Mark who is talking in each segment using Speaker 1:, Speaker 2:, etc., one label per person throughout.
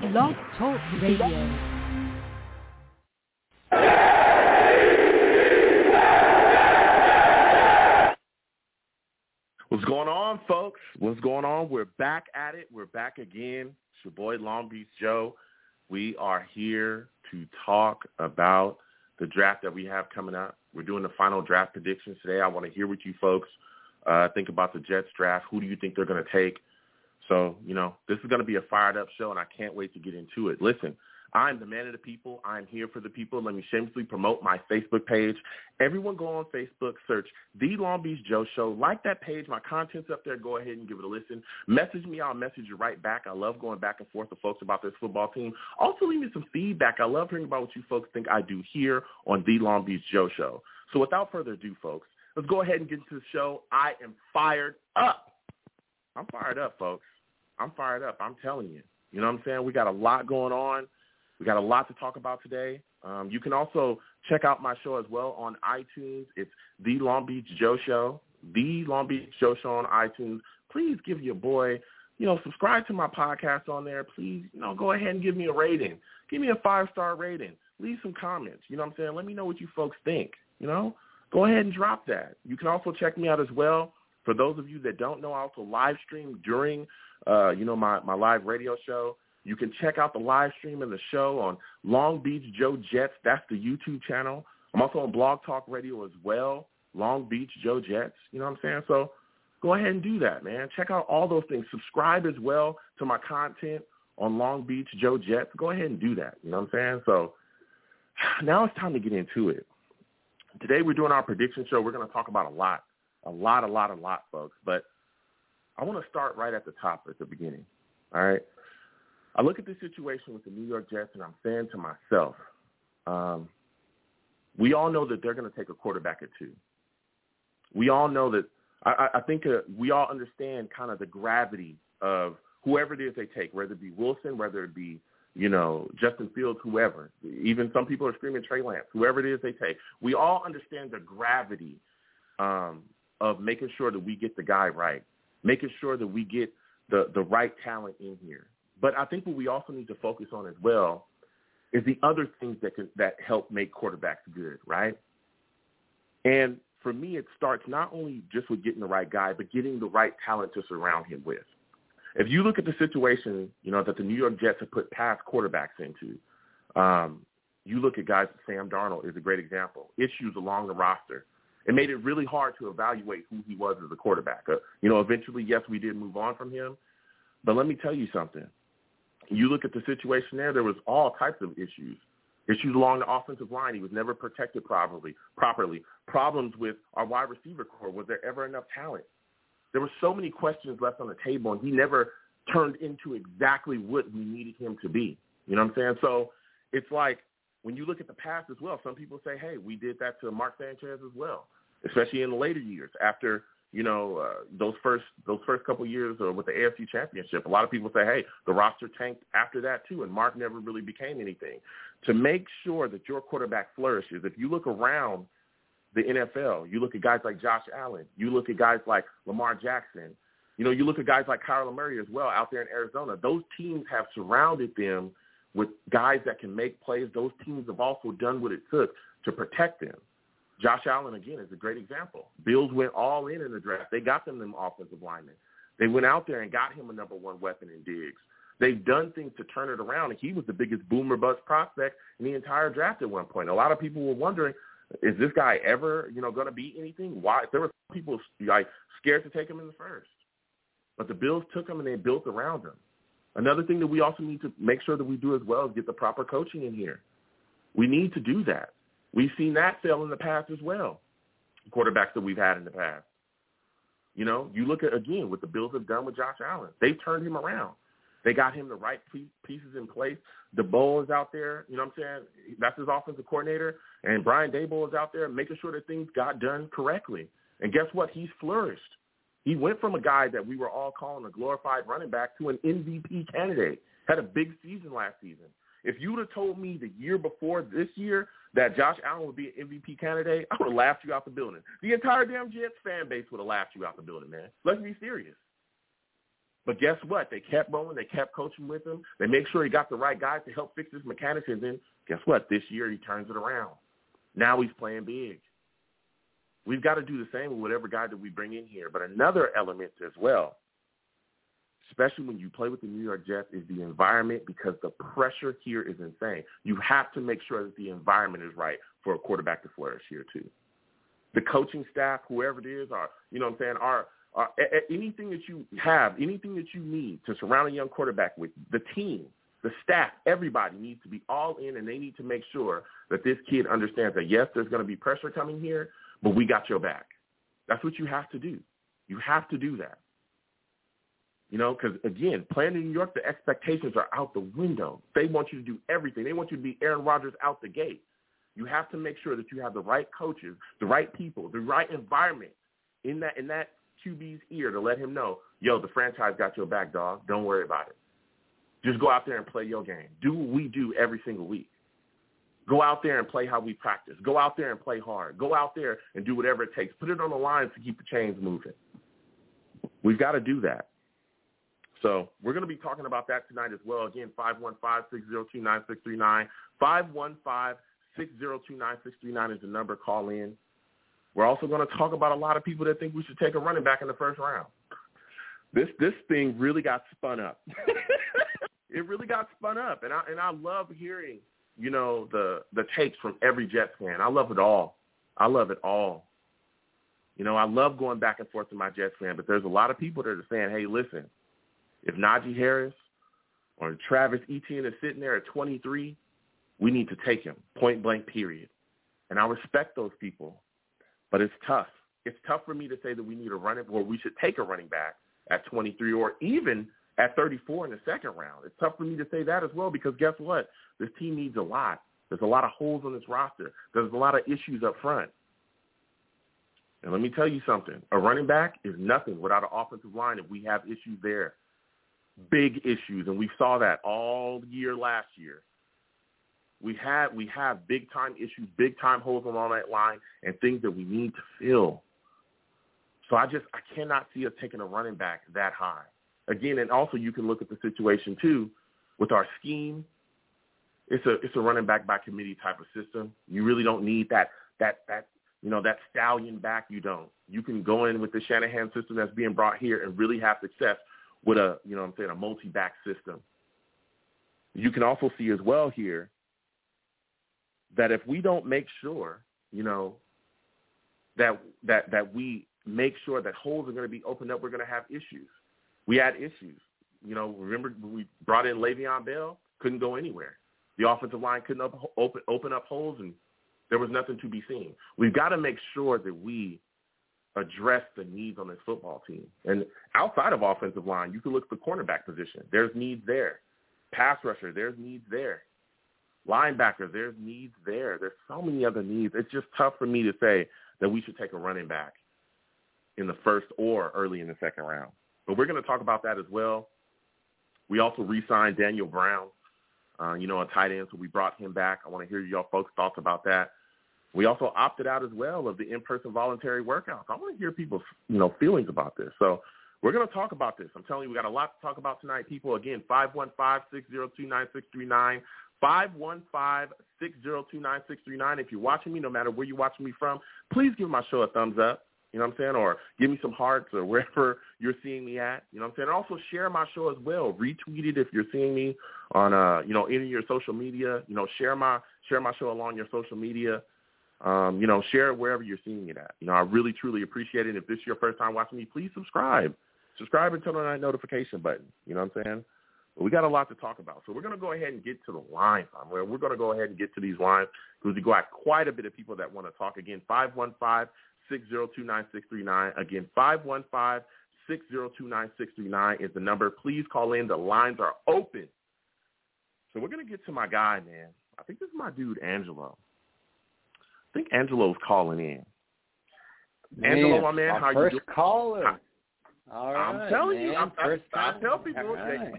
Speaker 1: Blog Talk Radio.
Speaker 2: What's going on, folks? What's going on? We're back at it. We're back again. It's your boy Long Beach Joe. We are here to talk about the draft that we have coming up. We're doing the final draft predictions today. I want to hear what you folks uh, think about the Jets draft. Who do you think they're going to take? So, you know, this is going to be a fired up show, and I can't wait to get into it. Listen, I'm the man of the people. I'm here for the people. Let me shamelessly promote my Facebook page. Everyone go on Facebook, search The Long Beach Joe Show. Like that page. My content's up there. Go ahead and give it a listen. Message me. I'll message you right back. I love going back and forth with folks about this football team. Also leave me some feedback. I love hearing about what you folks think I do here on The Long Beach Joe Show. So without further ado, folks, let's go ahead and get into the show. I am fired up. I'm fired up, folks. I'm fired up. I'm telling you. You know what I'm saying? We got a lot going on. We got a lot to talk about today. Um, you can also check out my show as well on iTunes. It's The Long Beach Joe Show. The Long Beach Joe Show on iTunes. Please give your boy, you know, subscribe to my podcast on there. Please, you know, go ahead and give me a rating. Give me a five-star rating. Leave some comments. You know what I'm saying? Let me know what you folks think. You know, go ahead and drop that. You can also check me out as well. For those of you that don't know, I also live stream during, uh, you know, my, my live radio show. You can check out the live stream and the show on Long Beach Joe Jets. That's the YouTube channel. I'm also on Blog Talk Radio as well, Long Beach Joe Jets. You know what I'm saying? So go ahead and do that, man. Check out all those things. Subscribe as well to my content on Long Beach Joe Jets. Go ahead and do that. You know what I'm saying? So now it's time to get into it. Today we're doing our prediction show. We're going to talk about a lot, a lot, a lot, a lot, folks. But I want to start right at the top, at the beginning. All right. I look at the situation with the New York Jets, and I'm saying to myself, um, we all know that they're going to take a quarterback at two. We all know that. I, I think uh, we all understand kind of the gravity of whoever it is they take, whether it be Wilson, whether it be you know Justin Fields, whoever. Even some people are screaming Trey Lance, whoever it is they take. We all understand the gravity um, of making sure that we get the guy right, making sure that we get the the right talent in here. But I think what we also need to focus on as well is the other things that can, that help make quarterbacks good, right? And for me, it starts not only just with getting the right guy, but getting the right talent to surround him with. If you look at the situation, you know, that the New York Jets have put past quarterbacks into, um, you look at guys, Sam Darnold is a great example. Issues along the roster. It made it really hard to evaluate who he was as a quarterback. Uh, you know, eventually, yes, we did move on from him. But let me tell you something you look at the situation there, there was all types of issues. Issues along the offensive line. He was never protected properly. Properly. Problems with our wide receiver corps. Was there ever enough talent? There were so many questions left on the table, and he never turned into exactly what we needed him to be. You know what I'm saying? So it's like when you look at the past as well, some people say, hey, we did that to Mark Sanchez as well, especially in the later years after you know, uh, those first those first couple years uh, with the AFC Championship. A lot of people say, hey, the roster tanked after that too, and Mark never really became anything. To make sure that your quarterback flourishes, if you look around the NFL, you look at guys like Josh Allen, you look at guys like Lamar Jackson, you know, you look at guys like Kyler Murray as well out there in Arizona. Those teams have surrounded them with guys that can make plays. Those teams have also done what it took to protect them. Josh Allen, again, is a great example. Bills went all in in the draft. They got them them offensive linemen. They went out there and got him a number one weapon in Diggs. They've done things to turn it around, and he was the biggest boomer bust prospect in the entire draft at one point. A lot of people were wondering, is this guy ever, you know, going to be anything? Why? There were people like scared to take him in the first, but the Bills took him and they built around him. Another thing that we also need to make sure that we do as well is get the proper coaching in here. We need to do that. We've seen that fail in the past as well, quarterbacks that we've had in the past. You know, you look at, again, what the Bills have done with Josh Allen. They've turned him around. They got him the right pieces in place. Daboll is out there. You know what I'm saying? That's his offensive coordinator. And Brian Daboll is out there making sure that things got done correctly. And guess what? He's flourished. He went from a guy that we were all calling a glorified running back to an MVP candidate. Had a big season last season. If you would have told me the year before this year that Josh Allen would be an MVP candidate, I would have laughed you out the building. The entire damn Jets fan base would have laughed you out the building, man. Let's be serious. But guess what? They kept going. They kept coaching with him. They make sure he got the right guys to help fix his mechanics. And then guess what? This year he turns it around. Now he's playing big. We've got to do the same with whatever guy that we bring in here. But another element as well, especially when you play with the New York Jets, is the environment because the pressure here is insane. You have to make sure that the environment is right for a quarterback to flourish here too. The coaching staff, whoever it is, are you know what I'm saying, are uh, anything that you have, anything that you need to surround a young quarterback with, the team, the staff, everybody needs to be all in, and they need to make sure that this kid understands that yes, there's going to be pressure coming here, but we got your back. That's what you have to do. You have to do that. You know, because again, playing in New York, the expectations are out the window. They want you to do everything. They want you to be Aaron Rodgers out the gate. You have to make sure that you have the right coaches, the right people, the right environment in that in that QB's ear to let him know, yo, the franchise got your back, dog. Don't worry about it. Just go out there and play your game. Do what we do every single week. Go out there and play how we practice. Go out there and play hard. Go out there and do whatever it takes. Put it on the line to keep the chains moving. We've got to do that. So we're going to be talking about that tonight as well. Again, 515-602-9639. 515-602-9639 is the number. Call in. We're also going to talk about a lot of people that think we should take a running back in the first round. This this thing really got spun up. it really got spun up, and I and I love hearing you know the the takes from every Jets fan. I love it all. I love it all. You know, I love going back and forth to my Jets fan, but there's a lot of people that are saying, "Hey, listen, if Najee Harris or Travis Etienne is sitting there at 23, we need to take him, point blank, period." And I respect those people. But it's tough. It's tough for me to say that we need a running or we should take a running back at 23 or even at 34 in the second round. It's tough for me to say that as well because guess what? This team needs a lot. There's a lot of holes on this roster. There's a lot of issues up front. And let me tell you something. A running back is nothing without an offensive line if we have issues there. Big issues. And we saw that all year last year. We have we have big time issues, big time holes along that line, and things that we need to fill. So I just I cannot see us taking a running back that high. Again, and also you can look at the situation too with our scheme. It's a it's a running back by committee type of system. You really don't need that that that you know that stallion back. You don't. You can go in with the Shanahan system that's being brought here and really have success with a you know I'm saying a multi back system. You can also see as well here that if we don't make sure, you know, that that that we make sure that holes are going to be opened up, we're going to have issues. We had issues. You know, remember when we brought in Le'Veon Bell, couldn't go anywhere. The offensive line couldn't up, open open up holes, and there was nothing to be seen. We've got to make sure that we address the needs on this football team. And outside of offensive line, you can look at the cornerback position. There's needs there. Pass rusher, there's needs there linebacker, there's needs there. There's so many other needs. It's just tough for me to say that we should take a running back in the first or early in the second round. But we're going to talk about that as well. We also re-signed Daniel Brown, uh, you know, a tight end, so we brought him back. I want to hear y'all folks' thoughts about that. We also opted out as well of the in-person voluntary workouts. I want to hear people's, you know, feelings about this. So we're going to talk about this. I'm telling you, we got a lot to talk about tonight, people. Again, 515-602-9639. 515-602-9639. If you're watching me, no matter where you're watching me from, please give my show a thumbs up. You know what I'm saying? Or give me some hearts or wherever you're seeing me at. You know what I'm saying? And also share my show as well. Retweet it if you're seeing me on uh, you know, any of your social media. You know, share my share my show along your social media. Um, you know, share it wherever you're seeing it at. You know, I really truly appreciate it. If this is your first time watching me, please subscribe. Subscribe and turn on that notification button. You know what I'm saying? But we got a lot to talk about. So we're going to go ahead and get to the line. We're going to go ahead and get to these lines because we got quite a bit of people that want to talk. Again, 515-602-9639. Again, 515-602-9639 is the number. Please call in. The lines are open. So we're going to get to my guy, man. I think this is my dude, Angelo. I think Angelo's calling in.
Speaker 3: Man,
Speaker 2: Angelo, my man, how you doing?
Speaker 3: caller. All
Speaker 2: I'm telling
Speaker 3: man.
Speaker 2: you, I'm,
Speaker 3: first
Speaker 2: I, I tell people,
Speaker 3: All
Speaker 2: they.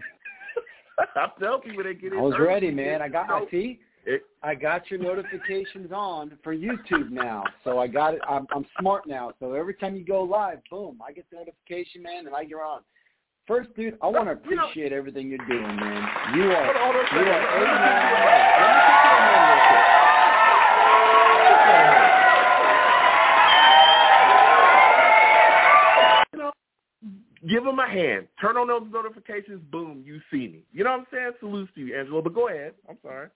Speaker 2: I tell people they get in.
Speaker 3: I was ready, man. I got my see.
Speaker 2: It,
Speaker 3: I got your notifications on for YouTube now, so I got it. I'm, I'm smart now, so every time you go live, boom, I get the notification, man, and I get on. first, dude, I want to appreciate everything you're doing, man. You are,
Speaker 2: hold on, hold on,
Speaker 3: you are
Speaker 2: give him a hand. Turn on those notifications. Boom, you see me. You know what I'm saying? Salute to you, Angelo. But go ahead. I'm sorry.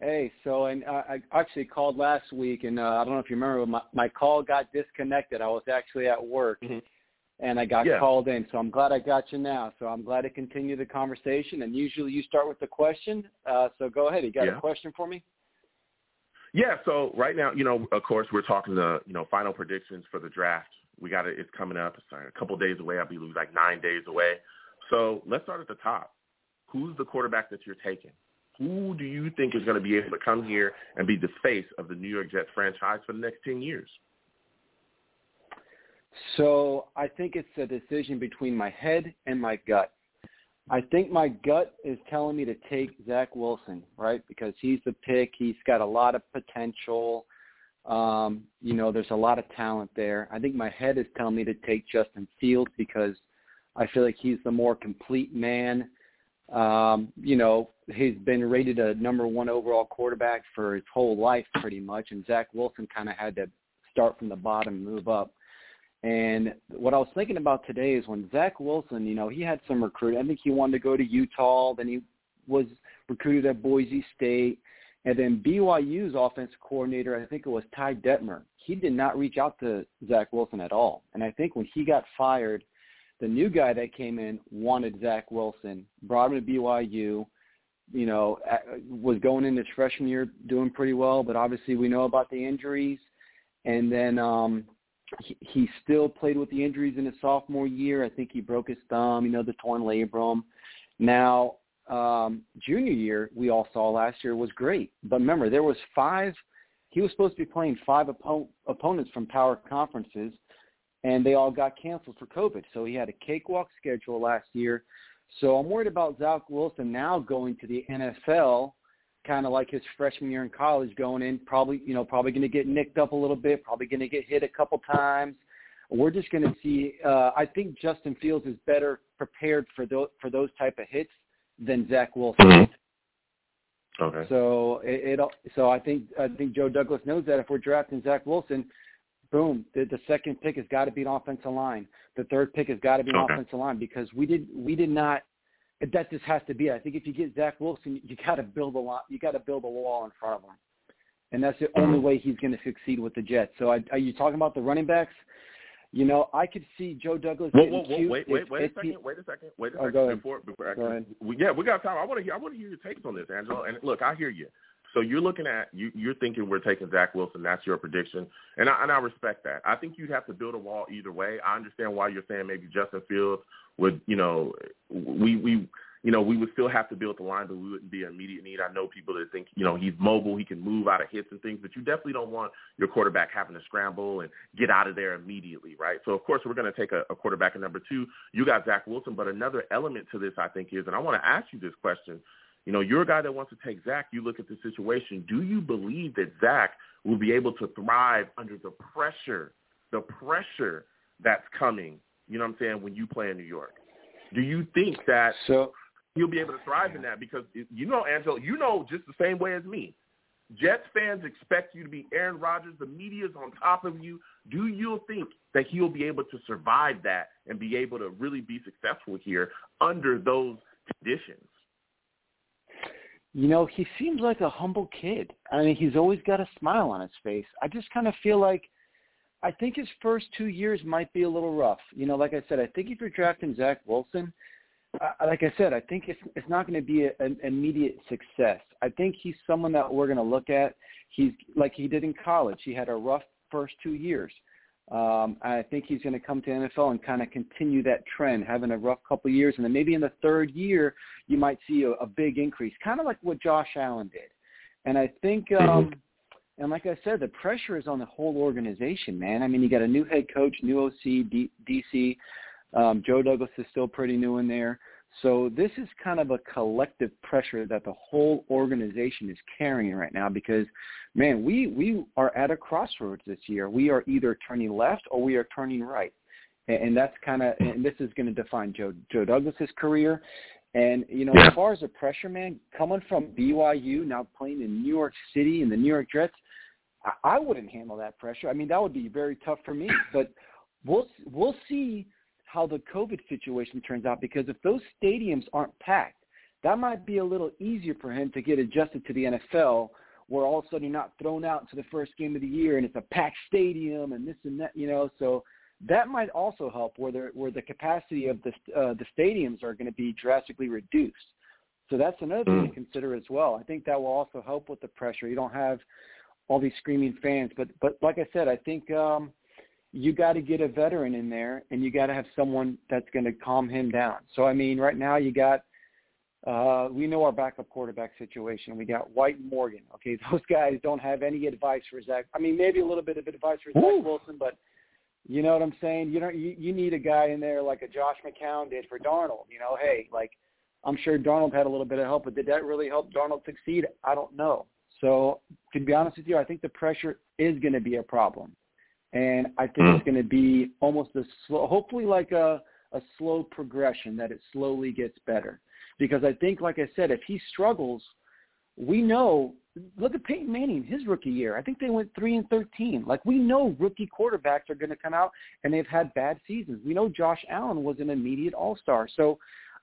Speaker 3: Hey, so and uh, I actually called last week, and uh, I don't know if you remember, my my call got disconnected. I was actually at work,
Speaker 2: mm-hmm.
Speaker 3: and I got
Speaker 2: yeah.
Speaker 3: called in. So I'm glad I got you now. So I'm glad to continue the conversation. And usually you start with the question. Uh, so go ahead. You got
Speaker 2: yeah.
Speaker 3: a question for me?
Speaker 2: Yeah. So right now, you know, of course, we're talking the you know final predictions for the draft. We got it. It's coming up. It's like a couple days away. I believe like nine days away. So let's start at the top. Who's the quarterback that you're taking? who do you think is going to be able to come here and be the face of the New York Jets franchise for the next 10 years?
Speaker 3: So I think it's a decision between my head and my gut. I think my gut is telling me to take Zach Wilson, right? Because he's the pick. He's got a lot of potential. Um, you know, there's a lot of talent there. I think my head is telling me to take Justin Fields because I feel like he's the more complete man. Um, you know, he's been rated a number one overall quarterback for his whole life pretty much, and Zach Wilson kind of had to start from the bottom and move up. And what I was thinking about today is when Zach Wilson, you know, he had some recruit. I think he wanted to go to Utah, then he was recruited at Boise State, and then BYU's offensive coordinator, I think it was Ty Detmer. He did not reach out to Zach Wilson at all. And I think when he got fired – the new guy that came in wanted Zach Wilson, brought him to BYU. You know, was going in his freshman year doing pretty well, but obviously we know about the injuries. And then um, he, he still played with the injuries in his sophomore year. I think he broke his thumb. You know, the torn labrum. Now, um, junior year we all saw last year was great, but remember there was five. He was supposed to be playing five oppo- opponents from power conferences and they all got canceled for COVID. So he had a cakewalk schedule last year. So I'm worried about Zach Wilson now going to the NFL, kind of like his freshman year in college, going in probably you know probably going to get nicked up a little bit, probably going to get hit a couple times. We're just going to see. Uh, I think Justin Fields is better prepared for those for those type of hits than Zach Wilson.
Speaker 2: Mm-hmm. Okay.
Speaker 3: So it, it so I think I think Joe Douglas knows that if we're drafting Zach Wilson, boom, the, the second pick has got to be an offensive line. The third pick has got to be an
Speaker 2: okay.
Speaker 3: offensive line because we did we did not. That just has to be. I think if you get Zach Wilson, you got to build a lot. You got to build a wall in front of him, and that's the
Speaker 2: mm-hmm.
Speaker 3: only way he's going to succeed with the Jets. So, I, are you talking about the running backs? You know, I could see Joe Douglas.
Speaker 2: Whoa, whoa, whoa, wait, wait, wait a second. Wait a second. Wait a
Speaker 3: oh,
Speaker 2: second.
Speaker 3: Go
Speaker 2: before, before
Speaker 3: go ahead.
Speaker 2: We, yeah, we got time. I want to hear. I want to hear your takes on this, Angelo. And look, I hear you. So you're looking at you, you're thinking we're taking Zach Wilson. That's your prediction, and I, and I respect that. I think you'd have to build a wall either way. I understand why you're saying maybe Justin Fields would, you know, we we you know we would still have to build the line, but we wouldn't be an immediate need. I know people that think you know he's mobile, he can move out of hits and things, but you definitely don't want your quarterback having to scramble and get out of there immediately, right? So of course we're going to take a, a quarterback at number two. You got Zach Wilson, but another element to this I think is, and I want to ask you this question you know, you're a guy that wants to take Zach. You look at the situation. Do you believe that Zach will be able to thrive under the pressure, the pressure that's coming? You know what I'm saying? When you play in New York, do you think that
Speaker 3: so
Speaker 2: he'll be able to thrive in that? Because you know, Angelo, you know just the same way as me. Jets fans expect you to be Aaron Rodgers. The media's on top of you. Do you think that he'll be able to survive that and be able to really be successful here under those conditions?
Speaker 3: You know, he seems like a humble kid. I mean, he's always got a smile on his face. I just kind of feel like I think his first two years might be a little rough. You know, like I said, I think if you're drafting Zach Wilson, uh, like I said, I think it's it's not going to be a, an immediate success. I think he's someone that we're going to look at. He's like he did in college. He had a rough first two years. Um, I think he's going to come to NFL and kind of continue that trend, having a rough couple of years, and then maybe in the third year you might see a, a big increase, kind of like what Josh Allen did. And I think,
Speaker 2: mm-hmm.
Speaker 3: um, and like I said, the pressure is on the whole organization, man. I mean, you got a new head coach, new OC, D, DC. Um, Joe Douglas is still pretty new in there. So this is kind of a collective pressure that the whole organization is carrying right now because, man, we, we are at a crossroads this year. We are either turning left or we are turning right. and, and that's kind of and this is going to define Joe Joe Douglas's career. And you know, as far as a pressure man coming from BYU, now playing in New York City and the New York Jets, I, I wouldn't handle that pressure. I mean, that would be very tough for me. But we'll we'll see how the COVID situation turns out because if those stadiums aren't packed, that might be a little easier for him to get adjusted to the NFL where all of a sudden you're not thrown out to the first game of the year and it's a packed stadium and this and that, you know. So that might also help where the where the capacity of the uh, the stadiums are going to be drastically reduced. So that's another thing to mm. consider as well. I think that will also help with the pressure. You don't have all these screaming fans, but but like I said, I think um, you got to get a veteran in there, and you got to have someone that's going to calm him down. So I mean, right now you got uh, we know our backup quarterback situation. We got White and Morgan. Okay, those guys don't have any advice for Zach. I mean, maybe a little bit of advice for Zach Wilson, but you know what I'm saying? You know, you, you need a guy in there like a Josh McCown did for Darnold. You know, hey, like I'm sure Darnold had a little bit of help, but did that really help Darnold succeed? I don't know. So to be honest with you, I think the pressure is going to be a problem, and I think it's hmm. going to be almost a slow, hopefully like a a slow progression that it slowly gets better. Because I think, like I said, if he struggles, we know. Look at Peyton Manning, his rookie year. I think they went three and thirteen. Like we know, rookie quarterbacks are going to come out and they've had bad seasons. We know Josh Allen was an immediate All Star. So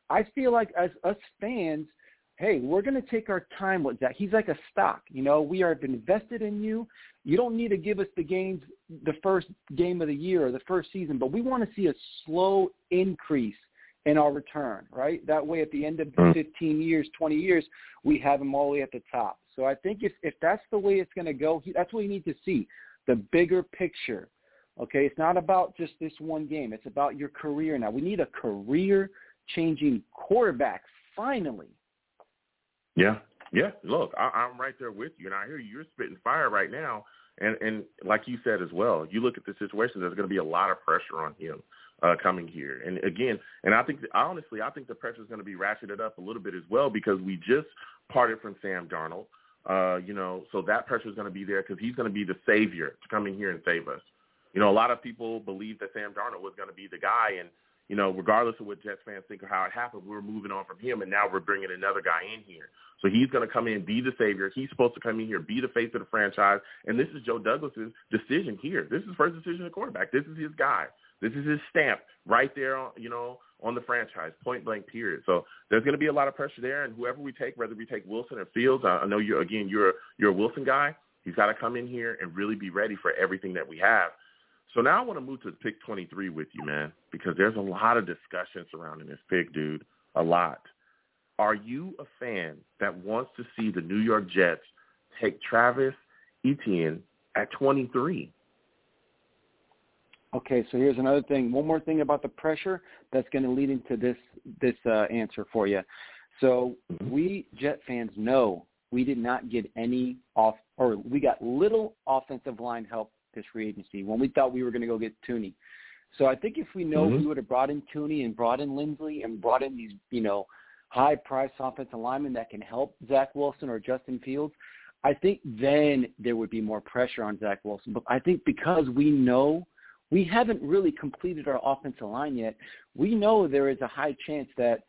Speaker 3: I feel like as us fans, hey, we're going to take our time with that. He's like a stock. You know, we are invested in you. You don't need to give us the games the first game of the year or the first season, but we want to see a slow increase in our return, right? That way at the end of mm. 15 years, 20 years, we have him all the way at the top. So I think if, if that's the way it's going to go, he, that's what you need to see, the bigger picture. Okay, it's not about just this one game. It's about your career now. We need a career-changing quarterback, finally.
Speaker 2: Yeah, yeah. Look, I, I'm right there with you, and I hear you. You're spitting fire right now. And and like you said as well, you look at the situation. There's going to be a lot of pressure on him uh, coming here. And again, and I think honestly, I think the pressure is going to be ratcheted up a little bit as well because we just parted from Sam Darnold. Uh, you know, so that pressure is going to be there because he's going to be the savior to come in here and save us. You know, a lot of people believe that Sam Darnold was going to be the guy, and you know, regardless of what Jets fans think or how it happened, we're moving on from him, and now we're bringing another guy in here. So he's going to come in, be the savior. He's supposed to come in here, be the face of the franchise, and this is Joe Douglas's decision here. This is first decision at quarterback. This is his guy. This is his stamp right there, on, you know, on the franchise, point blank, period. So there's going to be a lot of pressure there, and whoever we take, whether we take Wilson or Fields, I know you're again you're you're a Wilson guy. He's got to come in here and really be ready for everything that we have. So now I want to move to pick 23 with you, man, because there's a lot of discussion surrounding this pick, dude. A lot. Are you a fan that wants to see the New York Jets take Travis Etienne at 23?
Speaker 3: Okay, so here's another thing. One more thing about the pressure that's going to lead into this this uh, answer for you. So mm-hmm. we Jet fans know we did not get any off, or we got little offensive line help this free agency when we thought we were going to go get Thuney. So I think if we know mm-hmm. we would have brought in Thuney and brought in Linsley and brought in these, you know, high price offensive linemen that can help Zach Wilson or Justin Fields, I think then there would be more pressure on Zach Wilson. But I think because we know we haven't really completed our offensive line yet, we know there is a high chance that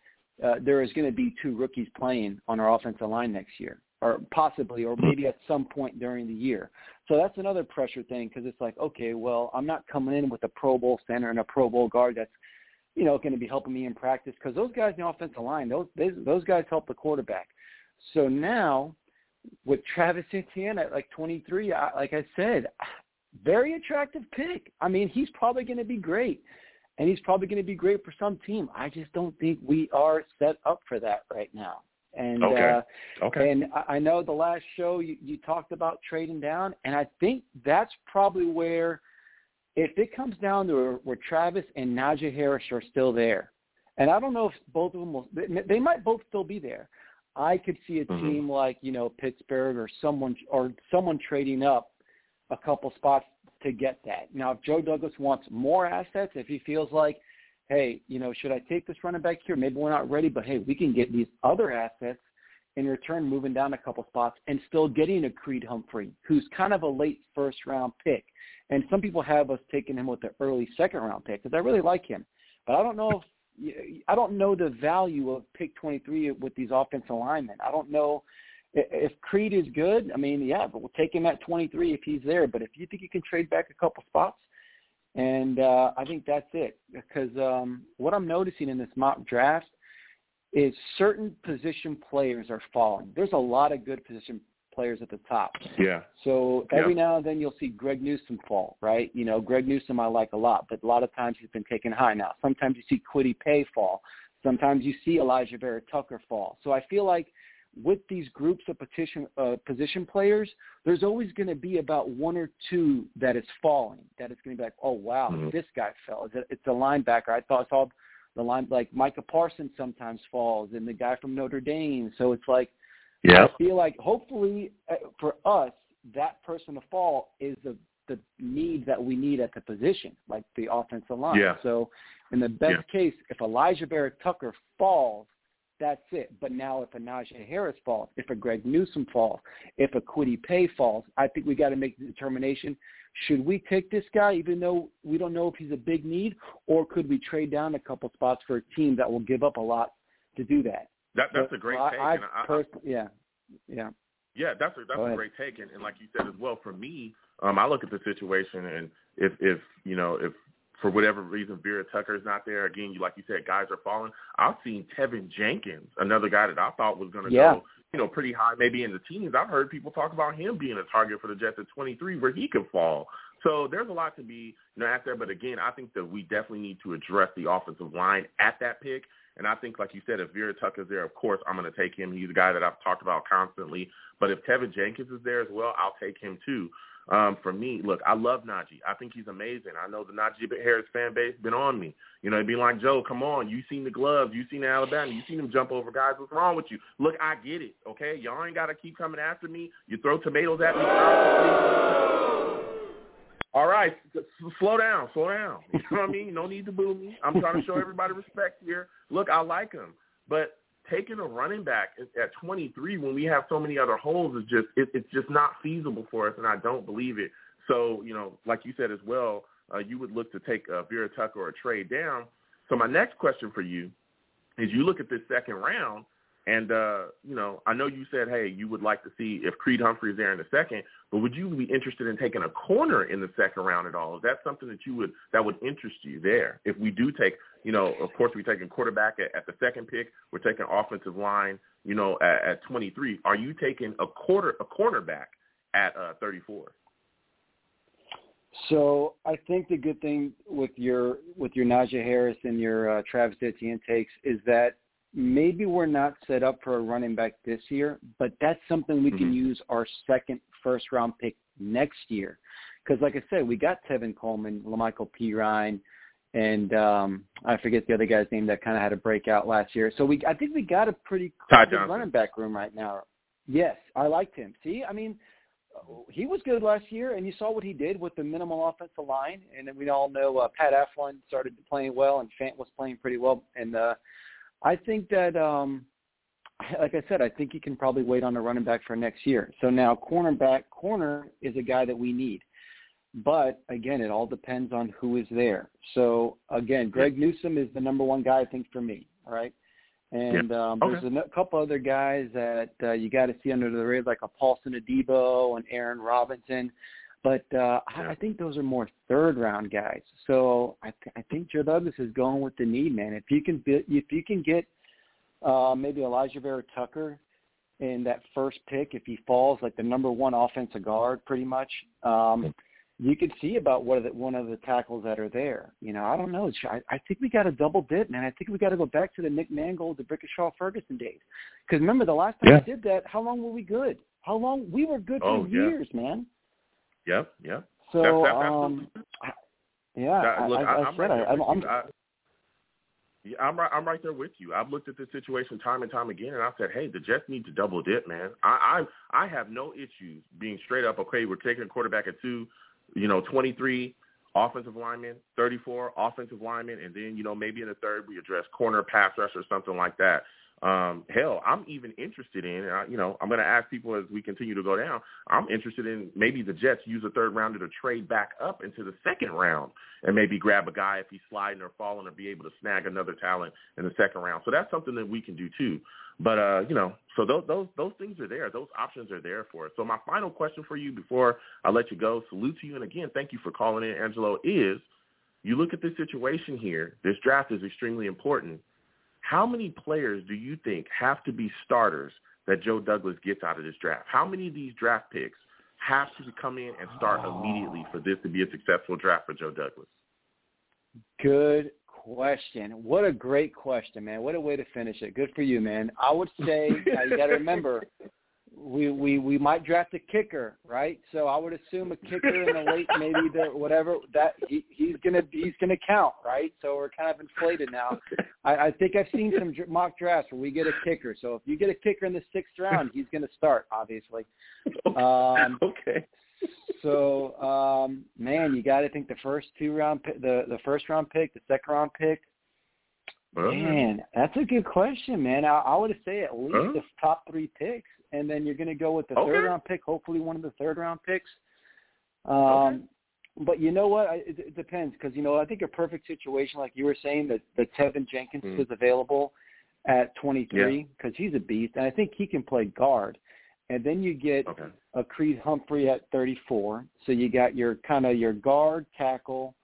Speaker 3: uh, there is going to be two rookies playing on our offensive line next year or possibly, or maybe at some point during the year. So that's another pressure thing because it's like, okay, well, I'm not coming in with a Pro Bowl center and a Pro Bowl guard that's, you know, going to be helping me in practice because those guys in the offensive line, those they, those guys help the quarterback. So now with Travis Etienne at like 23, I, like I said, very attractive pick. I mean, he's probably going to be great, and he's probably going to be great for some team. I just don't think we are set up for that right now. And
Speaker 2: okay.
Speaker 3: Uh,
Speaker 2: okay.
Speaker 3: And I know the last show you, you talked about trading down, and I think that's probably where, if it comes down to where Travis and Najee Harris are still there, and I don't know if both of them will, they might both still be there. I could see a mm-hmm. team like you know Pittsburgh or someone or someone trading up a couple spots to get that. Now, if Joe Douglas wants more assets, if he feels like hey, you know, should I take this running back here? Maybe we're not ready, but hey, we can get these other assets in return, moving down a couple spots and still getting a Creed Humphrey, who's kind of a late first round pick. And some people have us taking him with the early second round pick because I really like him, but I don't know if I don't know the value of pick 23 with these offensive linemen. I don't know if Creed is good. I mean, yeah, but we'll take him at 23 if he's there. But if you think you can trade back a couple spots, and uh, I think that's it because um, what I'm noticing in this mock draft is certain position players are falling. There's a lot of good position players at the top.
Speaker 2: Yeah.
Speaker 3: So every
Speaker 2: yeah.
Speaker 3: now and then you'll see Greg Newsome fall, right? You know, Greg Newsome I like a lot, but a lot of times he's been taken high now. Sometimes you see Kwity Paye fall. Sometimes you see Alijah Vera Tucker fall. So I feel like with these groups of position uh, position players, there's always going to be about one or two that is falling. That is going to be like, oh wow, mm-hmm. this guy fell. It's a, it's a linebacker. I thought I saw the line like Micah Parsons sometimes falls, and the guy from Notre Dame. So it's like,
Speaker 2: yeah,
Speaker 3: I feel like hopefully uh, for us that person to fall is the the need that we need at the position, like the offensive line.
Speaker 2: Yeah.
Speaker 3: So in the best yeah. case, if Alijah Vera Tucker falls, that's it. But now if a Najee Harris falls, if a Greg Newsome falls, if a Kwity Paye falls, I think we got to make the determination, should we take this guy even though we don't know if he's a big need, or could we trade down a couple spots for a team that will give up a lot to do that?
Speaker 2: That that's a great take.
Speaker 3: I, I, pers- yeah, yeah.
Speaker 2: Yeah, that's a that's a great take, and, and like you said as well. For me, um, I look at the situation, and if if you know if for whatever reason Vera Tucker is not there. Again, you like you said, guys are falling. I've seen Teven Jenkins, another guy that I thought was going to
Speaker 3: yeah.
Speaker 2: go, you know, pretty high, maybe in the teens. I've heard people talk about him being a target for the Jets at 23, where he could fall. So there's a lot to be, you know, at there. But again, I think that we definitely need to address the offensive line at that pick. And I think, like you said, if Vera Tucker's there, of course, I'm going to take him. He's a guy that I've talked about constantly. But if Teven Jenkins is there as well, I'll take him too. Um, for me, look, I love Najee. I think he's amazing. I know the Najee Harris fan base been on me. You know, being like, Joe, come on, you seen the gloves, you seen Alabama, you seen him jump over guys. What's wrong with you? Look, I get it. Okay, y'all ain't got to keep coming after me. You throw tomatoes at me. All right, slow down, slow down. You know what I mean? No need to boo me. I'm trying to show everybody respect here. Look, I like him, but taking a running back at 23 when we have so many other holes is just it, it's just not feasible for us, and I don't believe it. So you know, like you said as well, uh, you would look to take a Vera Tucker or a trade down. So my next question for you is: you look at this second round, and uh, you know, I know you said, hey, you would like to see if Creed Humphrey is there in the second, but would you be interested in taking a corner in the second round at all? Is that something that you would that would interest you there? If we do take, you know, of course we're taking quarterback at, at the second pick, we're taking offensive line, you know, at, at 23. Are you taking a quarter a cornerback at uh, 34?
Speaker 3: So I think the good thing with your with your Najee Harris and your uh, Travis Etienne takes is that maybe we're not set up for a running back this year, but that's something we mm-hmm. can use our second first round pick next year. Because like I said, we got Tevin Coleman, La'Mical Perine, and um I forget the other guy's name that kind of had a breakout last year. So we I think we got a pretty
Speaker 2: good
Speaker 3: running back room right now. Yes, I liked him. See, I mean, he was good last year, and you saw what he did with the minimal offensive line. And we all know uh, Pat Elflein started playing well, and Fant was playing pretty well. And uh, I think that, um, like I said, I think he can probably wait on the running back for next year. So now cornerback, corner is a guy that we need. But again, it all depends on who is there. So again, Greg Newsome is the number one guy I think for me. All right. And
Speaker 2: yeah.
Speaker 3: um,
Speaker 2: okay.
Speaker 3: there's a couple other guys that uh, you got to see under the radar, like a Paulson Adebo and Aaron Robinson. But uh, I, I think those are more third round guys. So I, th- I think Joe Douglas is going with the need, man. If you can, if you can get uh, maybe Alijah Vera Tucker in that first pick, if he falls like the number one offensive guard, pretty much, um, you can see about what the, one of the tackles that are there. You know, I don't know. I, I think we got to double dip, man. I think we got to go back to the Nick Mangold, the Brickashaw Ferguson days. Because remember, the last time
Speaker 2: yeah.
Speaker 3: we did that, how long were we good? How long we were good
Speaker 2: oh,
Speaker 3: for
Speaker 2: yeah.
Speaker 3: years, man.
Speaker 2: Yep, yep.
Speaker 3: So,
Speaker 2: that's, that's
Speaker 3: um, yeah,
Speaker 2: that, look,
Speaker 3: I, I,
Speaker 2: I,
Speaker 3: I
Speaker 2: am
Speaker 3: said
Speaker 2: right
Speaker 3: I, I'm, I'm,
Speaker 2: yeah, I'm right. I'm right there with you. I've looked at this situation time and time again, and I said, "Hey, the Jets need to double dip, man." I, I, I have no issues being straight up. Okay, we're taking a quarterback at two, you know, 23 offensive lineman, 34 offensive lineman, and then you know maybe in the third we address corner, pass rush, or something like that. Um, hell, I'm even interested in, uh, you know, I'm going to ask people as we continue to go down. I'm interested in maybe the Jets use a third rounder to trade back up into the second round and maybe grab a guy if he's sliding or falling or be able to snag another talent in the second round. So that's something that we can do too. But uh, you know, so those those those things are there. Those options are there for us. So my final question for you before I let you go, salute to you, and again, thank you for calling in, Angelo. Is you look at this situation here. This draft is extremely important. How many players do you think have to be starters that Joe Douglas gets out of this draft? How many of these draft picks have to come in and start immediately for this to be a successful draft for Joe Douglas?
Speaker 3: Good question. What a great question, man. What a way to finish it. Good for you, man. I would say you got to remember we we we might draft a kicker, right? So I would assume a kicker in the late, maybe the whatever that he, he's gonna he's gonna count, right? So we're kind of inflated now. I, I think I've seen some mock drafts where we get a kicker. So if you get a kicker in the sixth round, he's gonna start, obviously.
Speaker 2: Um, okay.
Speaker 3: So um, man, you got to think the first two round, the the first round pick, the second round pick. Man, that's a good question, man. I, I would say at least
Speaker 2: huh?
Speaker 3: the top three picks and then you're going to go with the
Speaker 2: okay.
Speaker 3: third round pick, hopefully one of the third round picks. Um,
Speaker 2: okay.
Speaker 3: But you know what? It, it depends because you know I think a perfect situation, like you were saying, that that Teven Jenkins
Speaker 2: mm.
Speaker 3: was available at 23 because
Speaker 2: yeah.
Speaker 3: he's a beast, and I think he can play guard. And then you get
Speaker 2: okay.
Speaker 3: a Creed Humphrey at 34. So you got your kind of your guard tackle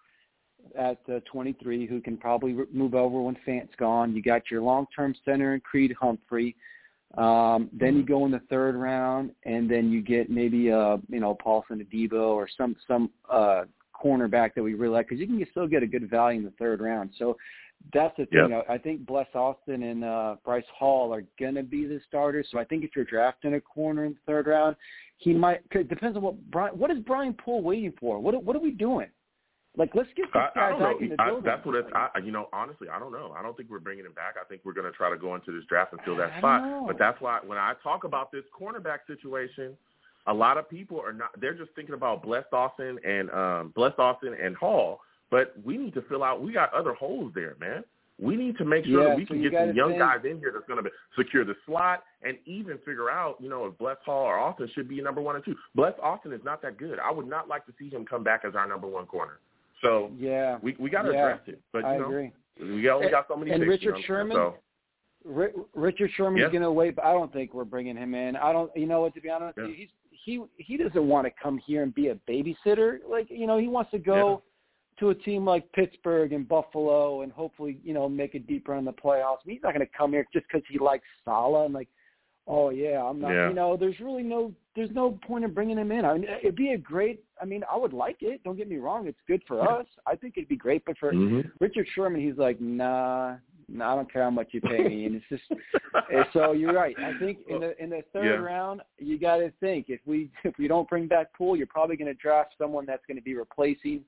Speaker 3: at uh, 23 who can probably move over when Fant's gone. You got your long-term center in Creed Humphrey. Um, then you go in the third round, and then you get maybe a you know Paulson Adebo or some some uh, cornerback that we really like because you can still get a good value in the third round. So that's the thing.
Speaker 2: Yep.
Speaker 3: I, think Bless Austin and uh, Bryce Hall are gonna be the starters. So I think if you're drafting a corner in the third round, he might. It depends on what Brian. What is Brian Poole waiting for? What what are we doing? Like, let's get this
Speaker 2: I,
Speaker 3: guy
Speaker 2: I don't
Speaker 3: back
Speaker 2: know.
Speaker 3: in the
Speaker 2: I,
Speaker 3: building.
Speaker 2: that's what it's. I, you know, honestly, I don't know. I don't think we're bringing him back. I think we're going to try to go into this draft and fill that
Speaker 3: I
Speaker 2: spot.
Speaker 3: know.
Speaker 2: But that's why when I talk about this cornerback situation, a lot of people are not. They're just thinking about Bless Austin and um, Bless Austin and Hall. But we need to fill out. We got other holes there, man. We need to make sure
Speaker 3: Yeah,
Speaker 2: that we
Speaker 3: so
Speaker 2: can get some young
Speaker 3: think-
Speaker 2: guys in here that's going to secure the slot and even figure out, you know, if Bless Hall or Austin should be number one or two. Bless Austin is not that good. I would not like to see him come back as our number one corner. So
Speaker 3: yeah,
Speaker 2: we we got to
Speaker 3: Yeah,
Speaker 2: address it. But you
Speaker 3: I
Speaker 2: know,
Speaker 3: agree.
Speaker 2: we only got so many.
Speaker 3: And
Speaker 2: picks,
Speaker 3: Richard
Speaker 2: you know what I'm
Speaker 3: Sherman?
Speaker 2: saying?
Speaker 3: Richard Sherman's
Speaker 2: Yeah.
Speaker 3: going to wait, but I don't think we're bringing him in. I don't. You know what? To be honest, with
Speaker 2: Yeah.
Speaker 3: you, he's he he doesn't want to come here and be a babysitter. Like you know, he wants to go to a team like Pittsburgh and Buffalo and hopefully you know make a deep run in the playoffs. He's not going to come here just because he likes Saleh and like, oh yeah, I'm not.
Speaker 2: Yeah.
Speaker 3: You know, there's really no there's no point in bringing him in. I mean, it'd be a great. I mean, I would like it. Don't get me wrong. It's good for us. I think it'd be great, but for
Speaker 2: mhm.
Speaker 3: Richard Sherman, he's like, nah, nah, I don't care how much you pay me, and it's just. so you're right. I think in the in the third
Speaker 2: Yeah.
Speaker 3: round, you got to think if we if we don't bring back Poole, you're probably going to draft someone that's going to be replacing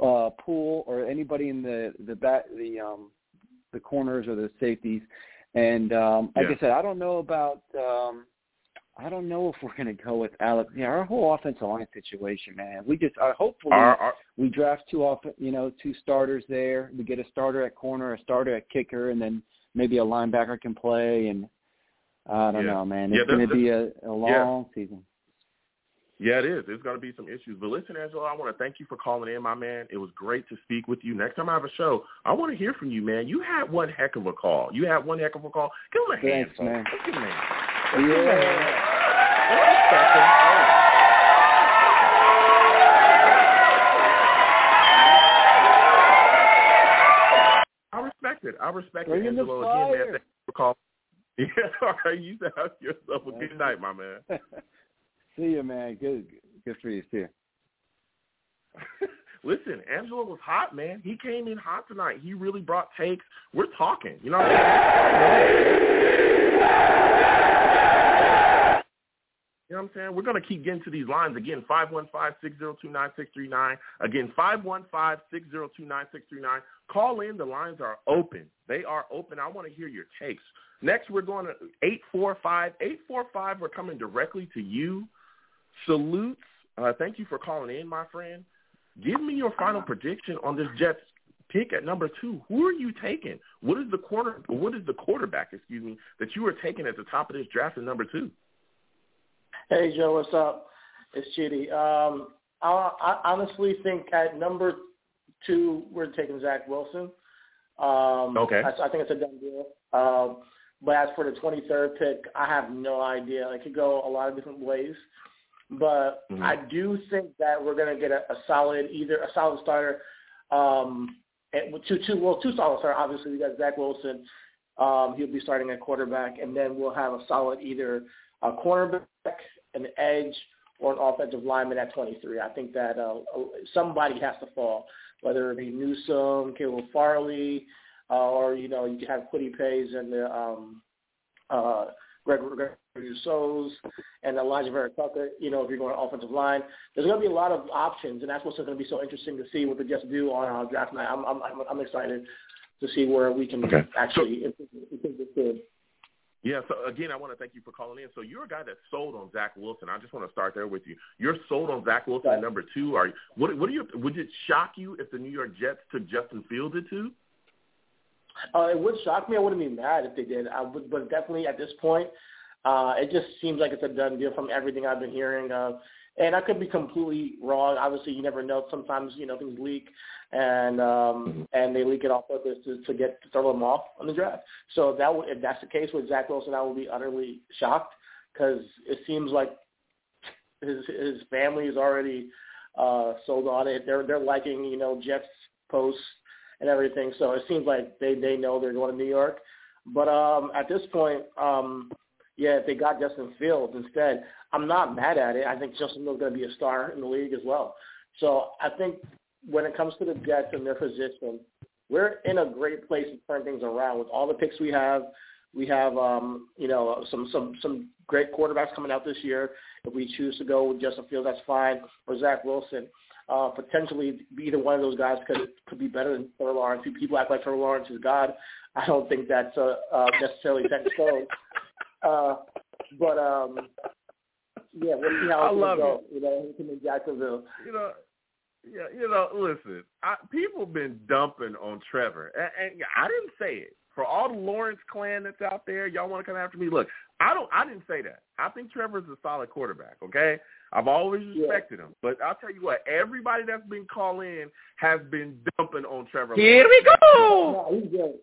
Speaker 3: uh Poole or anybody in the the back the um the corners or the safeties. And um like
Speaker 2: Yeah.
Speaker 3: I said, I don't know about um I don't know if we're going to go with Alex. Yeah, our whole offensive line situation, man. We just uh, hopefully
Speaker 2: our, our,
Speaker 3: we draft two off, you know, two starters there. We get a starter at corner, a starter at kicker, and then maybe a linebacker can play. And I don't
Speaker 2: Yeah.
Speaker 3: know, man.
Speaker 2: Yeah,
Speaker 3: It's going to be a, a long season.
Speaker 2: Yeah, it is. There's going to be some issues. But listen, Angelo, I want to thank you for calling in, my man. It was great to speak with you. Next time I have a show, I want to hear from you, man. You had one heck of a call. You had one heck of a call. Give him a hand,
Speaker 3: Thanks,
Speaker 2: folks.
Speaker 3: man.
Speaker 2: Give him a hand. Let's give him a
Speaker 3: Yeah.
Speaker 2: hand. Him. I respect it. I respect
Speaker 3: Bring
Speaker 2: it, Angelo. Again, man, thank you for calling. Yeah, all right. You have yourself a good night, my man.
Speaker 3: See you, man. Good, good for you. too.
Speaker 2: Listen, Angelo was hot, man. He came in hot tonight. He really brought takes. We're talking. You know what I mean? You know what I'm saying? We're going to keep getting to these lines. Again, 515-602-9639. Again, 515-602-9639. Call in. The lines are open. They are open. I want to hear your takes. Next, we're going to 845. 845, we're coming directly to you. Salutes. Uh, thank you for calling in, my friend. Give me your final prediction on this Jets pick at number two, who are you taking? What is the corner? What is the quarterback? Excuse me, that you are taking at the top of this draft at number two?
Speaker 4: Hey Joe, what's up? It's Chidi. Um, I, I honestly think at number two we're taking Zach Wilson. Um,
Speaker 2: okay.
Speaker 4: I, I think it's a done deal. Um, but as for the 23rd pick, I have no idea. It could go a lot of different ways. But mm-hmm. I do think that we're going to get a, a solid, either a solid starter, um, and two, two, well, two solid starters. Obviously, we got Zach Wilson. Um, he'll be starting at quarterback, and then we'll have a solid either a cornerback, an edge, or an offensive lineman at 23. I think that uh, somebody has to fall, whether it be Newsome, Caleb Farley, uh, or you know you can have Kwity Paye's and the um, uh, Greg Rousseau's and Alijah Vera-Tucker, you know, if you're going offensive line. There's going to be a lot of options, and that's what's going to be so interesting to see what the Jets do on our draft night. I'm, I'm, I'm excited to see where we can okay. actually improve this kid.
Speaker 2: Yeah, so again, I want to thank you for calling in. So you're a guy that's sold on Zach Wilson. I just want to start there with you. You're sold on Zach Wilson at number two. Are you, what? What do you? Would it shock you if the New York Jets took Justin Fields at two?
Speaker 4: Uh, it would shock me. I wouldn't be mad if they did. I would, but definitely at this point, uh, it just seems like it's a done deal from everything I've been hearing. Uh, and I could be completely wrong. Obviously, you never know. Sometimes you know things leak, and um, mm-hmm. and they leak it off purpose to, to get to throw them off on the draft. So if that would, if that's the case with Zach Wilson, I would be utterly shocked because it seems like his his family is already uh, sold on it. They're they're liking you know Jeff's posts and everything. So it seems like they they know they're going to New York. But um, at this point, um, yeah, if they got Justin Fields instead, I'm not mad at it. I think Justin Fields going to be a star in the league as well. So I think when it comes to the Jets and their position, we're in a great place to turn things around with all the picks we have. We have, um, you know, some some some great quarterbacks coming out this year. If we choose to go with Justin Fields, that's fine. Or Zach Wilson uh, potentially either one of those guys could could be better than Trevor Lawrence. People act like Trevor Lawrence is God. I don't think that's uh, uh, necessarily set in stone. Uh, but um, yeah, we'll see how
Speaker 2: it
Speaker 4: goes. You know, him in Jacksonville.
Speaker 2: You know. Yeah, you know, listen, I, people have been dumping on Trevor, and, and I didn't say it. For all the Lawrence clan that's out there, y'all want to come after me? Look, I don't. I didn't say that. I think Trevor's a solid quarterback. Okay, I've always respected yeah. him. But I'll tell you what, everybody that's been calling in has been dumping on Trevor.
Speaker 4: Here we go. No, he's good.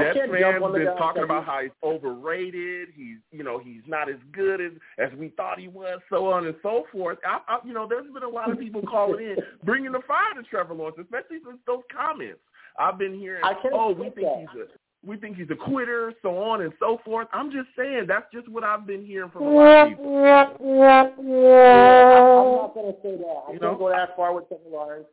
Speaker 2: Jets fans been talking about how he's overrated. He's, you know, he's not as good as as we thought he was, so on and so forth. I, I, you know, there's been a lot of people calling in, bringing the fire to Trevor Lawrence, especially since those comments. I've been hearing, oh, we think
Speaker 4: that.
Speaker 2: he's a we think he's a quitter, so on and so forth. I'm just saying that's just what I've been hearing from a lot of people. Yeah,
Speaker 4: I'm not going to say that. I you can't go that far with Trevor Lawrence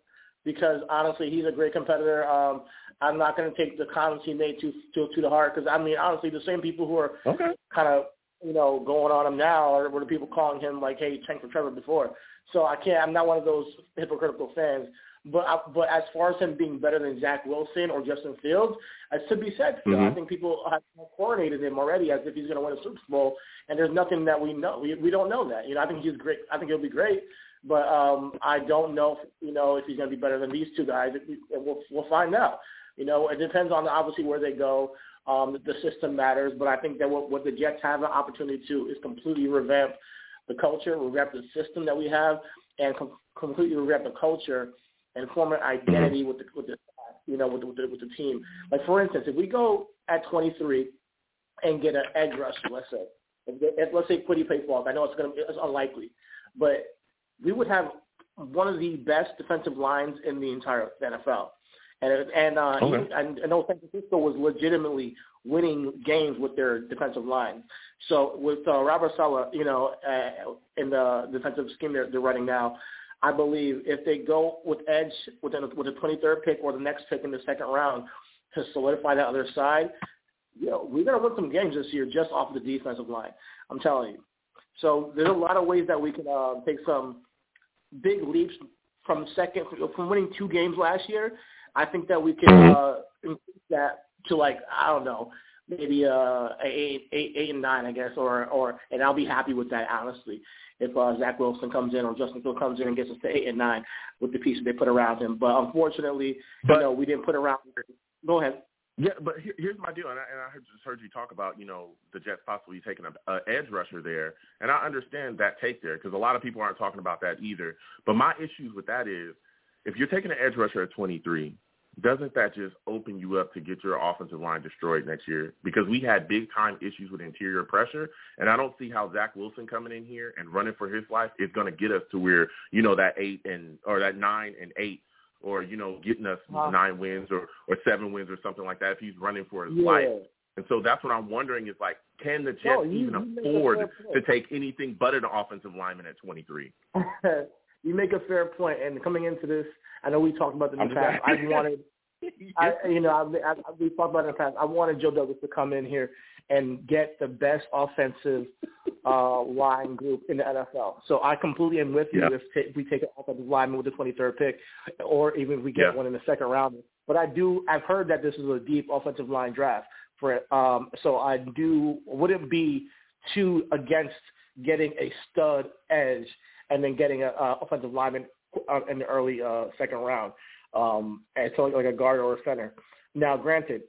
Speaker 4: because honestly, he's a great competitor. Um, I'm not going to take the comments he made to to, to the heart because I mean, honestly, the same people who are
Speaker 2: okay.
Speaker 4: kind of you know going on him now are were the people calling him like, "Hey, tank for Trevor" before. So I can't. I'm not one of those hypocritical fans. But uh, but as far as him being better than Zach Wilson or Justin Fields, as to be said, still, mm-hmm. I think people have coronated him already as if he's going to win a Super Bowl, and there's nothing that we know. We we don't know that. You know, I think he's great. I think he'll be great, but um, I don't know. If, you know, if he's going to be better than these two guys. We'll we'll find out. You know, it depends on obviously where they go. Um, the system matters, but I think that what, what the Jets have an opportunity to is completely revamp the culture, revamp the system that we have, and com- completely revamp the culture and form an identity with the with the you know with the, with the, with the team. Like for instance, if we go at 23 and get an edge rusher, let's say, if, if, let's say Paye falls, I know it's to it's unlikely, but we would have one of the best defensive lines in the entire NFL. And and uh,
Speaker 2: okay.
Speaker 4: and I know San Francisco was legitimately winning games with their defensive line. So with uh, Robert Saleh, you know, uh, in the defensive scheme they're, they're running now, I believe if they go with edge with the, with the 23rd pick or the next pick in the second round to solidify that other side, you know, we're going to win some games this year just off the defensive line. I'm telling you. So there's a lot of ways that we can uh, take some big leaps from second from winning two games last year. I think that we can uh, increase that to like I don't know maybe uh eight, eight, eight and nine, I guess, or or and I'll be happy with that honestly. If uh, Zach Wilson comes in or Justin Field comes in and gets us to eight and nine with the pieces they put around him, but unfortunately, but, you know, we didn't put around. Go ahead.
Speaker 2: Yeah, but here's my deal, and I, and I just heard you talk about you know the Jets possibly taking a, a edge rusher there, and I understand that take there because a lot of people aren't talking about that either. But my issues with that is if you're taking an edge rusher at 23, doesn't that just open you up to get your offensive line destroyed next year? Because we had big time issues with interior pressure, and I don't see how Zach Wilson coming in here and running for his life is going to get us to where you know that eight and or that nine and eight, or you know getting us wow. nine wins or or seven wins or something like that if he's running for his
Speaker 4: yeah.
Speaker 2: life. And so that's what I'm wondering is like, can the Jets no, you, even you afford to take anything but an offensive lineman at 23?
Speaker 4: you make a fair point, and coming into this, I know we talked about in the past. I wanted, I, you know, I, I, we talked about it in the past. I wanted Joe Douglas to come in here and get the best offensive uh, line group in the NFL. So I completely am with you if, t- if we take an offensive lineman with the 23rd pick, or even if we get one in the second round. But I do, I've heard that this is a deep offensive line draft for it. Um, so I do, wouldn't be too against getting a stud edge and then getting an offensive lineman uh, in the early uh, second round, um, and so like a guard or a center. Now, granted,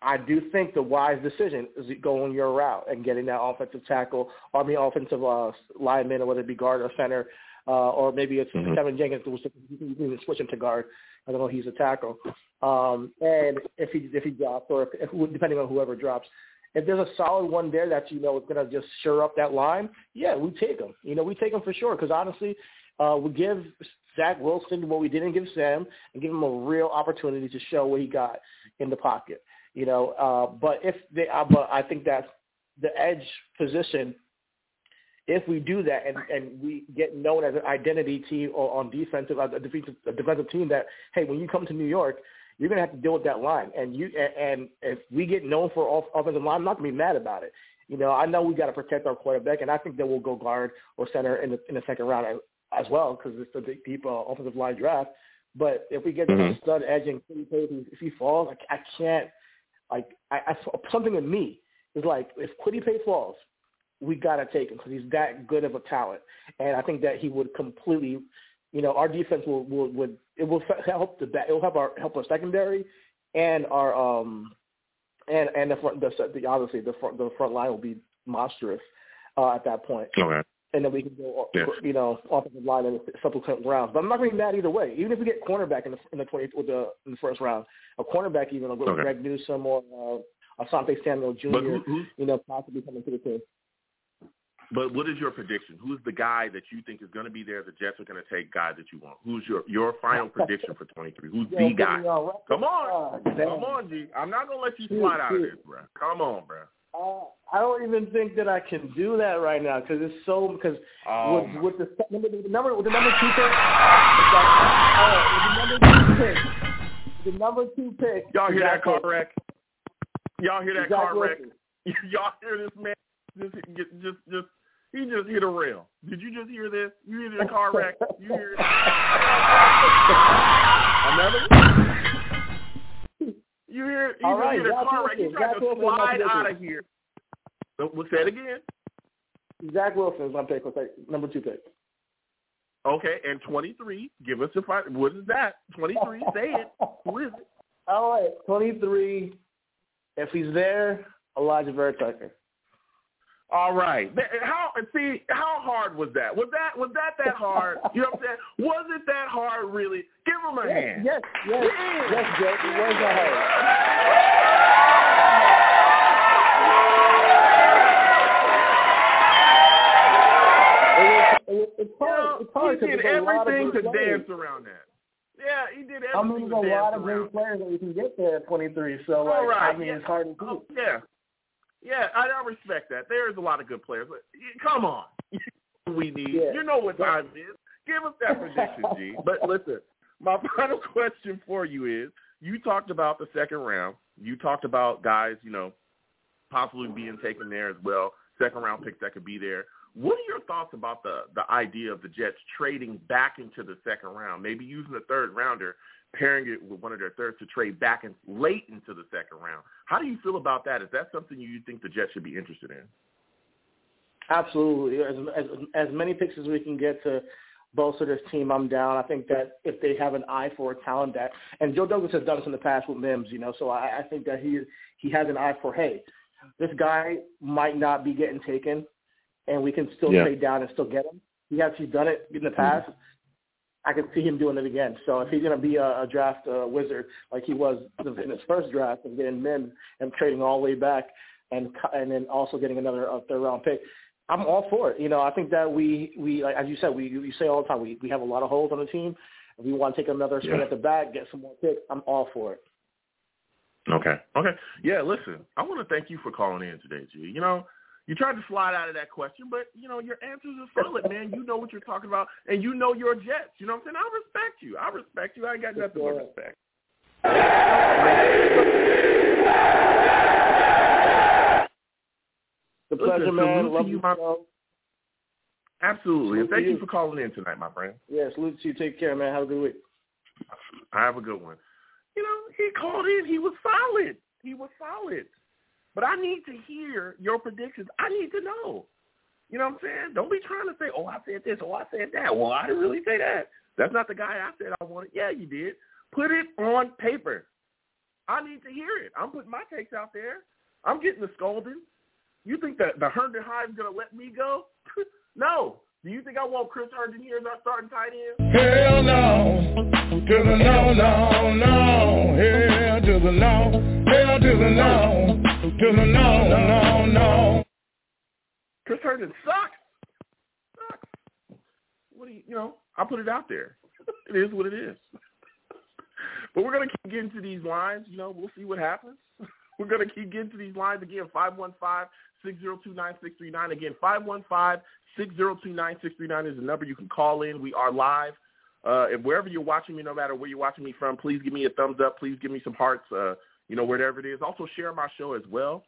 Speaker 4: I do think the wise decision is going your route and getting that offensive tackle, or I mean offensive uh, lineman, or whether it be guard or center, uh, or maybe it's mm-hmm. Teven Jenkins, you can switch him to guard. I don't know, he's a tackle. Um, and if he if he drops, or if, if, depending on whoever drops, if there's a solid one there that you know is going to just sure up that line, yeah, we take him. You know, we take him for sure because honestly, uh, we give Zach Wilson what we didn't give Sam and give him a real opportunity to show what he got in the pocket. You know, uh, but if they, uh, but I think that the edge position, if we do that and, and we get known as an identity team or on defensive, a defensive, a defensive team that, hey, when you come to New York, you're going to have to deal with that line. And you and if we get known for off, offensive line, I'm not going to be mad about it. You know, I know we got to protect our quarterback, and I think that we'll go guard or center in the in the second round as well because it's a big, deep uh, offensive line draft. But if we get mm-hmm. stud edge and if he falls, I, I can't. Like I, I something in me is like if Kwity Paye falls, we gotta take him because he's that good of a talent, and I think that he would completely you know, our defense will, will would it will help the it will help our help our secondary and our um and and the front the, the obviously the front the front line will be monstrous uh, at that point.
Speaker 2: Okay.
Speaker 4: And then we can go, yes. you know, offensive line in the subsequent rounds. But I'm not going to be mad either way. Even if we get cornerback in the in the twenty with the in the first round, a cornerback even like okay. Greg Newsome or uh, Asante Samuel Jr. Who, you know, possibly coming to the team.
Speaker 2: But what is your prediction? Who's the guy that you think is going to be there? The Jets are going to take guy that you want. Who's your your final prediction for 23? Who's the guy? Come on, come on, G. I'm not going to let you slide out of this, bro. Come on, bro.
Speaker 4: Uh, I don't even think that I can do that right now because it's so because oh. with, with the number the number with the number two pick, uh, the number two pick, the number two pick.
Speaker 2: Y'all hear that car wreck? Y'all hear that car wreck? Y'all hear this man just just just he just hit a rail. Did you just hear this? You hear the car wreck? You hear Another You hear he just right, hit a car wreck. He tried to slide out of here. So, we'll say it again.
Speaker 4: Zach Wilson is my pick. Number two pick.
Speaker 2: Okay, and 23. Give us a fight. What is that? 23. say it. Who is it?
Speaker 4: All right, 23. If he's there, Alijah Vera-Tucker.
Speaker 2: All right. How see how hard was that? Was that was that that hard? You know what I'm saying? Was it that hard really? Give him a
Speaker 4: yes,
Speaker 2: hand.
Speaker 4: Yes, yes, yeah. yes, Jake. It was that hard. it's hard. it's hard
Speaker 2: he did everything to players. dance around that. Yeah, he did everything. I
Speaker 4: mean, there's a lot of great players that you can get there at 23. So, like, right. I mean,
Speaker 2: yeah.
Speaker 4: it's hard to do.
Speaker 2: Oh, yeah, yeah, I, I respect that. There's a lot of good players. But come on, we need. Yeah. You know what time it is. Give us that prediction, G. But listen, my final question for you is: You talked about the second round. You talked about guys, you know, possibly being taken there as well. second round picks that could be there. What are your thoughts about the the idea of the Jets trading back into the second round, maybe using the third rounder, pairing it with one of their thirds to trade back and late into the second round? How do you feel about that? Is that something you think the Jets should be interested in?
Speaker 4: Absolutely. As, as, as many picks as we can get to bolster this team, I'm down. I think that if they have an eye for a talent that, and Joe Douglas has done this in the past with Mims, you know, so I, I think that he he has an eye for, hey, this guy might not be getting taken, and we can still yeah. trade down and still get him. He has he's done it in the past. Mm-hmm. I can see him doing it again. So if he's going to be a, a draft uh, wizard like he was in his first draft and getting men and trading all the way back, and and then also getting another uh, third round pick, I'm all for it. You know, I think that we we like, as you said, we we say all the time we we have a lot of holes on the team. If we want to take another swing yeah. at the back, get some more picks. I'm all for it.
Speaker 2: Okay. Okay. Yeah. Listen, I want to thank you for calling in today, G. You know, you tried to slide out of that question, but you know your answers are solid, man. You know what you're talking about, and you know your Jets. You know what I'm saying? I respect you. I respect you. I ain't got nothing but respect.
Speaker 4: The pleasure, man. Love
Speaker 2: you, my Absolutely. and thank you. you for calling in tonight, my friend.
Speaker 4: Yes, salute to you. Take care, man. Have a good week.
Speaker 2: I have a good one. You know, he called in. He was solid. He was solid. But I need to hear your predictions. I need to know. You know what I'm saying? Don't be trying to say, oh, I said this, oh, I said that. Well, I didn't really say that. That's not the guy I said I wanted. Yeah, you did. Put it on paper. I need to hear it. I'm putting my takes out there. I'm getting the scolding. You think that the Herndon Hive is going to let me go? no. Do you think I want Chris Herndon here as our starting tight end?
Speaker 5: Hell no. To the no, no, no. Hell to the no. Hell to the no. To the no, no, no.
Speaker 2: Chris Herndon sucks. Sucks. What do you, you know, I'll put it out there. it is what it is. but we're going to keep getting to these lines. You know, we'll see what happens. We're going to keep getting to these lines again, 515-602-9639. Again, 515-602-9639 is the number you can call in. We are live. Uh, and wherever you're watching me, no matter where you're watching me from, please give me a thumbs up. Please give me some hearts, uh, you know, wherever it is. Also share my show as well.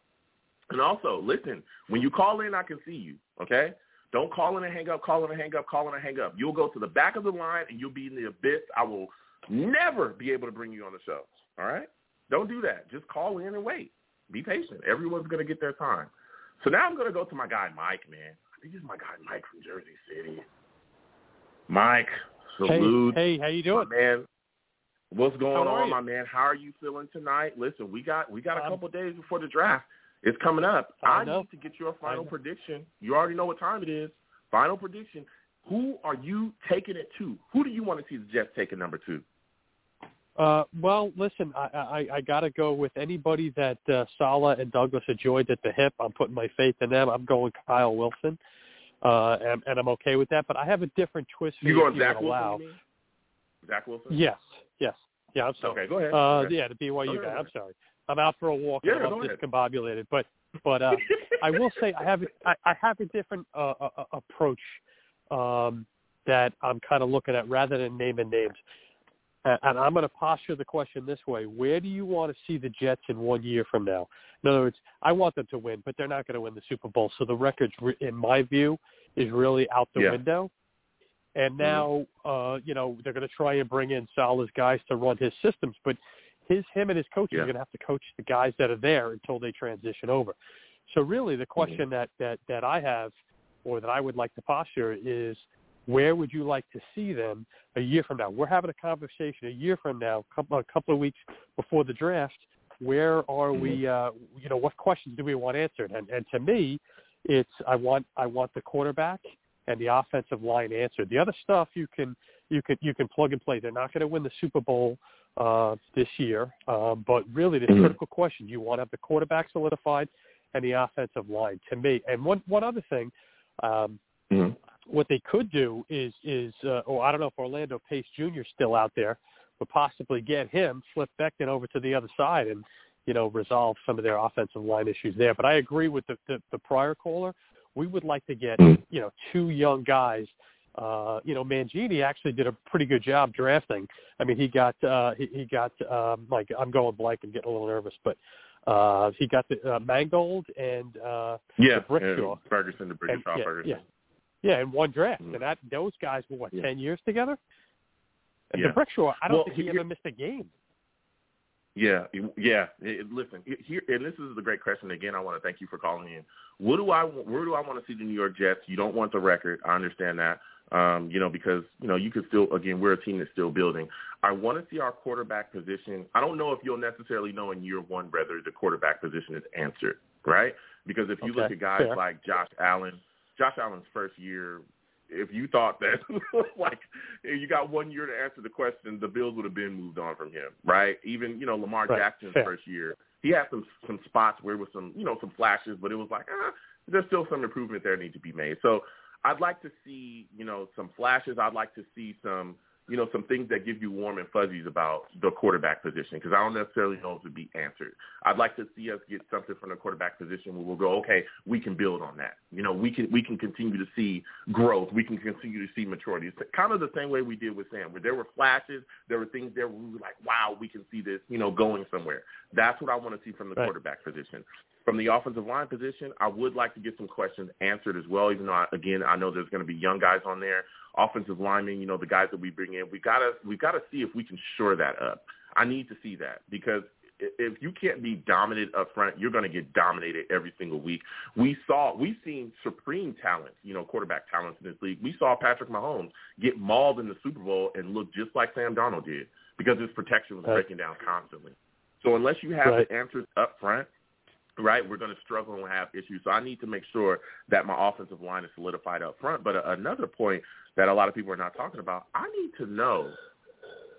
Speaker 2: And also, listen, when you call in, I can see you, okay? Don't call in and hang up, call in and hang up, call in and hang up. You'll go to the back of the line and you'll be in the abyss. I will never be able to bring you on the show, all right? Don't do that. Just call in and wait. Be patient. Everyone's going to get their time. So now I'm going to go to my guy, Mike, man. I think it's my guy, Mike from Jersey City. Mike, salute.
Speaker 6: Hey, hey how you doing?
Speaker 2: man. What's going on, my man? How are you feeling tonight? Listen, we got we got a couple days before the draft. It's coming up.
Speaker 6: I,
Speaker 2: I need to get your final prediction. You already know what time it is. Final prediction. Who are you taking it to? Who do you want to see the Jets taking number two?
Speaker 6: Uh, well, listen, I, I, I got to go with anybody that uh, Saleh and Douglas enjoyed at the hip. I'm putting my faith in them. I'm going Kyle Wilson, uh, and, and I'm okay with that. But I have a different twist.
Speaker 2: You going Zach Wilson?
Speaker 6: Allow.
Speaker 2: Zach Wilson?
Speaker 6: Yes, yes, yeah. I'm sorry.
Speaker 2: Okay, go ahead.
Speaker 6: Uh,
Speaker 2: okay.
Speaker 6: Yeah, the BYU guy. I'm sorry. I'm out for a walk.
Speaker 2: Yeah,
Speaker 6: I'm discombobulated. But but uh, I will say I have I, I have a different uh, uh, approach um, that I'm kind of looking at rather than naming names. And I'm going to posture the question this way: Where do you want to see the Jets in one year from now? In other words, I want them to win, but they're not going to win the Super Bowl. So the record, in my view, is really out the
Speaker 2: yeah.
Speaker 6: window. And now, uh, you know, they're going to try and bring in Saleh's guys to run his systems, but his, him, and his coaches
Speaker 2: yeah.
Speaker 6: are going to have to coach the guys that are there until they transition over. So really, the question mm-hmm. that that that I have, or that I would like to posture, is where would you like to see them a year from now? We're having a conversation a year from now, a couple of weeks before the draft. Where are we?
Speaker 2: Mm-hmm.
Speaker 6: Uh, you know, what questions do we want answered? And, and to me, it's I want I want the quarterback and the offensive line answered. The other stuff you can you can you can plug and play. They're not going to win the Super Bowl uh, this year, um, but really the
Speaker 2: mm-hmm.
Speaker 6: critical question you want to have the quarterback solidified and the offensive line. To me, and one one other thing. Um,
Speaker 2: mm-hmm
Speaker 6: what they could do is is uh, or I don't know if Orlando Pace Jr. is still out there, but possibly get him, flip Becton over to the other side, and you know resolve some of their offensive line issues there. But I agree with the the, the prior caller. We would like to get
Speaker 2: hmm.
Speaker 6: you know two young guys. Uh, you know, Mangini actually did a pretty good job drafting. I mean, he got uh, he, he got um, like I'm going blank and getting a little nervous, but Uh, he got the uh, Mangold and uh,
Speaker 2: Yeah,
Speaker 6: D'Brickashaw.
Speaker 2: and Ferguson, the British
Speaker 6: and, yeah,
Speaker 2: Ferguson.
Speaker 6: yeah, yeah, in one draft.
Speaker 2: Mhm.
Speaker 6: And that those guys were what
Speaker 2: Yeah.
Speaker 6: ten years together. And
Speaker 2: Yeah.
Speaker 6: D'Brickashaw, I don't
Speaker 2: Well,
Speaker 6: think he
Speaker 2: here-
Speaker 6: ever missed a game.
Speaker 2: Yeah, yeah. It, listen, here, and this is the great question. Again, I want to thank you for calling in. What do I, where do I want to see the New York Jets? You don't want the record. I understand that. Um, you know, because you know you could still, again, we're a team that's still building. I want to see our quarterback position. I don't know if you'll necessarily know in year one whether the quarterback position is answered, right? Because if you look at guys
Speaker 6: fair.
Speaker 2: like Josh Allen, Josh Allen's first year if you thought that like you got one year to answer the question, the Bills would have been moved on from him, right? Even you know Lamar
Speaker 6: Right.
Speaker 2: Jackson's
Speaker 6: Fair.
Speaker 2: first year, he had some some spots where it was some you know some flashes, but it was like ah, there's still some improvement there need to be made. So I'd like to see you know some flashes. I'd like to see some you know some things that give you warm and fuzzies about the quarterback position because I don't necessarily know if it'd be answered. I'd like to see us get something from the quarterback position where we'll go, okay, we can build on that. You know, we can we can continue to see growth. We can continue to see maturity. It's kind of the same way we did with Sam, where there were flashes, there were things there where we were like, wow, we can see this, you know, going somewhere. That's what I want to see from the
Speaker 6: Right.
Speaker 2: quarterback position. From the offensive line position, I would like to get some questions answered as well. Even though, I, again, I know there's going to be young guys on there, offensive linemen. You know, the guys that we bring in, we gotta we gotta see if we can shore that up. I need to see that because if you can't be dominant up front, you're going to get dominated every single week. We saw we've seen supreme talent, you know, quarterback talents in this league. We saw Patrick Mahomes get mauled in the Super Bowl and look just like Sam Darnold did because his protection was
Speaker 6: Right.
Speaker 2: breaking down constantly. So unless you have
Speaker 6: Right.
Speaker 2: the answers up front, right, we're going to struggle and have issues. So I need to make sure that my offensive line is solidified up front. But uh, another point that a lot of people are not talking about, I need to know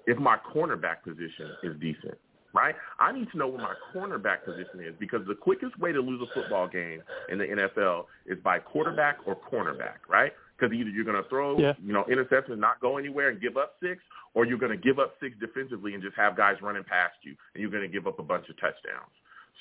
Speaker 2: if my cornerback position is decent. Right? I need to know what my cornerback position is because the quickest way to lose a football game in the NFL is by quarterback or cornerback, right? Because either you're going to throw,
Speaker 6: Yeah.
Speaker 2: you know, interceptions not go anywhere and give up six, or you're going to give up six defensively and just have guys running past you, and you're going to give up a bunch of touchdowns.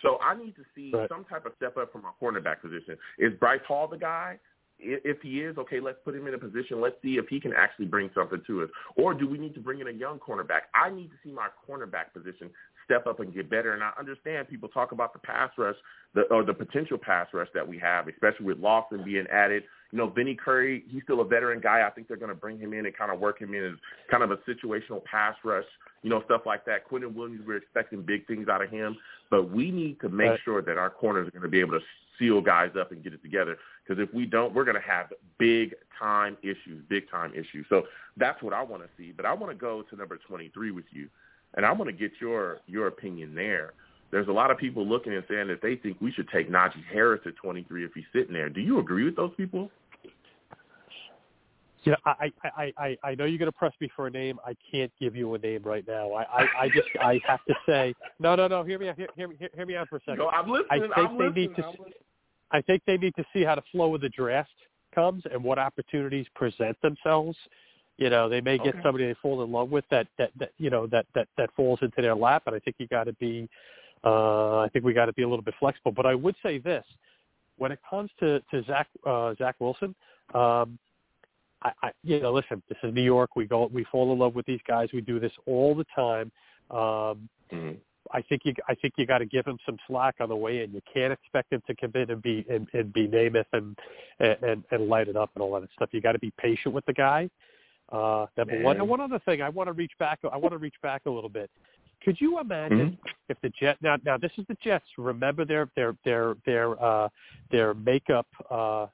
Speaker 2: So I need to see
Speaker 6: Right.
Speaker 2: some type of step up from our cornerback position. Is Bryce Hall the guy? If he is, okay, let's put him in a position. Let's see if he can actually bring something to us. Or do we need to bring in a young cornerback? I need to see my cornerback position step up and get better. And I understand people talk about the pass rush, the or the potential pass rush that we have, especially with Lawson being added. You know, Vinny Curry, he's still a veteran guy. I think they're going to bring him in and kind of work him in as kind of a situational pass rush, you know, stuff like that. Quinnen Williams, we're expecting big things out of him, but we need to make
Speaker 6: Right.
Speaker 2: sure that our corners are going to be able to seal guys up and get it together. Because if we don't, we're going to have big time issues, big time issues. So that's what I want to see. But I want to go to number 23 with you, and I want to get your your opinion there. There's a lot of people looking and saying that they think we should take Najee Harris at 23 if he's sitting there. Do you agree with those people?
Speaker 6: You know, I, I, I, I, I know you're going to press me for a name. I can't give you a name right now. I, I, I just, I have to say, no, no, no. Hear me out. Hear, hear, me- hear, me out for a second.
Speaker 2: No, I'm listening.
Speaker 6: I think
Speaker 2: I'm
Speaker 6: they
Speaker 2: listening.
Speaker 6: need to
Speaker 2: I'm
Speaker 6: s-
Speaker 2: listening.
Speaker 6: I think they need to see how the flow of the draft comes and what opportunities present themselves. You know, they may get
Speaker 2: Okay.
Speaker 6: somebody they fall in love with that that, that you know that that that falls into their lap, and I think you got to be, uh, I think we got to be a little bit flexible. But I would say this: when it comes to to Zach uh, Zach Wilson, um, I, I you know, listen, this is New York. We go, we fall in love with these guys. We do this all the time. Um,
Speaker 2: Mhm.
Speaker 6: I think you I think you got to give him some slack on the way in. You can't expect him to come in and be and, and be Namath and, and and light it up and all that stuff. You got to be patient with the guy. Uh, number one. And one other thing, I want to reach back. I want to reach back a little bit. Could you imagine if the Jet now now this is the Jets. Remember their their their their uh, their makeup. Uh,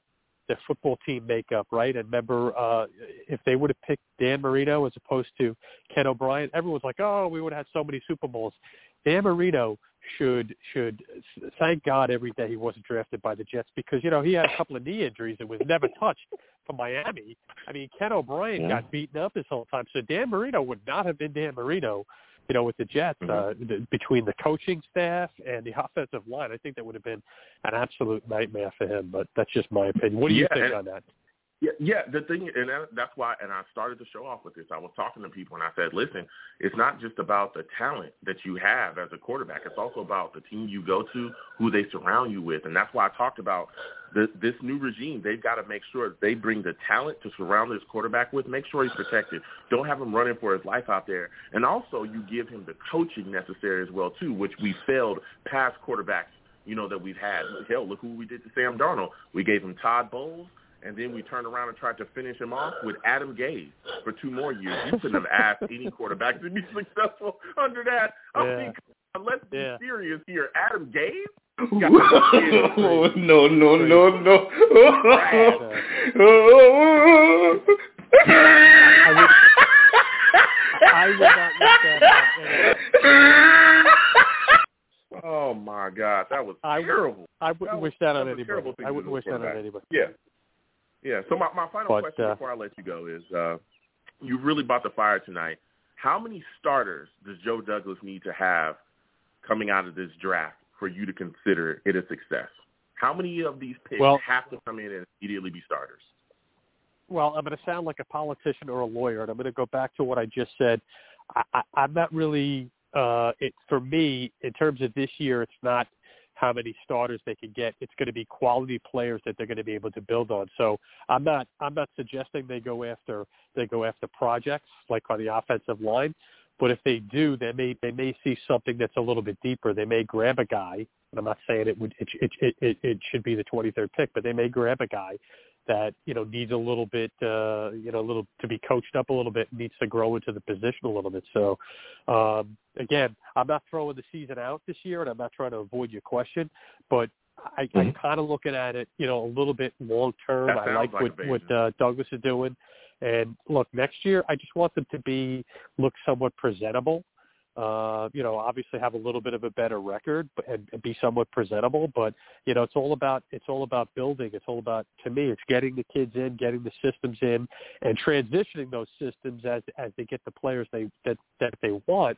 Speaker 6: their football team makeup, right? And remember, uh, if they would have picked Dan Marino as opposed to Ken O'Brien, everyone's like, "Oh, we would have had so many Super Bowls." Dan Marino should should thank God every day he wasn't drafted by the Jets because you know he had a couple of knee injuries and was never touched for Miami. I mean, Ken O'Brien
Speaker 2: Yeah.
Speaker 6: got beaten up his whole time, so Dan Marino would not have been Dan Marino. You know, with the Jets, uh, the, between the coaching staff and the offensive line, I think that would have been an absolute nightmare for him. But that's just my opinion. What do you
Speaker 2: Yeah,
Speaker 6: think
Speaker 2: and-
Speaker 6: on that?
Speaker 2: Yeah, yeah. The thing, and that, that's why, and I started the show off with this. I was talking to people, and I said, "Listen, it's not just about the talent that you have as a quarterback. It's also about the team you go to, who they surround you with, and that's why I talked about the, this new regime. They've got to make sure they bring the talent to surround this quarterback with. Make sure he's protected. Don't have him running for his life out there, and also you give him the coaching necessary as well too, which we failed past quarterbacks. You know that we've had. Hell, look who we did to Sam Darnold. We gave him Todd Bowles and then we turned around and tried to finish him off with Adam Gase for two more years. You couldn't have asked any quarterback to be successful under that. I
Speaker 6: Yeah.
Speaker 2: mean, let's be
Speaker 6: Yeah.
Speaker 2: serious here. Adam Gase?
Speaker 7: oh, no, no, no, no.
Speaker 6: I would, I would not wish that on anyone.
Speaker 2: Oh my God, that was
Speaker 6: I
Speaker 2: terrible.
Speaker 6: I wouldn't
Speaker 2: was-
Speaker 6: wish that
Speaker 2: that
Speaker 6: on
Speaker 2: was a terrible
Speaker 6: anybody. I wouldn't wish that on anybody.
Speaker 2: Yeah. Yeah. So my, my final
Speaker 6: But,
Speaker 2: question
Speaker 6: uh,
Speaker 2: before I let you go is, uh, you really bought the fire tonight. How many starters does Joe Douglas need to have coming out of this draft for you to consider it a success? How many of these picks
Speaker 6: Well-
Speaker 2: have to come in and immediately be starters?
Speaker 6: Well, I'm going to sound like a politician or a lawyer, and I'm going to go back to what I just said. I, I, I'm not really. Uh, it for me in terms of this year, it's not how many starters they can get. It's going to be quality players that they're going to be able to build on. So I'm not. I'm not suggesting they go after they go after projects like on the offensive line. But if they do, they may they may see something that's a little bit deeper. They may grab a guy, and I'm not saying it would it it it, it, should be the 23rd pick, but they may grab a guy that you know needs a little bit uh you know a little to be coached up a little bit needs to grow into the position a little bit. So um again i'm not throwing the season out this year and i'm not trying to avoid your question but i i'm
Speaker 2: Mhm.
Speaker 6: kind of looking at it you know a little bit long term. I like
Speaker 2: like
Speaker 6: what what uh, douglas is doing. And look next year i just want them to be look somewhat presentable uh, you know, obviously have a little bit of a better record and, and be somewhat presentable. But you know, it's all about it's all about building. It's all about to me, it's getting the kids in, getting the systems in, and transitioning those systems as as they get the players they that that they want.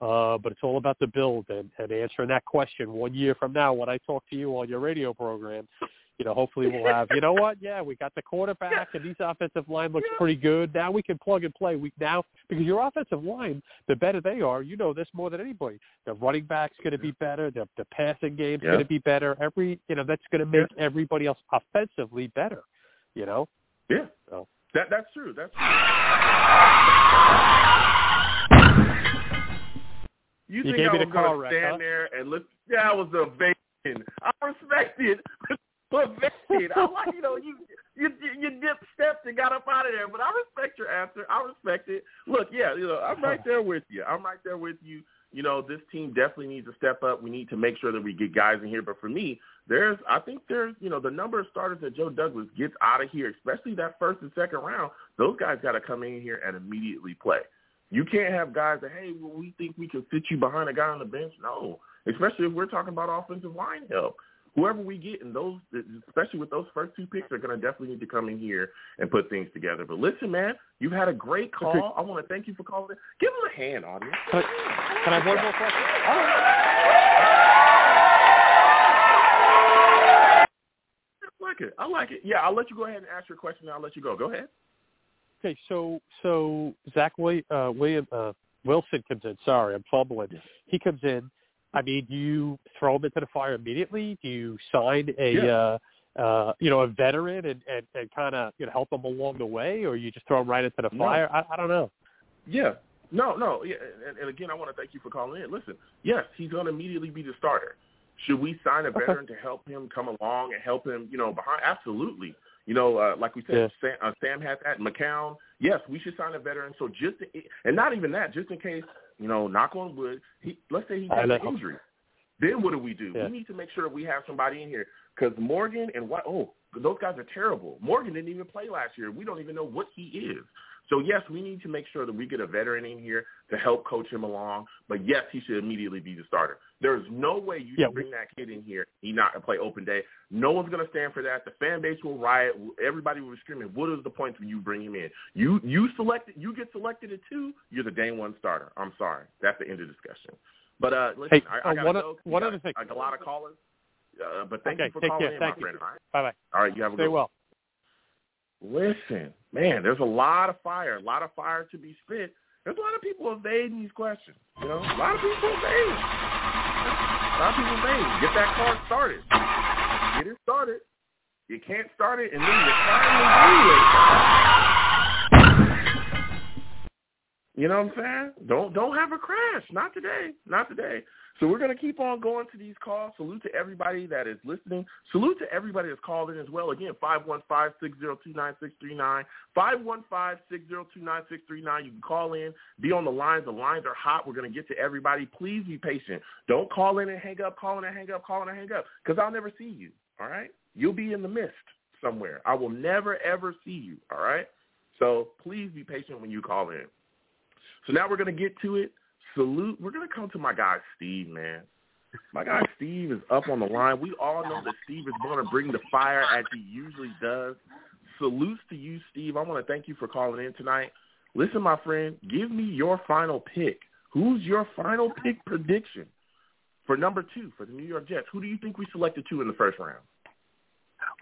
Speaker 6: Uh, but it's all about the build and, and answering that question one year from now when I talk to you on your radio program. You know, hopefully we'll have. You know what? Yeah, we got the quarterback, and these offensive line looks pretty good. Now we can plug and play. We now because your offensive line, the better they are, you know this more than anybody. The running back's going to be better. The the passing game's
Speaker 2: Yeah.
Speaker 6: going to be better. Every you know that's going to make everybody else offensively better. You know.
Speaker 2: Yeah.
Speaker 6: So.
Speaker 2: That that's true. That's true. You,
Speaker 6: You
Speaker 2: think
Speaker 6: gave
Speaker 2: I
Speaker 6: me
Speaker 2: was gonna
Speaker 6: car wreck,
Speaker 2: stand
Speaker 6: huh?
Speaker 2: there and look? Yeah, I was a bacon. I respect it, but bacon. I like you know you you you dip stepped and got up out of there. But I respect your answer. I respect it. Look, yeah, you know I'm right there with you. I'm right there with you. You know this team definitely needs to step up. We need to make sure that we get guys in here. But for me, there's I think there's you know the number of starters that Joe Douglas gets out of here, especially that first and second round. Those guys got to come in here and immediately play. You can't have guys that hey, well, we think we can sit you behind a guy on the bench. No, especially if we're talking about offensive line help. Whoever we get in those, especially with those first two picks, are going to definitely need to come in here and put things together. But listen, man, you've had a great call. I want to thank you for calling. in. Give him a hand, audience.
Speaker 6: Can I, can I have one more question?
Speaker 2: I like it. I like it. Yeah, I'll let you go ahead and ask your question. and I'll let you go. Go ahead.
Speaker 6: Okay, so so Zach William, uh, William uh, Wilson comes in. Sorry, I'm fumbling. He comes in. I mean, do you throw him into the fire immediately? Do you sign a
Speaker 2: Yeah.
Speaker 6: uh, uh, you know a veteran and and, and kind of you know help him along the way, or you just throw him right into the
Speaker 2: No.
Speaker 6: fire? I, I don't know.
Speaker 2: Yeah. No, no. Yeah, and, and again, I want to thank you for calling in. Listen, yes, he's going to immediately be the starter. Should we sign a
Speaker 6: Okay.
Speaker 2: veteran to help him come along and help him, you know, behind? Absolutely. You know, uh, like we said,
Speaker 6: Yeah.
Speaker 2: Sam, uh, Sam has that. McCown, yes, we should sign a veteran. So just, and not even that, just in case, you know, knock on wood, he, let's say he gets an injury. Then what do we do?
Speaker 6: Yeah.
Speaker 2: We need to make sure we have somebody in here because Morgan and what? Oh, those guys are terrible. Morgan didn't even play last year. We don't even know what he is. So yes, we need to make sure that we get a veteran in here to help coach him along. But yes, he should immediately be the starter. There's no way you
Speaker 6: Yeah,
Speaker 2: bring that kid in here. He not gonna play open day. No one's gonna stand for that. The fan base will riot. Everybody will be screaming. What is the point when you bring him in? You you selected. You get selected at two. You're the day one starter. I'm sorry. That's the end of discussion. But uh, listen,
Speaker 6: Hey,
Speaker 2: I, I
Speaker 6: uh,
Speaker 2: gotta
Speaker 6: one o-
Speaker 2: go.
Speaker 6: One
Speaker 2: got
Speaker 6: other thing.
Speaker 2: A, a lot of callers. Uh, but thank
Speaker 6: Okay,
Speaker 2: you for
Speaker 6: take
Speaker 2: calling
Speaker 6: care.
Speaker 2: in,
Speaker 6: Thank
Speaker 2: my
Speaker 6: you.
Speaker 2: friend. All right.
Speaker 6: Bye bye.
Speaker 2: All right. You have a
Speaker 6: Stay
Speaker 2: good one.
Speaker 6: well.
Speaker 2: listen, man, there's a lot of fire, a lot of fire to be spit. There's a lot of people evading these questions. You know, a lot of people evading. A lot of people evading. Get that car started. Get it started. You can't start it, and then you finally do it. You know what I'm saying? Don't don't have a crash. Not today. Not today. So we're to keep on going to these calls. Salute to everybody that is listening. Salute to everybody that's called in as well. Again, 515-602-9639. 515-602-9639. You can call in, be on the lines. The lines are hot. We're to get to everybody. Please be patient. Don't call in and hang up, call in and hang up, call in and hang up, because I'll never see you, all right? You'll be in the mist somewhere. I will never, ever see you, all right? So please be patient when you call in. So now we're going to get to it salute. We're gonna come to my guy Steve, man. My guy Steve is up on the line. We all know that Steve is going to bring the fire as he usually does. Salutes to you, Steve. I want to thank you for calling in tonight. Listen, my friend, give me your final pick. Who's your final pick prediction for number two for the New York Jets? Who do you think we selected two in the first round?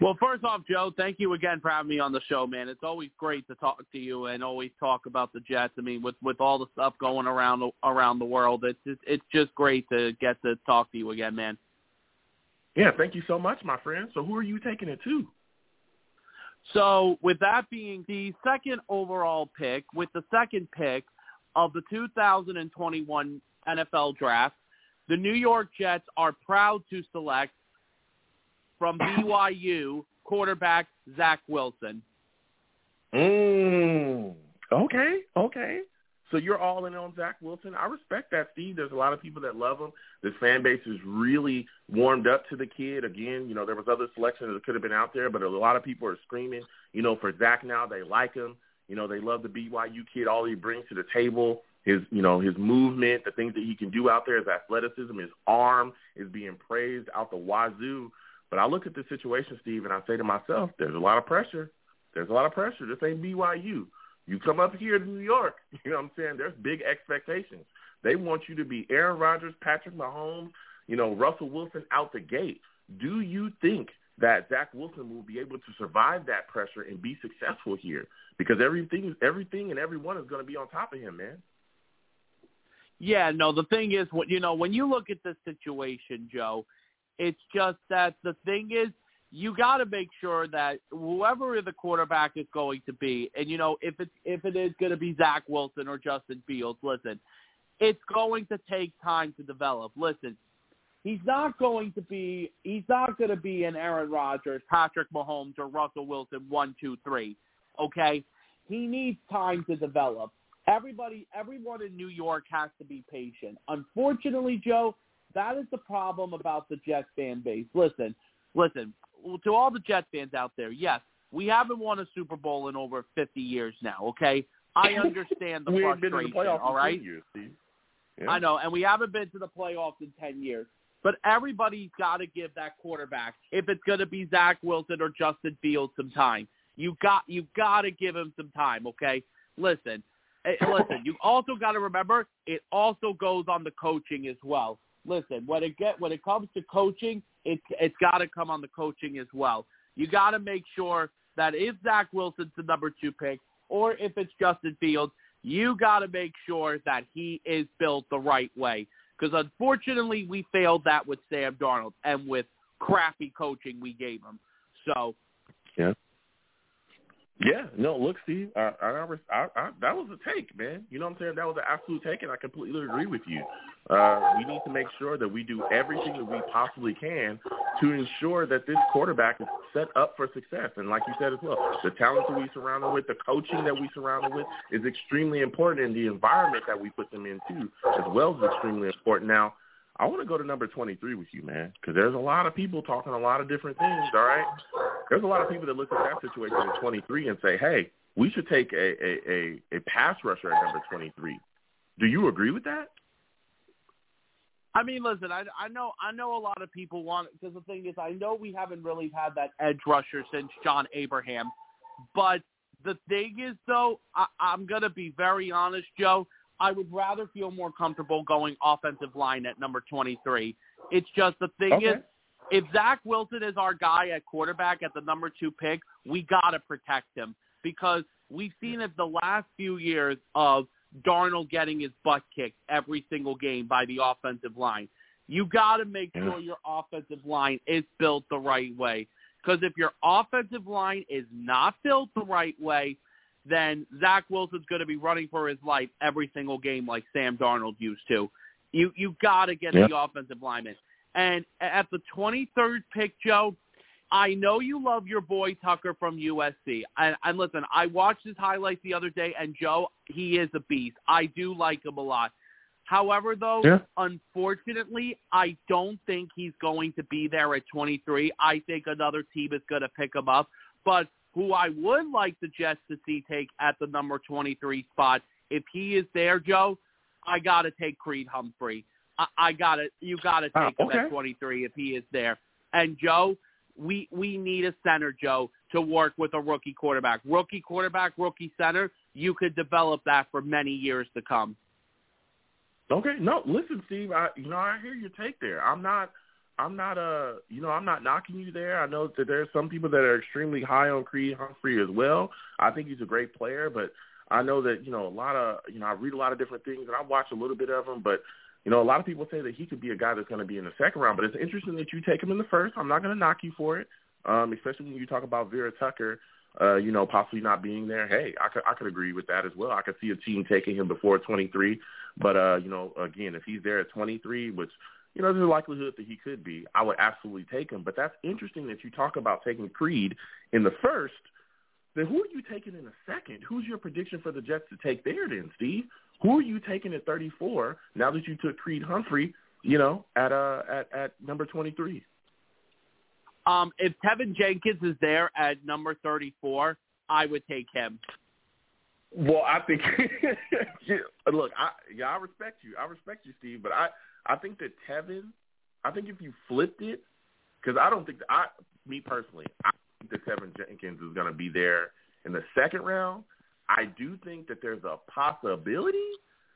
Speaker 8: Well, first off, Joe, thank you again for having me on the show, man. It's always great to talk to you and always talk about the Jets. I mean, with with all the stuff going around the, around the world, it's it's, it's just great to get to talk to you again, man.
Speaker 2: Yeah, thank you so much, my friend. So, who are you taking it to?
Speaker 8: So, with that being the second overall pick, with the second pick of the 2021 NFL Draft, the New York Jets are proud to select from BYU quarterback Zach Wilson.
Speaker 2: Mm, okay, okay. So you're all in on Zach Wilson. I respect that, Steve. There's a lot of people that love him. This fan base is really warmed up to the kid. Again, you know, there was other selections that could have been out there, but a lot of people are screaming, you know, for Zach now. They like him. You know, they love the BYU kid, all he brings to the table, his, you know, his movement, the things that he can do out there, his athleticism, his arm is being praised out the wazoo. But I look at the situation, Steve, and I say to myself, there's a lot of pressure. There's a lot of pressure. This ain't BYU. You come up here to New York, you know what I'm saying? There's big expectations. They want you to be Aaron Rodgers, Patrick Mahomes, you know, Russell Wilson out the gate. Do you think that Zach Wilson will be able to survive that pressure and be successful here? Because everything, everything, and everyone is to be on top of him, man.
Speaker 8: Yeah, no. The thing is, what you know, when you look at this situation, Joe, it's just that the thing is, you got to make sure that whoever the quarterback is going to be, and you know, if it's if it is going to be Zach Wilson or Justin Fields, listen, it's going to take time to develop. Listen, he's not going to be he's not going to be an Aaron Rodgers, Patrick Mahomes, or Russell Wilson one, two, three. Okay, he needs time to develop. Everybody, everyone in New York has to be patient. Unfortunately, Joe, that is the problem about the Jets fan base. Listen, listen, to all the Jets fans out there, yes, we haven't won a Super Bowl in over 50 years now, okay? I understand the
Speaker 2: we
Speaker 8: frustration,
Speaker 2: the playoffs
Speaker 8: all right?
Speaker 2: Years. Yeah.
Speaker 8: I know, and we haven't been to the playoffs in 10 years. But everybody's got to give that quarterback, if it's going to be Zach Wilson or Justin Fields, some time. You got you got to give him some time, okay? Listen, eh, listen. You also got to remember it also goes on the coaching as well listen, when it get when it comes to coaching, it's it's got to come on the coaching as well. You got to make sure that if Zach Wilson's the number two pick, or if it's Justin Fields, you got to make sure that he is built the right way. Because unfortunately, we failed that with Sam Darnold and with crappy coaching we gave him. So,
Speaker 2: yeah. Yeah, no, look, Steve, I, I, I, I, that was a take, man. You know what I'm saying? That was an absolute take, and I completely agree with you. Uh, we need to make sure that we do everything that we possibly can to ensure that this quarterback is set up for success. And like you said as well, the talent that we surround him with, the coaching that we surround him with is extremely important, and the environment that we put them into as well is extremely important. Now, I want to go to number 23 with you, man, because there's a lot of people talking a lot of different things, all right? There's a lot of people that look at that situation at 23 and say, hey, we should take a, a, a, a pass rusher at number 23. Do you agree with that?
Speaker 8: I mean, listen, I, I know I know a lot of people want because the thing is, I know we haven't really had that edge rusher since John Abraham, but the thing is, though, I, I'm gonna be very honest, Joe. I would rather feel more comfortable going offensive line at number 23. It's just the thing
Speaker 2: okay.
Speaker 8: is, if Zach Wilson is our guy at quarterback at the number two pick, we got to protect him because we've seen it the last few years of Darnold getting his butt kicked every single game by the offensive line. You got to make sure your offensive line is built the right way. Because if your offensive line is not built the right way, then Zach Wilson's going to be running for his life every single game like Sam Darnold used to. You you got to get
Speaker 2: Yep.
Speaker 8: the offensive lineman. And at the 23rd pick, Joe, I know you love your boy Tucker from USC. And, and listen, I watched his highlights the other day, and Joe, he is a beast. I do like him a lot. However, though,
Speaker 2: Yeah.
Speaker 8: unfortunately, I don't think he's going to be there at 23. I think another team is going to pick him up. But who I would like the Jets to see take at the number 23 spot, if he is there, Joe, I got to take Creed Humphrey. I, I got to, you got to
Speaker 2: Ah,
Speaker 8: take him
Speaker 2: okay.
Speaker 8: at 23 if he is there. And Joe, we we need a center, Joe, to work with a rookie quarterback. Rookie quarterback, rookie center. You could develop that for many years to come.
Speaker 2: Okay, no, listen, Steve. I you know I hear your take there. I'm not, I'm not uh, you know I'm not knocking you there. I know that there's some people that are extremely high on Creed Humphrey as well. I think he's a great player, but I know that you know a lot of you know I read a lot of different things and I watch a little bit of him, but you know a lot of people say that he could be a guy that's going to be in the second round. But it's interesting that you take him in the first. I'm not going to knock you for it, um, especially when you talk about Vera Tucker. Uh, you know, possibly not being there. Hey, I could I could agree with that as well. I could see a team taking him before 23. But uh, you know, again, if he's there at 23, which you know, there's a likelihood that he could be, I would absolutely take him. But that's interesting that you talk about taking Creed in the first. Then who are you taking in the second? Who's your prediction for the Jets to take there then, Steve? Who are you taking at 34 now that you took Creed Humphrey, you know, at uh at at number 23?
Speaker 8: Um, if Teven Jenkins is there at number 34, I would take him.
Speaker 2: Well, I think look, I yeah, I respect you. I respect you, Steve, but I I think that Teven, I think if you flipped it, because I don't think that I, me personally, I think that Teven Jenkins is going to be there in the second round. I do think that there's a possibility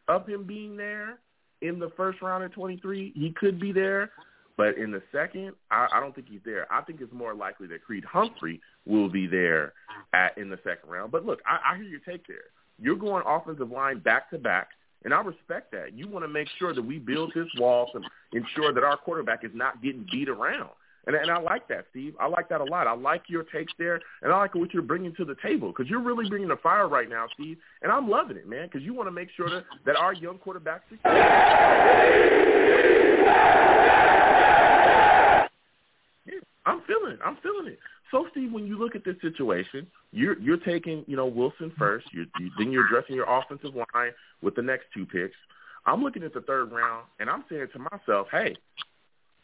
Speaker 2: of him being there in the first round at 23. He could be there, but in the second, I, I don't think he's there. I think it's more likely that Creed Humphrey will be there at in the second round. But look, I, I hear your take there. You're going offensive line back to back, and I respect that. You want to make sure that we build this wall to ensure that our quarterback is not getting beat around. And, and I like that, Steve. I like that a lot. I like your takes there, and I like what you're bringing to the table because you're really bringing the fire right now, Steve. And I'm loving it, man, because you want to make sure that, that our young quarterback succeeds. Yeah, I'm feeling it. I'm feeling it. So, Steve, when you look at this situation, you're you're taking you know Wilson first. You, you then you're addressing your offensive line with the next two picks. I'm looking at the third round, and I'm saying to myself, hey,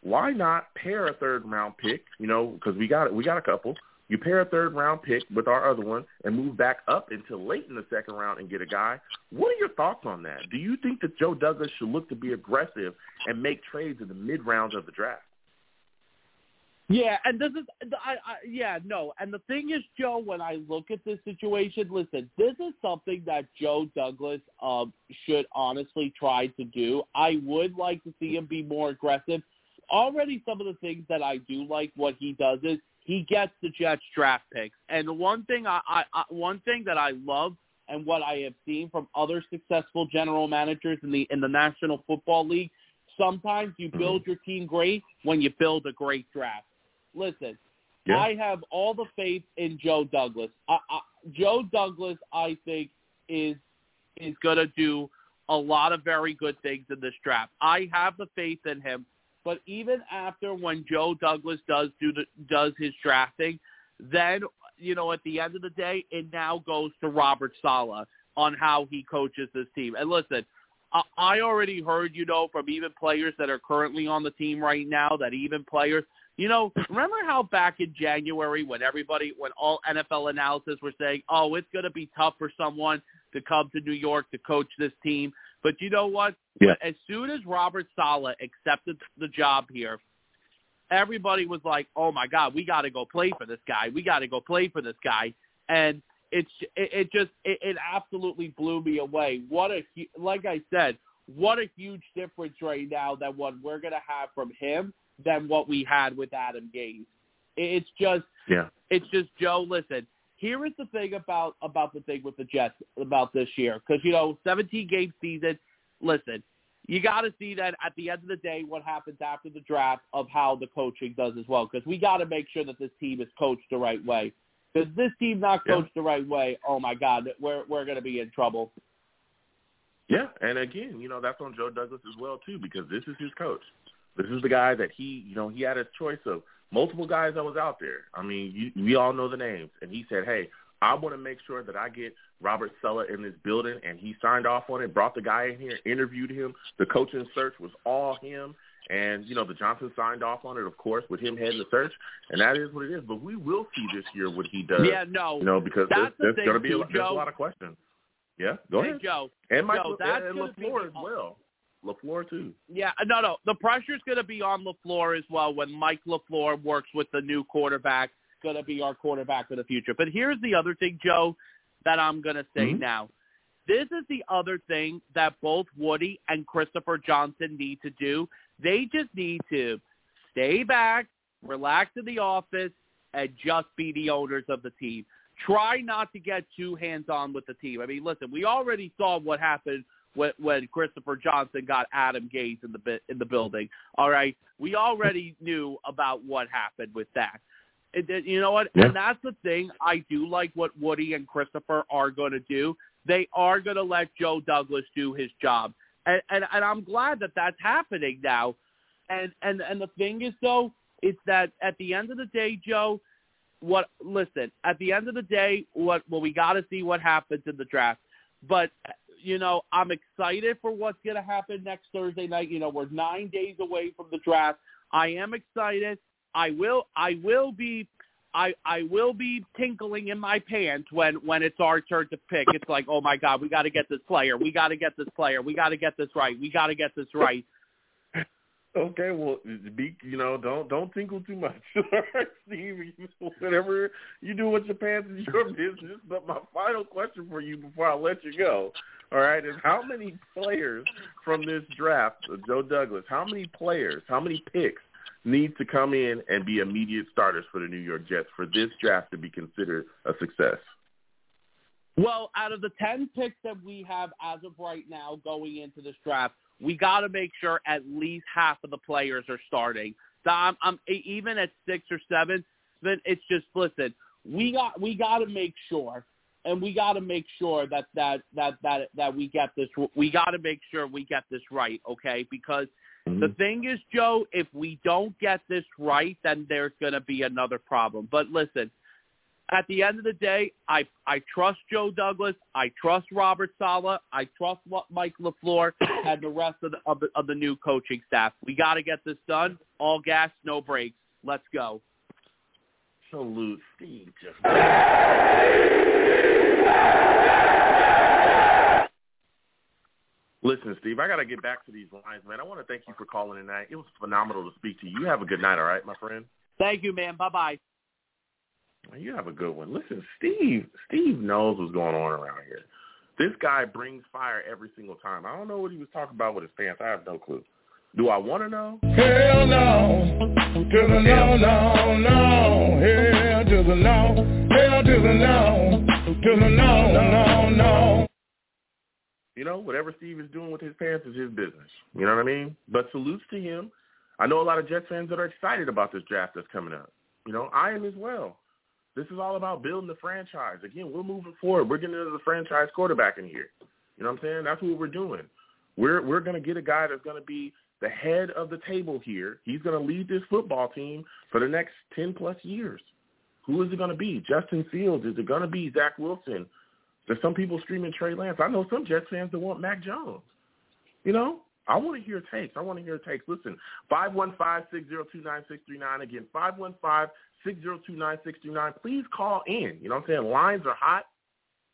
Speaker 2: why not pair a third round pick? You know, because we got we got a couple. You pair a third round pick with our other one and move back up until late in the second round and get a guy. What are your thoughts on that? Do you think that Joe Douglas should look to be aggressive and make trades in the mid rounds of the draft?
Speaker 8: Yeah, and this is I, I yeah, no. And the thing is, Joe, when I look at this situation, listen, this is something that Joe Douglas um should honestly try to do. I would like to see him be more aggressive. Already some of the things that I do like what he does is he gets the Jets draft picks. And the one thing I, I, I one thing that I love and what I have seen from other successful general managers in the in the National Football League, sometimes you build your team great when you build a great draft. Listen,
Speaker 2: Yeah.
Speaker 8: I have all the faith in Joe Douglas. I, I, Joe Douglas, I think, is is going to do a lot of very good things in this draft. I have the faith in him. But even after when Joe Douglas does do the does his drafting, then you know at the end of the day, it now goes to Robert Saleh on how he coaches this team. And listen, I, I already heard you know from even players that are currently on the team right now that even players you know, remember how back in January when everybody, when all NFL analysis were saying, oh, it's going to be tough for someone to come to New York to coach this team. But you know what?
Speaker 2: Yeah.
Speaker 8: As soon as Robert Saleh accepted the job here, everybody was like, oh my God, we got to go play for this guy. We got to go play for this guy. And it's, it, it just, it, it absolutely blew me away. What a, like I said, what a huge difference right now that what we're going to have from him than what we had with Adam Gase. It's just
Speaker 2: Yeah.
Speaker 8: it's just Joe. Listen, here is the thing about about the thing with the Jets about this year because you know 17 game season. Listen, you got to see that at the end of the day, what happens after the draft of how the coaching does as well. Because we got to make sure that this team is coached the right way. Because this team not
Speaker 2: Yeah.
Speaker 8: coached the right way, oh my God, we're we're going to be in trouble.
Speaker 2: Yeah, and again, you know, that's on Joe Douglas as well too, because this is his coach. This is the guy that he, you know, he had a choice of multiple guys that was out there. I mean, you, we all know the names, and he said, "Hey, I want to make sure that I get Robert Saleh in this building," and he signed off on it. Brought the guy in here, interviewed him. The coaching search was all him, and you know, the Johnson signed off on it, of course, with him heading the search, and that is what it is. But we will see this year what he does.
Speaker 8: yeah, no,
Speaker 2: you know, because
Speaker 8: that's
Speaker 2: there's,
Speaker 8: the
Speaker 2: there's going to be a,
Speaker 8: too,
Speaker 2: lot- there's a lot of questions. Yeah, go
Speaker 8: hey
Speaker 2: ahead.
Speaker 8: Joe,
Speaker 2: And Michael
Speaker 8: Joe, that's
Speaker 2: and
Speaker 8: be
Speaker 2: LaFleur as well. LaFleur too.
Speaker 8: Yeah, no, no. The pressure's going to be on LaFleur as well when Mike LaFleur works with the new quarterback. Going to be our quarterback for the future. But here's the other thing, Joe, that I'm going to say
Speaker 2: Mhm.
Speaker 8: now. This is the other thing that both Woody and Christopher Johnson need to do. They just need to stay back, relax in the office, and just be the owners of the team. Try not to get too hands-on with the team. I mean, listen, we already saw what happened when, when Christopher Johnson got Adam Gase in the in the building. All right, we already knew about what happened with that. And, then, you know what?
Speaker 2: Yeah.
Speaker 8: And that's the thing. I do like what Woody and Christopher are going to do. They are going to let Joe Douglas do his job, and, and and I'm glad that that's happening now. And and and the thing is, though, it's that at the end of the day, Joe, what listen at the end of the day what well we got to see what happens in the draft but you know i'm excited for what's going to happen next thursday night. You know we're nine days away from the draft. I am excited. I will i will be i i will be tinkling in my pants when when it's our turn to pick. It's like oh my god we got to get this player. We got to get this player. We got to get this right. We got to get this right
Speaker 2: Okay, well, be you know, don't don't tinkle too much, Steve. Whatever you do with your pants is your business. But my final question for you before I let you go, all right, is how many players from this draft, uh, Joe Douglas? How many players? How many picks need to come in and be immediate starters for the New York Jets for this draft to be considered a success?
Speaker 8: Well, out of the 10 picks that we have as of right now going into this draft, we got to make sure at least half of the players are starting. So I'm, I'm even at six or seven, then it's just listen. We got we got to make sure, and we got to make sure that that that that that we get this. We got to make sure we get this right, okay? Because mm-hmm. the thing is, Joe, if we don't get this right, then there's going to be another problem. But listen, at the end of the day, I I trust Joe Douglas, I trust Robert Saleh, I trust what Mike LaFleur and the rest of the, of the of the new coaching staff. We got to get this done. All gas, no brakes. Let's go.
Speaker 2: Salute, Steve. Just Listen, Steve, I got to get back to these lines, man. I want to thank you for calling tonight. It was phenomenal to speak to you. You have a good night, all right, my friend?
Speaker 8: Thank you, man. Bye bye.
Speaker 2: You have a good one. Listen, Steve, Steve knows what's going on around here. This guy brings fire every single time. I don't know what he was talking about with his pants. I have no clue. Do I want to know?
Speaker 5: Hell no. To the no, no, no. Hell to the no. Hell to the no. To the no, no, no.
Speaker 2: You know, whatever Steve is doing with his pants is his business. You know what I mean? But salutes to him. I know a lot of Jets fans that are excited about this draft that's coming up. You know, I am as well. This is all about building the franchise. Again, we're moving forward. We're getting into the franchise quarterback in here. You know what I'm saying? That's what we're doing. We're we're going to get a guy that's going to be the head of the table here. He's going to lead this football team for the next 10 plus years. Who is it going to be? Justin Fields? Is it going to be Zach Wilson? There's some people screaming Trey Lance. I know some Jets fans that want Mac Jones. You know, I want to hear takes. I want to hear takes. Listen, 515-602-9639. Again, 515-602-9639. Please call in. You know what I'm saying? Lines are hot.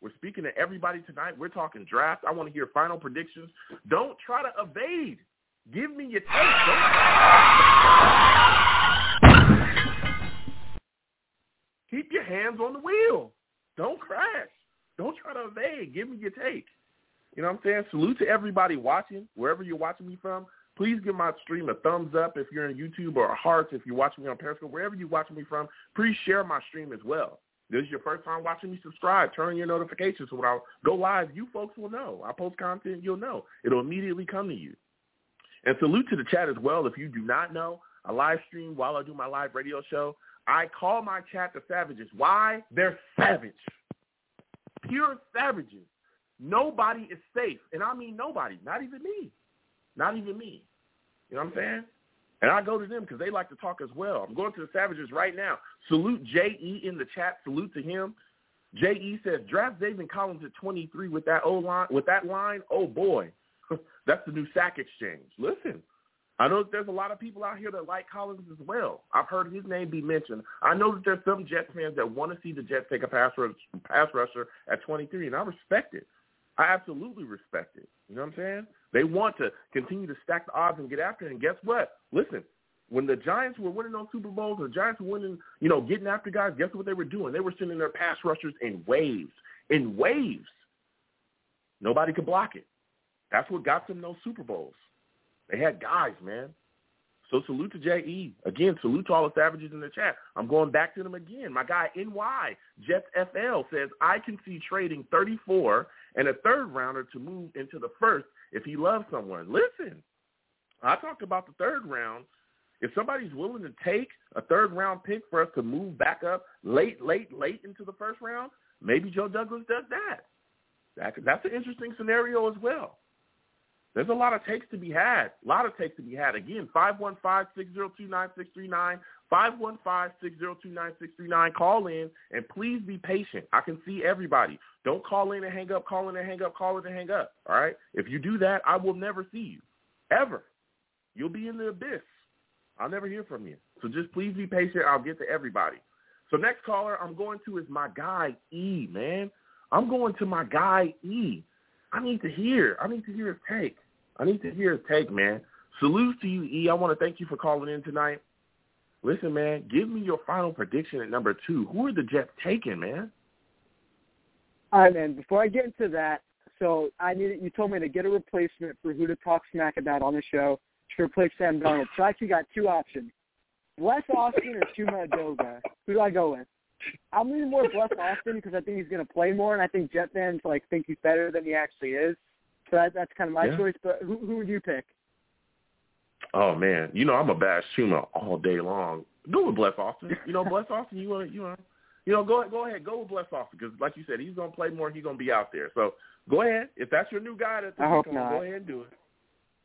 Speaker 2: We're speaking to everybody tonight. We're talking draft. I want to hear final predictions. Don't try to evade. Give me your take. Keep your hands on the wheel. Don't crash. Don't try to evade. Give me your take. You know what I'm saying? Salute to everybody watching, wherever you're watching me from. Please give my stream a thumbs up if you're on YouTube or a heart if you're watching me on Periscope, wherever you're watching me from. Please share my stream as well. This is your first time watching me, subscribe. Turn on your notifications so when I go live, you folks will know. I post content, you'll know. It'll immediately come to you. And salute to the chat as well. If you do not know, I live stream while I do my live radio show. I call my chat the savages. Why? They're savage. Pure savages. Nobody is safe. And I mean nobody. Not even me. Not even me. You know what I'm saying? And I go to them because they like to talk as well. I'm going to the Savages right now. Salute J.E. in the chat. Salute to him. J.E. says, draft David Collins at 23 with that old line. With that line, oh boy, that's the new sack exchange. Listen, I know that there's a lot of people out here that like Collins as well. I've heard his name be mentioned. I know that there's some Jets fans that want to see the Jets take a pass, rush, pass rusher at 23, and I respect it. I absolutely respect it. You know what I'm saying? They want to continue to stack the odds and get after it. And guess what? Listen, when the Giants were winning those Super Bowls, the Giants were winning, you know, getting after guys, guess what they were doing? They were sending their pass rushers in waves. In waves. Nobody could block it. That's what got them those Super Bowls. They had guys, man. So salute to J.E. Again, salute to all the savages in the chat. I'm going back to them again. My guy NY, Jeff FL, says, I can see trading 34 and a third rounder to move into the first if he loves someone. Listen, I talked about the third round. If somebody's willing to take a third round pick for us to move back up late, late, late into the first round, maybe Joe Douglas does that. that that's an interesting scenario as well. There's a lot of takes to be had. A lot of takes to be had. Again, 515-602-9639, 515-602-9639. Call in and please be patient. I can see everybody. Don't call in and hang up, call in and hang up, call in and hang up. All right? If you do that, I will never see you. Ever. You'll be in the abyss. I'll never hear from you. So just please be patient. I'll get to everybody. So next caller I'm going to is my guy E, man. I'm going to my guy E. I need to hear. I need to hear his take. I need to hear his take, man. Salute to you, E. I want to thank you for calling in tonight. Listen, man, give me your final prediction at number two. Who are the Jets taking, man?
Speaker 9: All right, man. Before I get into that, so I need you told me to get a replacement for who to talk smack about on the show to replace Sam Darnold. So I actually got two options: Bless Austin or Chuma Edoga. Who do I go with? I'm leaning more Bless Austin because I think he's going to play more, and I think Jet fans like think he's better than he actually is. So that, that's kind of my
Speaker 2: Yeah.
Speaker 9: choice. But who, who would you pick?
Speaker 2: Oh man, you know I'm a bash Chuma all day long. Go with Bless Austin. You know Bless Austin. You want you want you know go go ahead go with Bless Austin because like you said he's gonna play more. He's gonna be out there. So go ahead if that's your new guy. That's
Speaker 9: I hope
Speaker 2: go
Speaker 9: not.
Speaker 2: ahead and do it.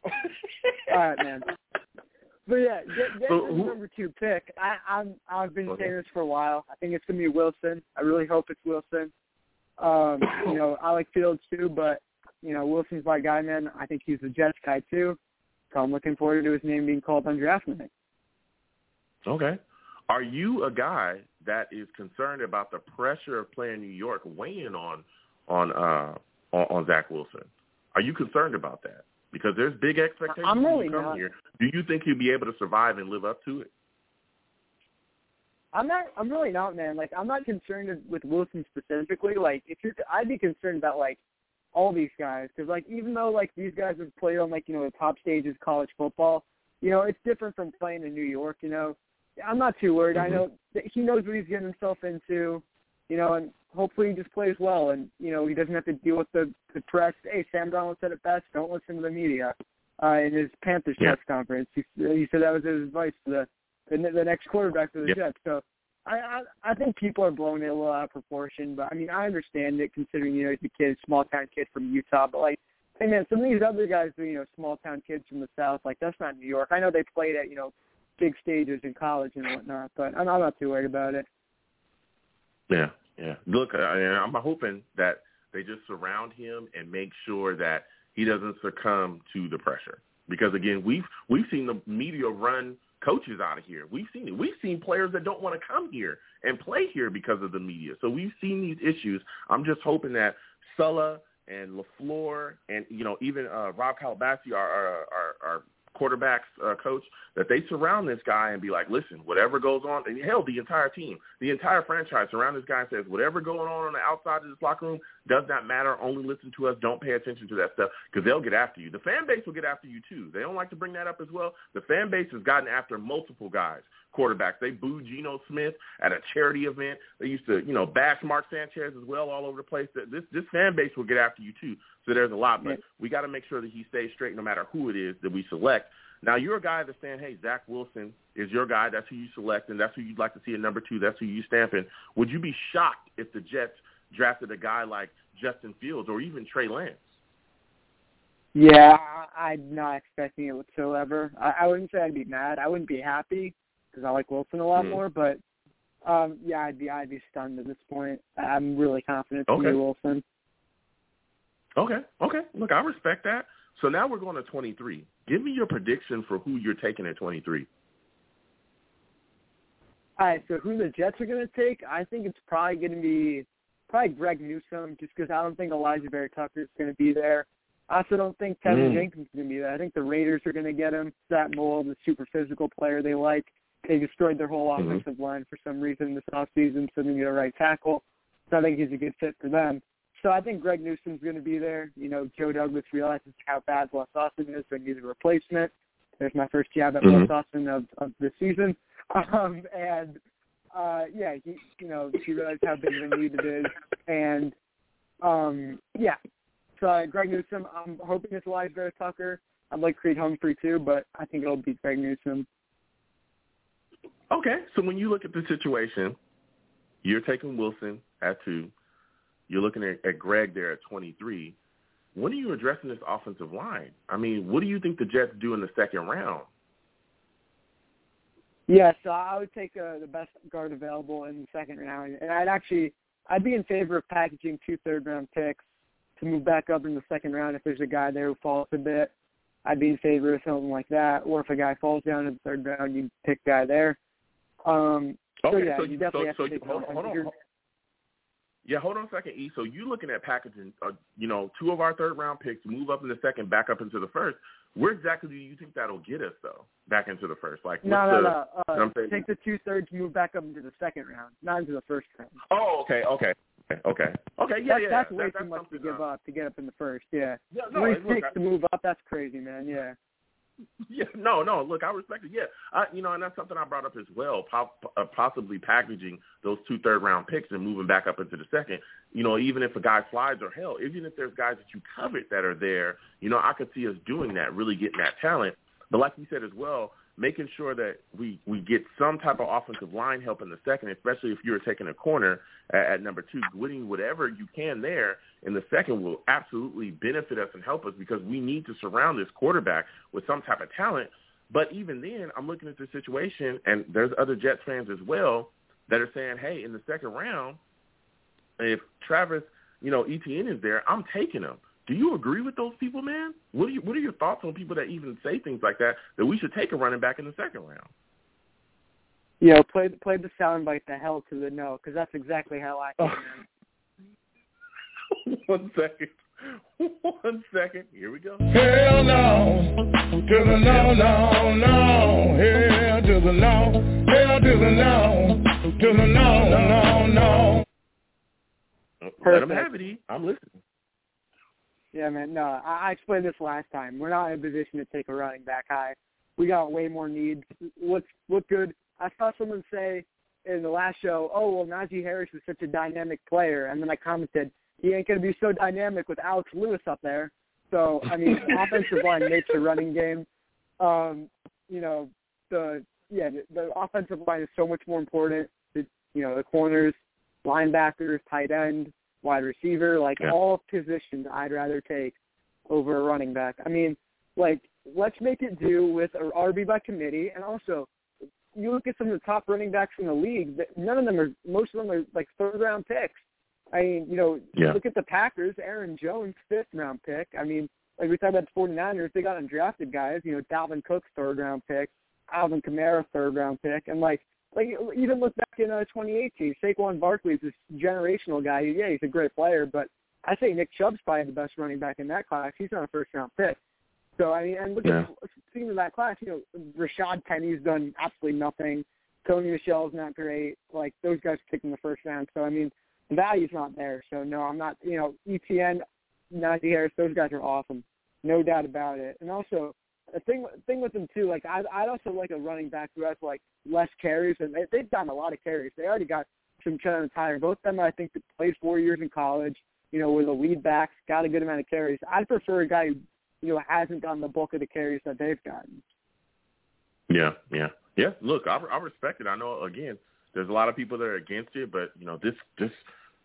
Speaker 9: All right, man. But yeah, get, get
Speaker 2: So who-
Speaker 9: number two pick. I, I'm I've been
Speaker 2: Okay.
Speaker 9: saying this for a while. I think it's gonna be Wilson. I really hope it's Wilson. Um, you know, I like Fields too, but you know, Wilson's my guy, man. I think he's a Jets guy too. So I'm looking forward to his name being called on draft night.
Speaker 2: Okay. Are you a guy that is concerned about the pressure of playing New York weighing on on uh on, on Zach Wilson? Are you concerned about that? Because there's big expectations
Speaker 9: I'm really
Speaker 2: come
Speaker 9: not.
Speaker 2: here. Do you think he'll be able to survive and live up to it?
Speaker 9: I'm not. I'm really not, man. Like, I'm not concerned with Wilson specifically. Like, if you're, I'd be concerned about like all these guys because, like, even though like these guys have played on like you know the top stages college football, you know, it's different from playing in New York. You know, I'm not too worried. I
Speaker 2: Mhm.
Speaker 9: know that he knows what he's getting himself into. You know, and hopefully he just plays well, and you know he doesn't have to deal with the the press. Hey, Sam Darnold said it best: don't listen to the media. Uh, in his Panthers
Speaker 2: Yeah.
Speaker 9: press conference, he, he said that was his advice to the the, the next quarterback for the
Speaker 2: Yeah.
Speaker 9: Jets. So I, I I think people are blowing it a little out of proportion, but I mean I understand it considering you know he's a kid, small town kid from Utah. But like, hey man, some of these other guys you know small town kids from the South. Like that's not New York. I know they played at you know big stages in college and whatnot, but I'm, I'm not too worried about it.
Speaker 2: Yeah, yeah. Look, I, I'm hoping that they just surround him and make sure that he doesn't succumb to the pressure. Because again, we've we've seen the media run coaches out of here. We've seen it. We've seen players that don't want to come here and play here because of the media. So we've seen these issues. I'm just hoping that Saleh and Lafleur and you know even uh, Rob Calabrese, our, our our our quarterbacks uh, coach that they surround this guy and be like, listen, whatever goes on, and hell, the entire team, the entire franchise surround this guy and says, whatever going on on the outside of this locker room does not matter. Only listen to us. Don't pay attention to that stuff because they'll get after you. The fan base will get after you too. They don't like to bring that up as well. The fan base has gotten after multiple guys quarterbacks. They booed Geno Smith at a charity event. They used to, you know, bash Mark Sanchez as well all over the place. This this fan base will get after you too. So there's a lot, but we got to make sure that he stays straight no matter who it is that we select. Now you're a guy that's saying, hey, Zach Wilson is your guy. That's who you select, and that's who you'd like to see at number two. That's who you stamp in. Would you be shocked if the Jets drafted a guy like Justin Fields or even Trey Lance?
Speaker 9: Yeah, I'm not expecting it whatsoever. I, I wouldn't say I'd be mad. I wouldn't be happy because I like Wilson a lot mm more. But um, yeah, I'd be I'd be stunned at this point. I'm really confident
Speaker 2: okay.
Speaker 9: in Wilson.
Speaker 2: Okay, okay. Look, I respect that. So now we're going to 23. Give me your prediction for who you're taking at 23.
Speaker 9: All right, so who the Jets are going to take? I think it's probably going to be probably Greg Newsome, just because I don't think Alijah Vera-Tucker is going to be there. I also don't think Teven mm. Jenkins is going to be there. I think the Raiders are going to get him. That mold, the super physical player they like. They destroyed their whole
Speaker 2: mm-hmm.
Speaker 9: offensive line for some reason this offseason, so they need a right tackle. So I think he's a good fit for them. So I think Greg Newsome's going to be there. You know, Joe Douglas realizes how bad Bless Austin is, so he needs a replacement. There's my first jab at
Speaker 2: mm-hmm.
Speaker 9: Bless Austin of, of the season. Um, and uh, yeah, he, you know, he realized how big of a need it is, and um, yeah. So uh, Greg Newsome, I'm hoping it's Alijah Vera-Tucker. I'd like Creed Humphrey too, but I think it'll be Greg Newsome.
Speaker 2: Okay, so when you look at the situation, you're taking Wilson at two. You're looking at, at Greg there at 23. When are you addressing this offensive line? I mean, what do you think the Jets do in the second round?
Speaker 9: Yeah, so I would take uh, the best guard available in the second round, and I'd actually I'd be in favor of packaging two third round picks to move back up in the second round if there's a guy there who falls a bit. I'd be in favor of something like that. Or if a guy falls down in the third round, you pick guy there. Um,
Speaker 2: okay,
Speaker 9: so yeah,
Speaker 2: so
Speaker 9: you
Speaker 2: you,
Speaker 9: definitely
Speaker 2: so,
Speaker 9: have
Speaker 2: so
Speaker 9: to take
Speaker 2: you, hold, hold on. Yeah, hold on a second, E. So you looking at packaging, uh, you know, two of our third round picks, move up in the second, back up into the first. Where exactly do you think that'll get us though? Back into the first, like
Speaker 9: no, no,
Speaker 2: the,
Speaker 9: no. Uh,
Speaker 2: you know
Speaker 9: take the two thirds, move back up into the second round, not into the first round.
Speaker 2: Oh, okay, okay, okay, okay. Yeah,
Speaker 9: that's,
Speaker 2: yeah.
Speaker 9: That's way
Speaker 2: that,
Speaker 9: too much to give
Speaker 2: uh,
Speaker 9: up to get up in the first. Yeah,
Speaker 2: yeah no,
Speaker 9: three picks to move up. That's crazy, man. Yeah.
Speaker 2: Yeah, no, no. Look, I respect it. Yeah, I, you know, and that's something I brought up as well. Po- uh, possibly packaging those two third round picks and moving back up into the second. You know, even if a guy slides or hell, even if there's guys that you covet that are there, you know, I could see us doing that, really getting that talent. But like you said as well, making sure that we we get some type of offensive line help in the second, especially if you're taking a corner at, at number two, winning whatever you can there in the second will absolutely benefit us and help us because we need to surround this quarterback with some type of talent. But even then, I'm looking at the situation, and there's other Jets fans as well that are saying, hey, in the second round, if Travis, you know, Etienne is there, I'm taking him. Do you agree with those people, man? What are you, what are your thoughts on people that even say things like that? That we should take a running back in the second round?
Speaker 9: Yeah, play play the soundbite the hell to the no, because that's exactly how I feel.
Speaker 2: One second. One second. Here we go.
Speaker 5: Hell no. To the no, no, no. Hell to the no. Hell to the no. To the no, no, no.
Speaker 2: Let them have it. I'm listening.
Speaker 9: Yeah, man. No, I, I explained this last time. We're not in a position to take a running back high. We got way more needs. What's what good? I saw someone say in the last show, "Oh, well, Najee Harris is such a dynamic player," and then I commented, "He ain't going to be so dynamic with Alex Lewis up there." So, I mean, offensive line makes the running game. Um, you know, the yeah, the, the offensive line is so much more important. The, you know, the corners, linebackers, tight end, wide receiver, like
Speaker 2: yeah.
Speaker 9: all positions I'd rather take over a running back. I mean, like let's make it do with a RB by committee, and also you look at some of the top running backs in the league. None of them are. Most of them are like third round picks. I mean, you know,
Speaker 2: yeah.
Speaker 9: look at the Packers. Aaron Jones, fifth round pick. I mean, like we talked about the 49ers, they got undrafted guys. You know, Dalvin Cook's third round pick, Alvin Kamara third round pick, and like like even look back in uh, 2018, Saquon Barkley is this generational guy. Yeah, he's a great player, but I say Nick Chubb's probably the best running back in that class. He's not a first round pick. So I mean, and look
Speaker 2: Yeah.
Speaker 9: at speaking of that class, you know, Rashaad Penny's done absolutely nothing. Sony Michel's not great. Like those guys picked in the first round. So I mean, the value's not there. So no, I'm not. You know, Etienne, Najee Harris, those guys are awesome, no doubt about it. And also, the thing thing with them too, like I I'd also like a running back who has like less carries, and they, they've gotten a lot of carries. They already got some Chandler Tyler. Both of them, I think, played four years in college. You know, were the lead backs, got a good amount of carries. I'd prefer a guy who you know hasn't gotten the bulk of the carries that they've gotten.
Speaker 2: Yeah, yeah, yeah. Look, I, I respect it. I know again, there's a lot of people that are against it, but you know, this this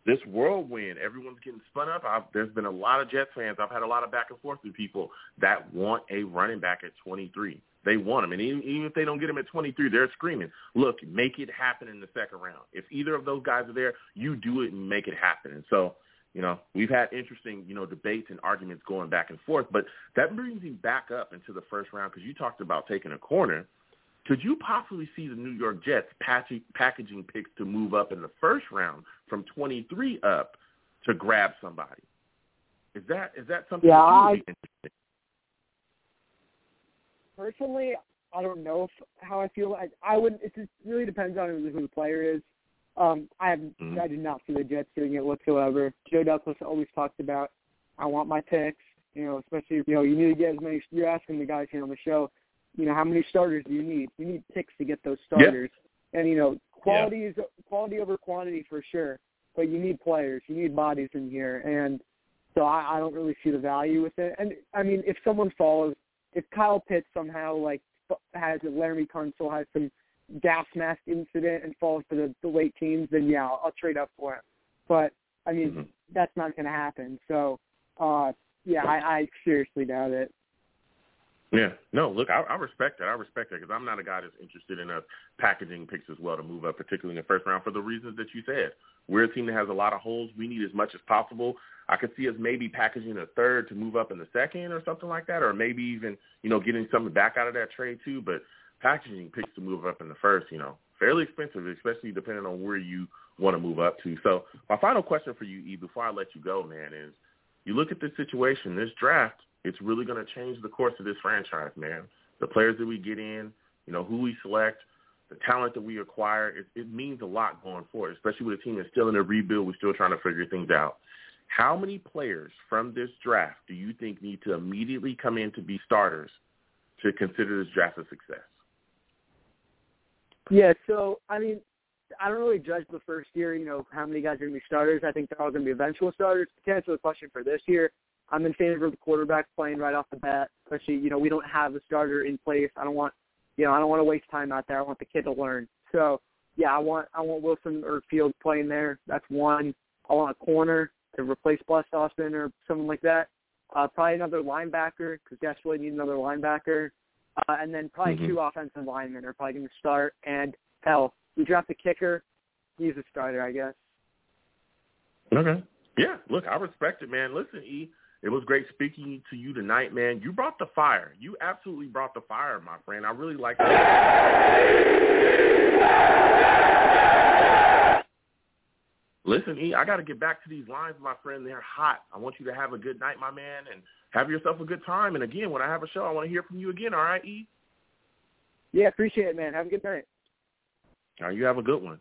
Speaker 2: this whirlwind, everyone's getting spun up. I've, there's been a lot of Jets fans. I've had a lot of back and forth with people that want a running back at 23. They want him, and even, even if they don't get him at 23, they're screaming, "Look, make it happen in the second round. If either of those guys are there, you do it and make it happen." And so, you know, we've had interesting, you know, debates and arguments going back and forth. But that brings me back up into the first round because you talked about taking a corner. Could you possibly see the New York Jets packaging picks to move up in the first round from 23 up to grab somebody? Is that is that something
Speaker 9: Yeah,
Speaker 2: that would
Speaker 9: I-? Personally, I don't know if, how I feel. I, I would. It just really depends on who, who the player is. Um, I have.
Speaker 2: Mhm.
Speaker 9: I do not see the Jets doing it whatsoever. Joe Douglas always talks about, I want my picks. You know, especially you know you need to get as many. You're asking the guys here on the show. You know, how many starters do you need? You need picks to get those starters. And you know, quality is quality over quantity for sure. But you need players. You need bodies in here, and so I, I don't really see the value with it. And I mean, if someone follows, if Kyle Pitts somehow like has a Laremy Tunsil has some gas mask incident and falls to the, the late teens, then yeah, I'll, I'll trade up for him. But I mean,
Speaker 2: Mhm.
Speaker 9: that's not going to happen. So uh, yeah, I, I seriously doubt it.
Speaker 2: Yeah, no, look, I, I respect that. I respect that because I'm not a guy that's interested in us packaging picks as well to move up, particularly in the first round for the reasons that you said. We're a team that has a lot of holes. We need as much as possible. I could see us maybe packaging a third to move up in the second or something like that, or maybe even, you know, getting something back out of that trade too. But packaging picks to move up in the first, you know, fairly expensive, especially depending on where you want to move up to. So my final question for you, E, before I let you go, man, is you look at this situation, this draft, it's really going to change the course of this franchise, man. The players that we get in, you know, who we select, the talent that we acquire, it, it means a lot going forward, especially with a team that's still in a rebuild. We're still trying to figure things out. How many players from this draft do you think need to immediately come in to be starters to consider this draft a success?
Speaker 9: Yeah, so I mean, I don't really judge the first year. You know, how many guys are going to be starters? I think they're all going to be eventual starters. To answer the question for this year, I'm in favor of the quarterback playing right off the bat. Especially, you know, we don't have a starter in place. I don't want, you know, I don't want to waste time out there. I want the kid to learn. So, yeah, I want I want Wilson or Fields playing there. That's one. I want a corner to replace Bless Austin or someone like that. Uh, probably another linebacker because desperately need another linebacker. Uh, and then probably
Speaker 2: Mhm.
Speaker 9: two offensive linemen are probably going to start. And hell, we draft a kicker. He's a starter, I guess.
Speaker 2: Okay. Yeah, look, I respect it, man. Listen, E, it was great speaking to you tonight, man. You brought the fire. You absolutely brought the fire, my friend. I really like that. Listen, E, I got to get back to these lines, my friend. They're hot. I want you to have a good night, my man, and have yourself a good time. And again, when I have a show, I want to hear from you again. All right, E?
Speaker 9: Yeah, appreciate it, man. Have a good night.
Speaker 2: All right, you have a good one.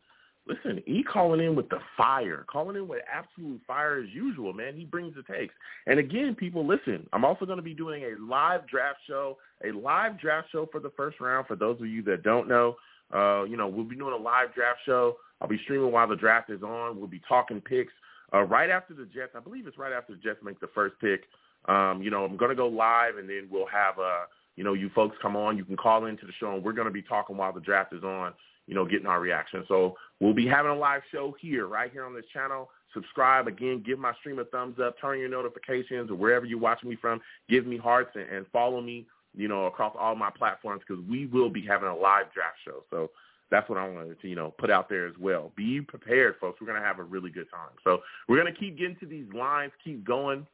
Speaker 2: Listen, he calling in with the fire, calling in with absolute fire as usual, man. He brings the takes. And again, people, listen, I'm also going to be doing a live draft show, a live draft show for the first round. For those of you that don't know, uh, you know, we'll be doing a live draft show. I'll be streaming while the draft is on. We'll be talking picks uh, right after the Jets. I believe it's right after the Jets make the first pick. Um, you know, I'm going to go live, and then we'll have, uh, you know, you folks come on. You can call into the show, and we're going to be talking while the draft is on you know, getting our reaction. So we'll be having a live show here, right here on this channel. Subscribe again, give my stream a thumbs up, turn your notifications or wherever you're watching me from, give me hearts and, and follow me, you know, across all my platforms because we will be having a live draft show. So that's what I wanted to, you know, put out there as well. Be prepared, folks. We're going to have a really good time. So we're going to keep getting to these lines, keep going.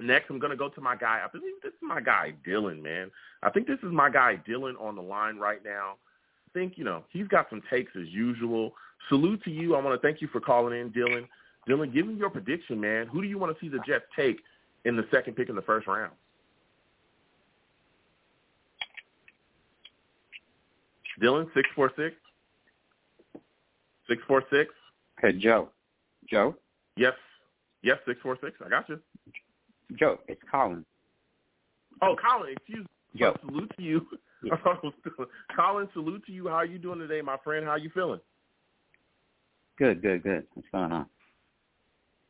Speaker 2: Next, I'm going to go to my guy. I believe this is my guy, Dylan, man. I think this is my guy, Dylan, on the line right now think, you know, he's got some takes as usual. Salute to you. I want to thank you for calling in, Dylan. Dylan, give me your prediction, man. Who do you want to see the Jets take in the second pick in the first round? Dylan, 646? 646?
Speaker 10: Hey, Joe. Joe?
Speaker 2: Yes. Yes, 646. I got you.
Speaker 10: Joe, it's Colin.
Speaker 2: Oh, Colin, excuse me.
Speaker 10: Joe.
Speaker 2: Salute to you. Colin, salute to you. How are you doing today, my friend? How are you feeling?
Speaker 10: Good, good, good. What's going on?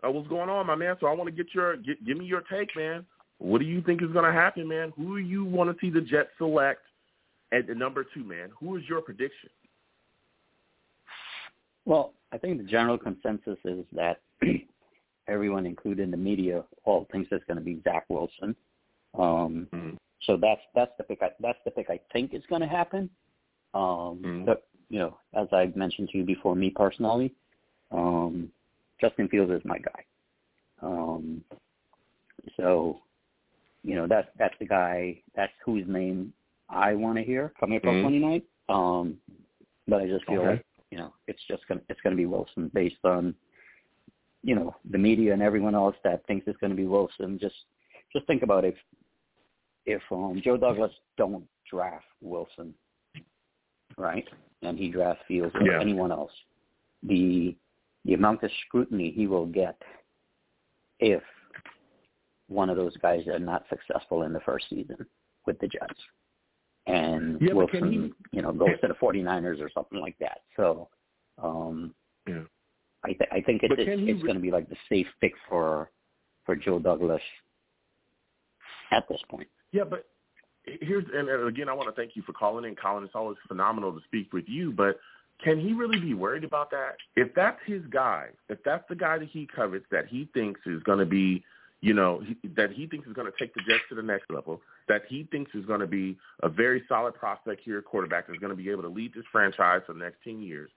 Speaker 2: Uh, what's going on, my man? So I want to get your get, give me your take, man. What do you think is going to happen, man? Who do you want to see the Jets select at the number two, man? Who is your prediction?
Speaker 10: Well, I think the general consensus is that everyone, including the media, all thinks it's going to be Zach Wilson. Um,
Speaker 2: mm-hmm.
Speaker 10: So that's that's the pick. I, that's the pick I think is going to happen. Um,
Speaker 2: mm-hmm.
Speaker 10: But you know, as I mentioned to you before, me personally, um, Justin Fields is my guy. Um, so, you know, that's that's the guy. That's whose name I want to hear come April
Speaker 2: mm-hmm.
Speaker 10: 29th. Um, but I just feel
Speaker 2: okay.
Speaker 10: like you know it's just gonna it's gonna be Wilson based on you know the media and everyone else that thinks it's gonna be Wilson. Just just think about if if um, Joe Douglas don't draft Wilson, right, and he drafts Fields or
Speaker 2: Yeah.
Speaker 10: anyone else, the the amount of scrutiny he will get if one of those guys are not successful in the first season with the Jets. And
Speaker 2: Yeah,
Speaker 10: Wilson, you know, goes to the 49ers or something like that. So um
Speaker 2: Yeah.
Speaker 10: I th- I think it, it's it's
Speaker 2: re-
Speaker 10: going to be like the safe pick for for Joe Douglas at this point.
Speaker 2: Yeah, but here's and and again, I want to thank you for calling in, Colin. It's always phenomenal to speak with you. But can he really be worried about that? If that's his guy, if that's the guy that he covets, that he thinks is going to be, you know, he, that he thinks is going to take the Jets to the next level, that he thinks is going to be a very solid prospect here, quarterback that's going to be able to lead this franchise for the next ten years.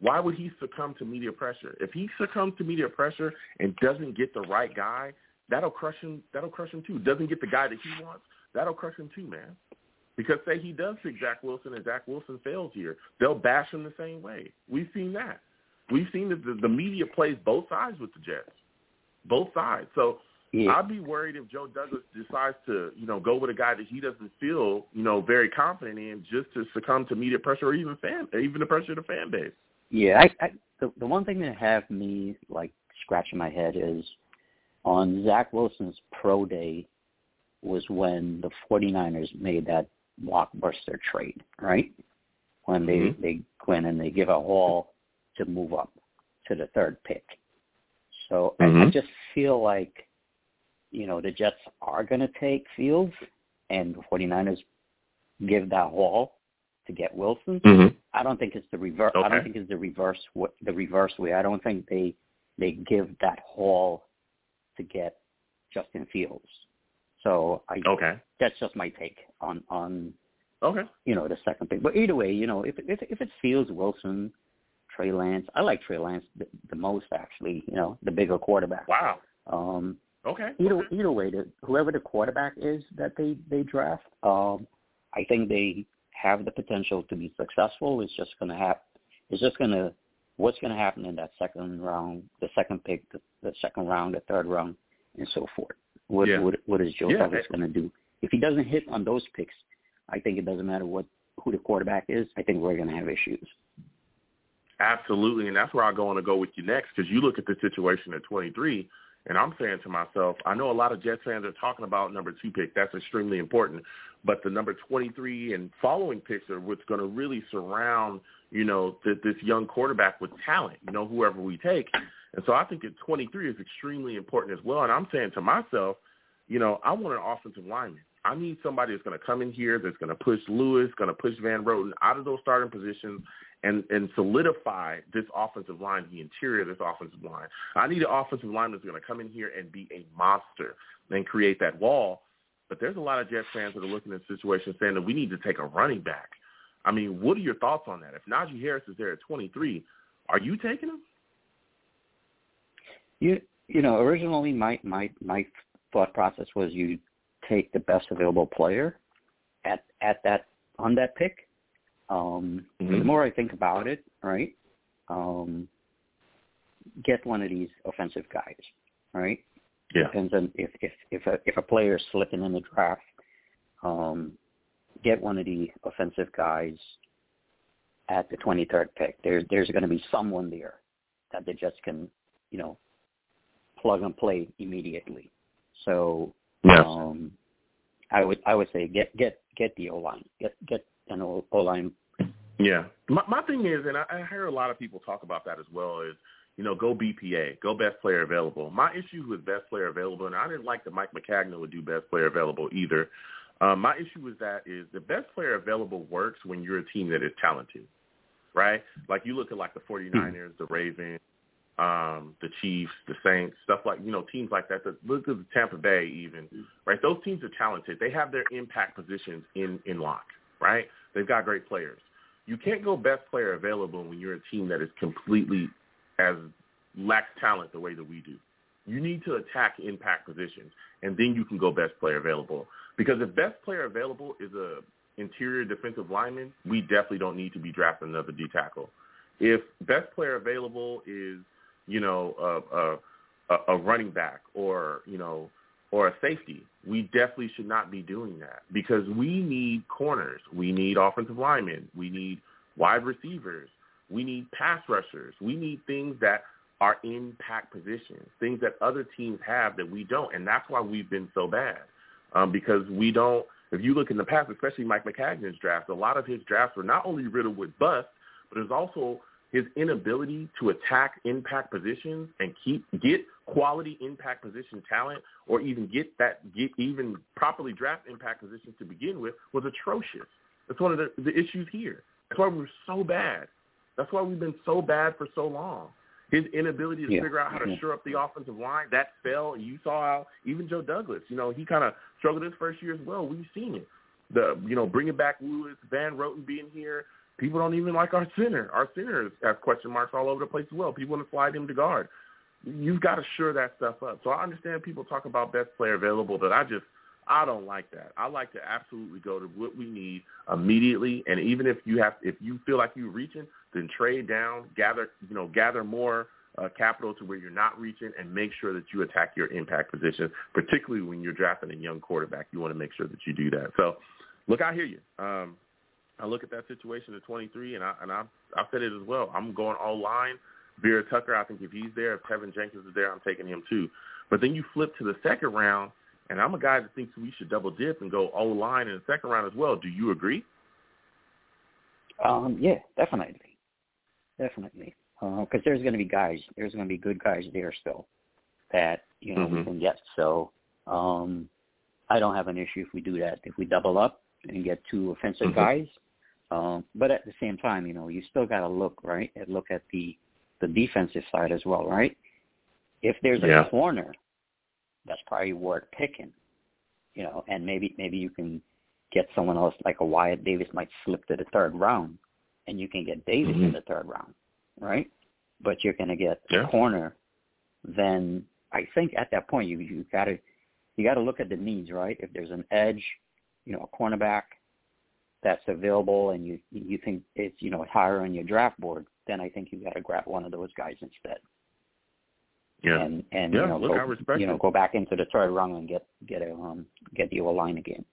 Speaker 2: Why would he succumb to media pressure? If he succumbs to media pressure and doesn't get the right guy, that'll crush him. That'll crush him too. Doesn't get the guy that he wants, that'll crush him too, man. Because say he does pick Zach Wilson and Zach Wilson fails here, they'll bash him the same way. We've seen that. We've seen that the, the media plays both sides with the Jets, both sides. So
Speaker 10: Yeah.
Speaker 2: I'd be worried if Joe Douglas decides to, you know, go with a guy that he doesn't feel, you know, very confident in, just to succumb to media pressure or even fan, even the pressure of the fan base.
Speaker 10: Yeah, I, I the the one thing that have me like scratching my head is on Zach Wilson's pro day was when the 49ers made that blockbuster trade, right? When they
Speaker 2: Mhm.
Speaker 10: they go in and they give a haul to move up to the third pick. So I, I
Speaker 2: Mhm.
Speaker 10: just feel like you know the Jets are going to take Fields and the 49ers give that haul to get Wilson.
Speaker 2: Mm-hmm.
Speaker 10: I don't think it's the reverse. I don't think it's the reverse. The reverse way. I don't think they they give that haul to get Justin Fields. So I
Speaker 2: Okay.
Speaker 10: that's just my take on on
Speaker 2: Okay.
Speaker 10: you know the second pick. But either way, you know if if if it's Fields, Wilson, Trey Lance, I like Trey Lance the, the most actually. You know the bigger quarterback.
Speaker 2: Wow.
Speaker 10: Um,
Speaker 2: Okay.
Speaker 10: either
Speaker 2: okay.
Speaker 10: either way, the, whoever the quarterback is that they they draft, um, I think they have the potential to be successful. It's just going to have, it's just going to, what's going to happen in that second round, the second pick, the, the second round, the third round, and so forth. What
Speaker 2: Yeah.
Speaker 10: what what is Joe
Speaker 2: Yeah.
Speaker 10: Douglas going to do? If he doesn't hit on those picks, I think it doesn't matter what who the quarterback is. I think we're going to have issues.
Speaker 2: Absolutely, and that's where I go on to go with you next because you look at the situation at 23, and I'm saying to myself, I know a lot of Jets fans are talking about number two pick. That's extremely important, but the number 23 and following picks are what's going to really surround, you know, th- this young quarterback with talent. You know, whoever we take, and so I think at 23 is extremely important as well. And I'm saying to myself, you know, I want an offensive lineman. I need somebody that's going to come in here that's going to push Lewis, going to push Van Roten out of those starting positions and and solidify this offensive line, the interior of this offensive line. I need an offensive line that's going to come in here and be a monster and create that wall. But there's a lot of Jets fans that are looking at the situation saying that we need to take a running back. I mean, what are your thoughts on that? If Najee Harris is there at 23, are you taking him?
Speaker 10: You you know, originally my my my thought process was you take the best available player at at that on that pick. Um
Speaker 2: Mhm.
Speaker 10: the more I think about it, right? Um get one of these offensive guys, right?
Speaker 2: Yeah.
Speaker 10: Depends on if if if a if a player is slipping in the draft, um get one of the offensive guys at the 23rd pick. There's there's going to be someone there that they just can, you know, plug and play immediately. So
Speaker 2: Yes.
Speaker 10: um, I would I would say get get get the O line, get get an O line.
Speaker 2: Yeah. My my thing is, and I, I hear a lot of people talk about that as well, is you know go BPA, go best player available. My issue with best player available, and I didn't like that Mike Maccagnan would do best player available either. Um, my issue with that is the best player available works when you're a team that is talented, right? Like you look at like the 49ers, the Ravens, um, the Chiefs, the Saints, stuff like you know teams like that. The, look at the Tampa Bay even, right? Those teams are talented. They have their impact positions in in lock, right? They've got great players. You can't go best player available when you're a team that is completely as lacks talent the way that we do. You need to attack impact positions, and then you can go best player available. Because if best player available is a interior defensive lineman, we definitely don't need to be drafting another D tackle. If best player available is you know, a, a, a running back or, you know, or a safety. We definitely should not be doing that because we need corners. We need offensive linemen. We need wide receivers. We need pass rushers. We need things that are impact positions, things that other teams have that we don't. And that's why we've been so bad um, because we don't, if you look in the past, especially Mike Maccagnan's draft, a lot of his drafts were not only riddled with bust, but there's also his inability to attack impact positions and keep get quality impact position talent or even get that get even properly draft impact positions to begin with was atrocious. That's one of the, the issues here. That's why we're so bad. That's why we've been so bad for so long. His inability to
Speaker 10: Yeah.
Speaker 2: figure out how to
Speaker 10: Yeah.
Speaker 2: shore up the offensive line, that fell. You saw how even Joe Douglas, you know, he kind of struggled his first year as well. We've seen it. The you know bringing back Lewis, Van Roten being here, People don't even like our center. Our center has question marks all over the place as well. People want to slide him to guard. You've got to shore that stuff up. So I understand people talk about best player available, but I just I don't like that. I like to absolutely go to what we need immediately. And even if you have, if you feel like you're reaching, then trade down, gather, you know, gather more uh, capital to where you're not reaching, and make sure that you attack your impact position. Particularly when you're drafting a young quarterback, you want to make sure that you do that. So, look, I hear you. Um, I look at that situation at 23, and I and I I said it as well. I'm going all line. Vera Tucker, I think if he's there, if Teven Jenkins is there, I'm taking him too. But then you flip to the second round, and I'm a guy that thinks we should double dip and go O line in the second round as well. Do you agree?
Speaker 10: Um, yeah, definitely, definitely. Because there's going to be guys, there's going to be good guys there still that you know we
Speaker 2: Mhm.
Speaker 10: can get. So um, I don't have an issue if we do that. If we double up and get two offensive
Speaker 2: Mhm.
Speaker 10: guys, um, but at the same time, you know, you still got to look right and look at the the defensive side as well, right? If there's a
Speaker 2: Yeah.
Speaker 10: corner, that's probably worth picking, you know, and maybe maybe you can get someone else like a Wyatt Davis might slip to the third round, and you can get Davis in
Speaker 2: Mhm.
Speaker 10: the third round, right? But you're going to get
Speaker 2: Yeah.
Speaker 10: a corner. Then I think at that point you you got to you got to look at the needs, right? If there's an edge, you know, a cornerback that's available, and you you think it's you know higher on your draft board, then I think you got to grab one of those guys instead
Speaker 2: Yeah.
Speaker 10: and and
Speaker 2: Yeah,
Speaker 10: you know
Speaker 2: look, I
Speaker 10: go,
Speaker 2: respect
Speaker 10: you know
Speaker 2: it.
Speaker 10: go back into the third round and get get a um get the O line again.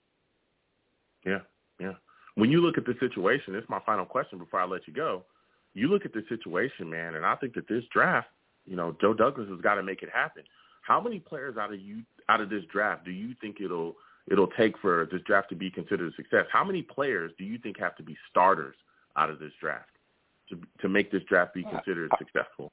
Speaker 2: Yeah, yeah. When you look at the situation, this is my final question before I let you go. You look at the situation, man, and I think that this draft, you know, Joe Douglas has got to make it happen. How many players out of you out of this draft do you think it'll it'll take for this draft to be considered a success? How many players do you think have to be starters out of this draft to to make this draft be considered successful?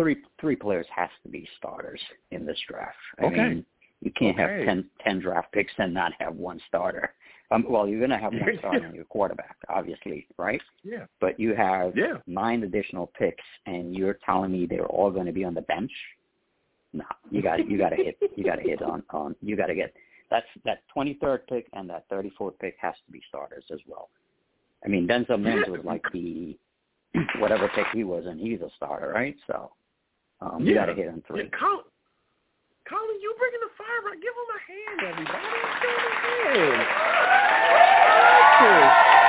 Speaker 10: Three three players has to be starters in this draft. I
Speaker 2: Okay.
Speaker 10: mean, you can't
Speaker 2: Okay.
Speaker 10: have 10, 10 draft picks and not have one starter. Um, well, you're going to have one starter in your quarterback, obviously, right?
Speaker 2: Yeah.
Speaker 10: But you have
Speaker 2: Yeah.
Speaker 10: nine additional picks, and you're telling me they're all going to be on the bench? No, you got you got to hit you got to hit on on you got to get that's that 23rd pick and that 34th pick has to be starters as well. I mean, Denzel Mims was like the whatever pick he was, and he's a starter, right? So um, you got to hit on three.
Speaker 2: Yeah, Colin, Colin, you bringing the fire right? Give him a hand, everybody. Give him a hand.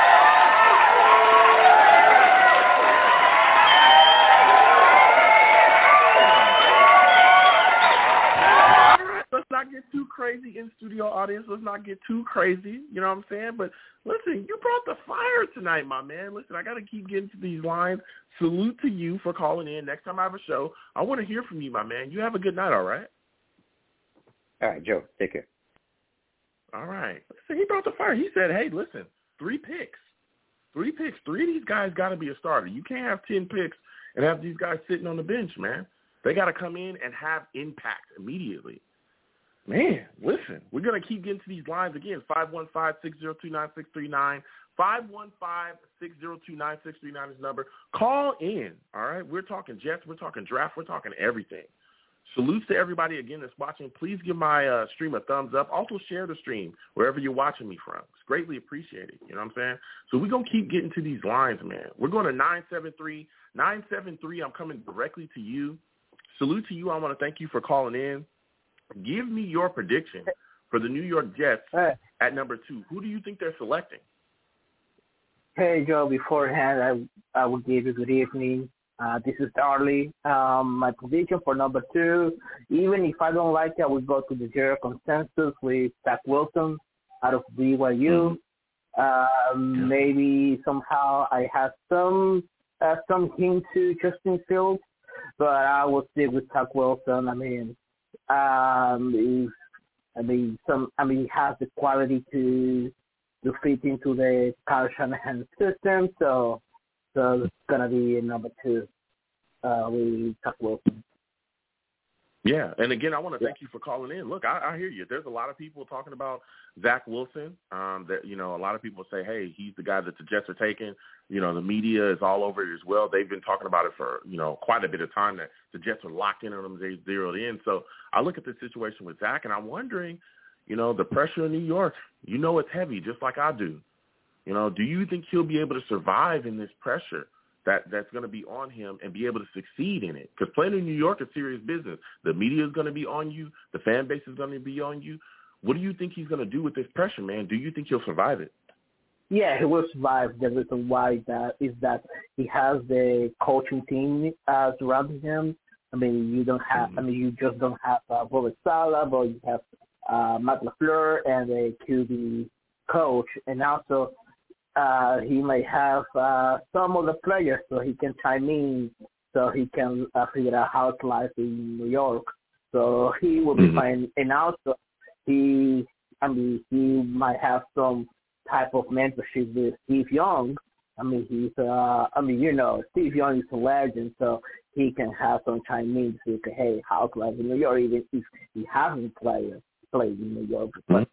Speaker 2: Not get too crazy in studio audience. Let's not get too crazy. You know what I'm saying? But listen, you brought the fire tonight, my man. Listen, I got to keep getting to these lines. Salute to you for calling in. Next time I have a show, I want to hear from you, my man. You have a good night, all right?
Speaker 10: All right, Joe. Take care.
Speaker 2: All right. So he brought the fire. He said, hey, listen, three picks. Three picks. Three of these guys got to be a starter. You can't have 10 picks and have these guys sitting on the bench, man. They got to come in and have impact immediately. Man, listen, we're going to keep getting to these lines again. 515-602-9639. 515-602-9639 is number. Call in, all right? We're talking Jets. We're talking draft. We're talking everything. Salutes to everybody again that's watching. Please give my uh, stream a thumbs up. Also share the stream wherever you're watching me from. It's greatly appreciated. You know what I'm saying? So we're going to keep getting to these lines, man. We're going to 973. 973, I'm coming directly to you. Salute to you. I want to thank you for calling in. Give me your prediction for the New York Jets at number two. Who do you think they're selecting?
Speaker 11: Hey, Joe. Beforehand, I I will give you good evening. Uh, this is Darley. Um, my prediction for number two, even if I don't like it, I will go to the general consensus with Zach Wilson out of BYU. Um, maybe somehow I have some uh, some hint to Justin Fields, but I will stick with Zach Wilson. I mean, um, if, I mean, some. I mean, has the quality to to fit into the Kyle Shanahan system. So, so it's gonna be number two uh, with Zach Wilson.
Speaker 2: Yeah, and again, I want to thank you for calling in. Look, I, I hear you. There's a lot of people talking about Zach Wilson. Um, that you know, a lot of people say, "Hey, he's the guy that the Jets are taking." You know, the media is all over it as well. They've been talking about it for you know quite a bit of time. That the Jets are locked in on him. They zeroed in. So I look at the situation with Zach, and I'm wondering, you know, the pressure in New York. You know, it's heavy, just like I do. You know, do you think he'll be able to survive in this pressure? That that's going to be on him and be able to succeed in it. Because playing in New York is serious business. The media is going to be on you. The fan base is going to be on you. What do you think he's going to do with this pressure, man? Do you think he'll survive it?
Speaker 11: Yeah, he will survive. The reason why that is that he has the coaching team uh, surrounding him. I mean, you don't have. I mean, you just don't have uh, Robert Saleh, but you have uh, Matt Lafleur and a QB coach, and also uh, he might have uh, some of the players so he can chime in, so he can uh, figure out how to life in New York. So he will be
Speaker 2: Mhm.
Speaker 11: fine. And also, he, I mean, he might have some type of mentorship with Steve Young. I mean, he's, uh, I mean, you know, Steve Young is a legend, so he can have some chime in to say, hey, how to life in New York, even if he hasn't played played in New York, but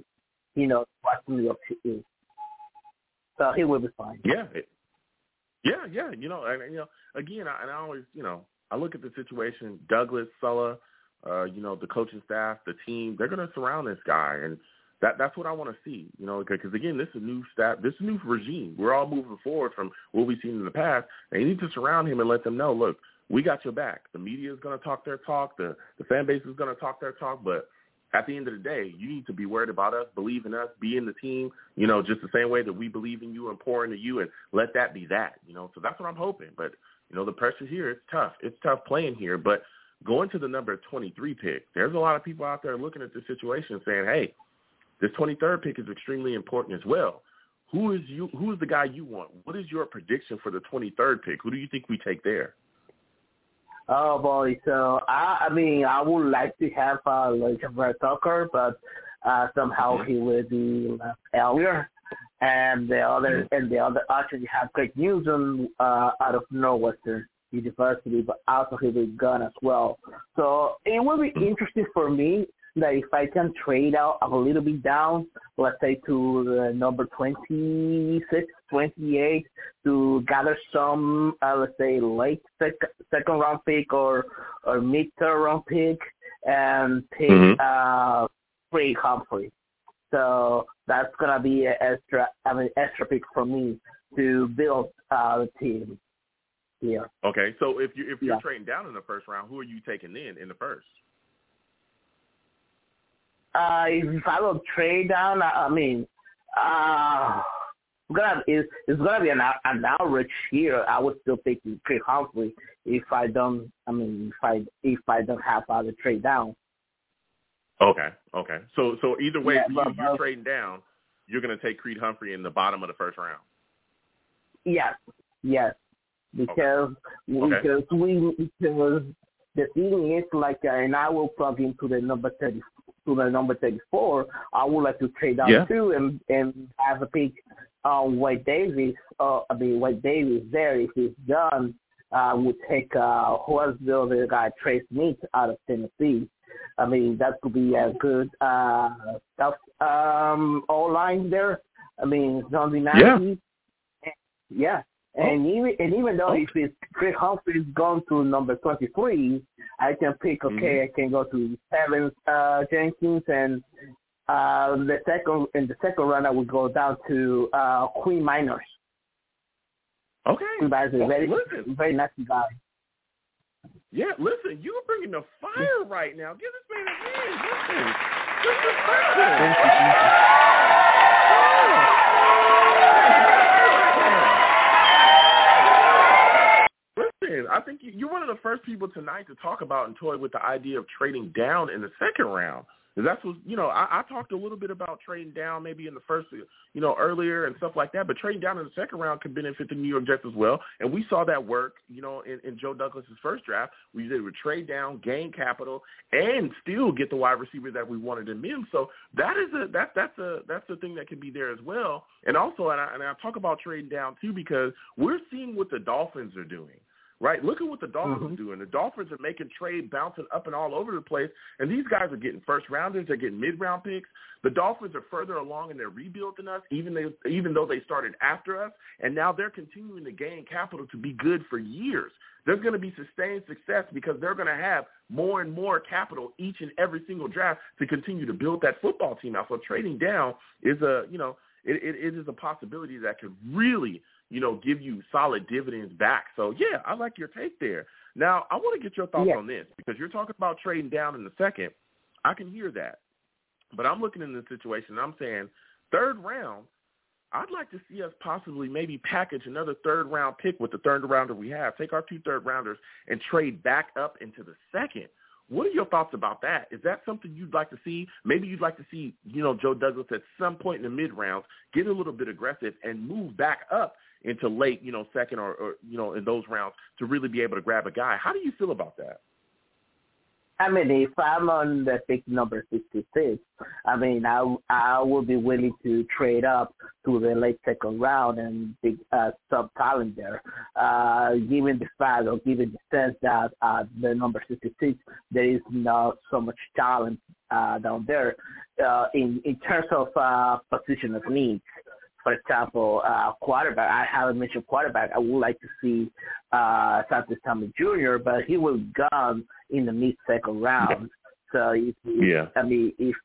Speaker 11: he knows what New York is. So he will be fine.
Speaker 2: Yeah, yeah, yeah. You know, and, you know, again, I, and I always, you know, I look at the situation. Douglas, Saleh, uh, you know, the coaching staff, the team, they're going to surround this guy, and that that's what I want to see. You know, because again, this is a new staff, this is new regime. We're all moving forward from what we've seen in the past. They need to surround him and let them know, look, we got your back. The media is going to talk their talk. The the fan base is going to talk their talk, but at the end of the day, you need to be worried about us, believe in us, be in the team, you know, just the same way that we believe in you and pour into you and let that be that, you know. So that's what I'm hoping. But, you know, the pressure here, it's tough. It's tough playing here. But going to the number 23 pick, there's a lot of people out there looking at this situation saying, hey, this 23rd pick is extremely important as well. Who is you? Who is the guy you want? What is your prediction for the 23rd pick? Who do you think we take there?
Speaker 11: Oh boy, so I, I mean, I would like to have uh, like Vera Tucker, but uh, somehow he will be left earlier. And the other, and the other you have Greg Newsome uh, out of Northwestern University, but also he will be gone as well. So it will be interesting for me that if I can trade out a little bit down, let's say to the number 26, 28, to gather some, uh, let's say, late sec- second round pick or, or mid third round pick and pick
Speaker 2: Mhm.
Speaker 11: uh, Ray Humphrey. So that's gonna be an extra, I mean, extra pick for me to build uh, the team here.
Speaker 2: Okay, so if you if you're
Speaker 11: Yeah.
Speaker 2: trading down in the first round, who are you taking in in the first?
Speaker 11: Uh, if I will trade down, I I mean, uh, gonna it's, it's gonna be an an average here. I would still pick Creed Humphrey if I don't. I mean, if I if I don't have other trade down.
Speaker 2: Okay, okay. So so either way,
Speaker 11: Yeah,
Speaker 2: you,
Speaker 11: but-
Speaker 2: you're trading down. You're going to take Creed Humphrey in the bottom of the first round.
Speaker 11: Yes, yes, because
Speaker 2: Okay.
Speaker 11: because we because the thing is like, uh, and I will plug into the number thirty to the number thirty four. I would like to trade out
Speaker 2: Yeah.
Speaker 11: too and and have a pick on Wyatt Davis. Uh, I mean Wyatt Davis there if he's done. Uh, would take uh, who was the other guy Trey Smith out of Tennessee. I mean that could be a good uh, tough um, all line there. I mean it's Zombie Nancy. Yeah. And even and even though if it's Chris Humphrey's gone to number twenty three, I can pick okay, I can go to Teven uh Jenkins and uh the second in the second round I would go down to uh Quinn Meinerz.
Speaker 2: Okay.
Speaker 11: Quinn Meinerz is a very
Speaker 2: Listen.
Speaker 11: very nice guy.
Speaker 2: Yeah, listen, you're bringing the fire right now. Give this man a hand. Listen, disrespect him. Listen, I think you- you're one of the first people tonight to talk about and toy with the idea of trading down in the second round. that's what you know. I, I talked a little bit about trading down, maybe in the first, you know, earlier and stuff like that. But trading down in the second round could benefit the New York Jets as well, and we saw that work, you know, in, in Joe Douglas's first draft. We did would trade down, gain capital, and still get the wide receiver that we wanted in Mims. So that is a that that's a that's a thing that can be there as well. And also, and I, and I talk about trading down too because we're seeing what the Dolphins are doing. Right, look at what the Dolphins mm-hmm. are doing. The Dolphins are making trade bouncing up and all over the place, and these guys are getting first rounders. They're getting mid round picks. The Dolphins are further along in their rebuild than us, even they, even though they started after us, and now they're continuing to gain capital to be good for years. There's going to be sustained success because they're going to have more and more capital each and every single draft to continue to build that football team out. So trading down is a you know it, it, it is a possibility that could really you know, give you solid dividends back. So yeah, I like your take there. Now I want to get your thoughts
Speaker 11: Yeah.
Speaker 2: on this because you're talking about trading down in the second. I can hear that, but I'm looking in the situation. and I'm saying third round. I'd like to see us possibly maybe package another third round pick with the third rounder we have. Take our two third rounders and trade back up into the second. What are your thoughts about that? Is that something you'd like to see? Maybe you'd like to see, you know, Joe Douglas at some point in the mid rounds get a little bit aggressive and move back up into late, you know, second or, or you know, in those rounds to really be able to grab a guy. How do you feel about that?
Speaker 11: I mean, if I'm on the pick number 66, I mean, I I would be willing to trade up to the late second round and pick uh, some talent there. Uh, given the fact or given the sense that uh, the number 66, there is not so much talent uh, down there uh, in in terms of uh, position of needs. For example, uh, quarterback. I haven't mentioned quarterback. I would like to see uh, Santos Jr., but he was gone in the mid second round. So if we,
Speaker 2: Yeah.
Speaker 11: I mean, if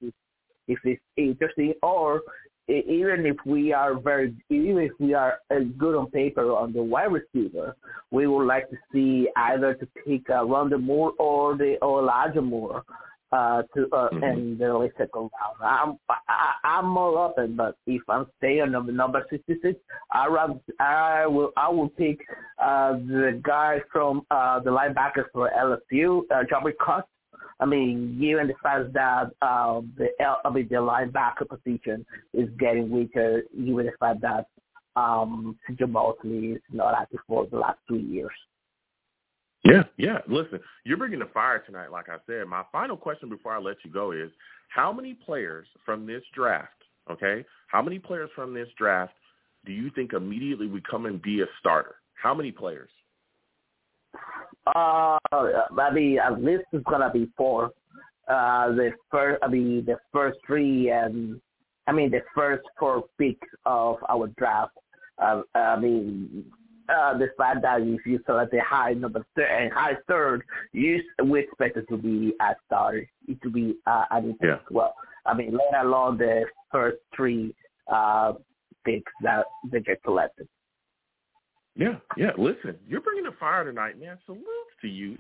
Speaker 11: if it's interesting, or even if we are very, even if we are good on paper on the wide receiver, we would like to see either to pick uh, Rondale Moore or the or Elijah Moore uh, to uh,
Speaker 2: Mhm.
Speaker 11: in the late second round. I'm I, I'm more open, but if I'm staying on the number 66, I rather, I will I will pick uh, the guy from uh, the linebackers for LSU, uh, Jabril Cox. I mean, given the fact that uh, the L, I mean the linebacker position is getting weaker, given the fact that um, CJ Mosley is not active for the last two years.
Speaker 2: Yeah, yeah. Listen, you're bringing the fire tonight, like I said. My final question before I let you go is, how many players from this draft, okay, how many players from this draft do you think immediately would come and be a starter? How many players?
Speaker 11: Uh, I mean, at least it's gonna be four. Uh, the first, I mean, the first three, and I mean the first four picks of our draft. Uh, I mean, uh, the fact that if you select a high number third and high third, you we expect it to be a starter. It to be uh, an
Speaker 2: Yeah.
Speaker 11: as well. I mean, let alone the first three uh, picks that they get selected.
Speaker 2: Yeah, yeah. Listen, you're bringing the fire tonight, man. Salute to you.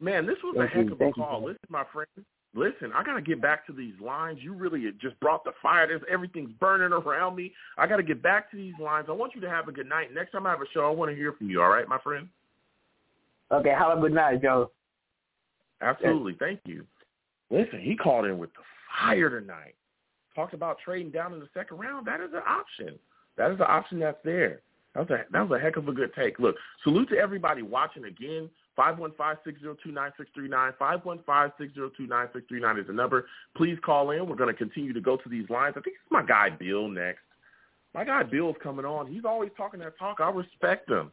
Speaker 2: Man, this was a heck of a
Speaker 11: Thank you.
Speaker 2: call. Listen, my friend. Listen, I gotta get back to these lines. You really just brought the fire. There's everything's burning around me. I gotta get back to these lines. I want you to have a good night. Next time I have a show, I want to hear from you. All right, my friend.
Speaker 11: Okay, have a good night, Joe.
Speaker 2: Absolutely. Thank you. Listen, he called in with the fire tonight. Talked about trading down in the second round. That is an option. That is an option that's there. That was a that was a heck of a good take. Look, salute to everybody watching again. Five one five six zero two nine six three nine. Five one five six zero two nine six three nine is the number. Please call in. We're going to continue to go to these lines. I think it's my guy Bill next. My guy Bill's coming on. He's always talking that talk. I respect him.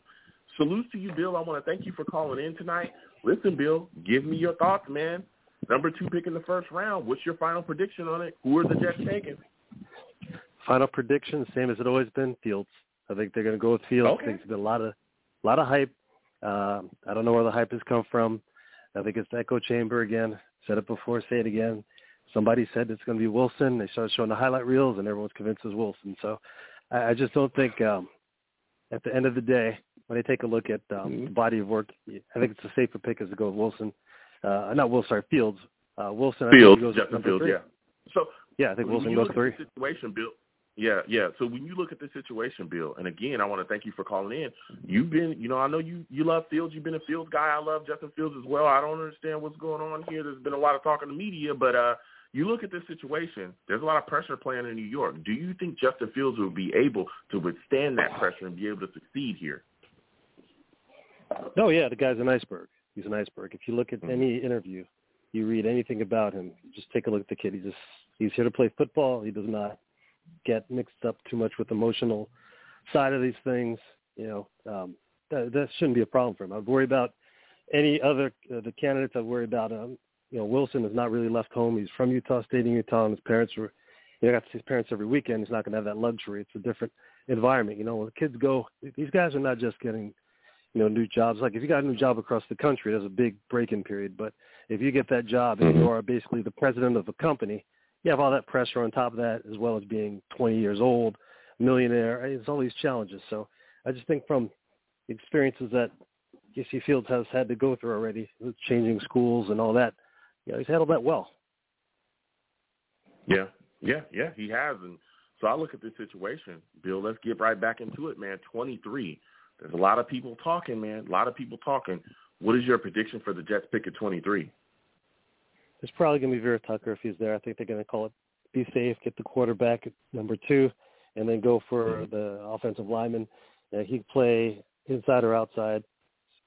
Speaker 2: Salute to you, Bill. I want to thank you for calling in tonight. Listen, Bill, give me your thoughts, man. Number two pick in the first round. What's your final prediction on it? Who are the Jets taking?
Speaker 12: Final prediction, same as it always been. Fields. I think they're going to go with Fields.
Speaker 2: Okay.
Speaker 12: I think there's been a lot of, a lot of hype. Uh, I don't know where the hype has come from. I think it's the echo chamber again. Said it before, say it again. Somebody said it's going to be Wilson. They started showing the highlight reels, and everyone's convinced it's Wilson. So I, I just don't think, um, at the end of the day, when they take a look at um,
Speaker 2: Mm-hmm.
Speaker 12: the body of work, I think it's a safer pick as to go with Wilson. Uh, not Wilson, sorry, Fields. Uh, Wilson. I think
Speaker 2: Fields,
Speaker 12: he goes
Speaker 2: Justin Fields,
Speaker 12: three.
Speaker 2: yeah. So
Speaker 12: Yeah, I think Wilson goes three.
Speaker 2: Situation, Bill. Yeah, yeah. So when you look at the situation, Bill, and again, I want to thank you for calling in. You've been, you know, I know you you love Fields. You've been a Fields guy. I love Justin Fields as well. I don't understand what's going on here. There's been a lot of talk in the media, but uh, you look at this situation. There's a lot of pressure playing in New York. Do you think Justin Fields will be able to withstand that pressure and be able to succeed here?
Speaker 12: No, yeah, the guy's an iceberg. He's an iceberg. If you look
Speaker 2: Mm-hmm.
Speaker 12: at any interview, you read anything about him, just take a look at the kid. He's just he's here to play football. He does not get mixed up too much with the emotional side of these things. You know, um, that that shouldn't be a problem for him. I'd worry about any other uh, the candidates. I'd worry about um, you know Wilson has not really left home. He's from Utah State in Utah, and his parents were. You know, got to see his parents every weekend. He's not going to have that luxury. It's a different environment. You know, when the kids go, these guys are not just getting you know, new jobs. Like if you got a new job across the country, there's a big break-in period. But if you get that job and you are basically the president of a company, you have all that pressure on top of that, as well as being 20 years old, millionaire. It's all these challenges. So I just think from experiences that UC Fields has had to go through already, changing schools and all that, you know, he's handled that well.
Speaker 2: Yeah, yeah, yeah, he has. And so I look at this situation, Bill. Let's get right back into it, man. Twenty-three. There's a lot of people talking, man. A lot of people talking. What is your prediction for the Jets pick at twenty-three?
Speaker 12: It's probably going to be Vera Tucker if he's there. I think they're going to call it be safe, get the quarterback at number two, and then go for the offensive lineman. Uh, he can play inside or outside.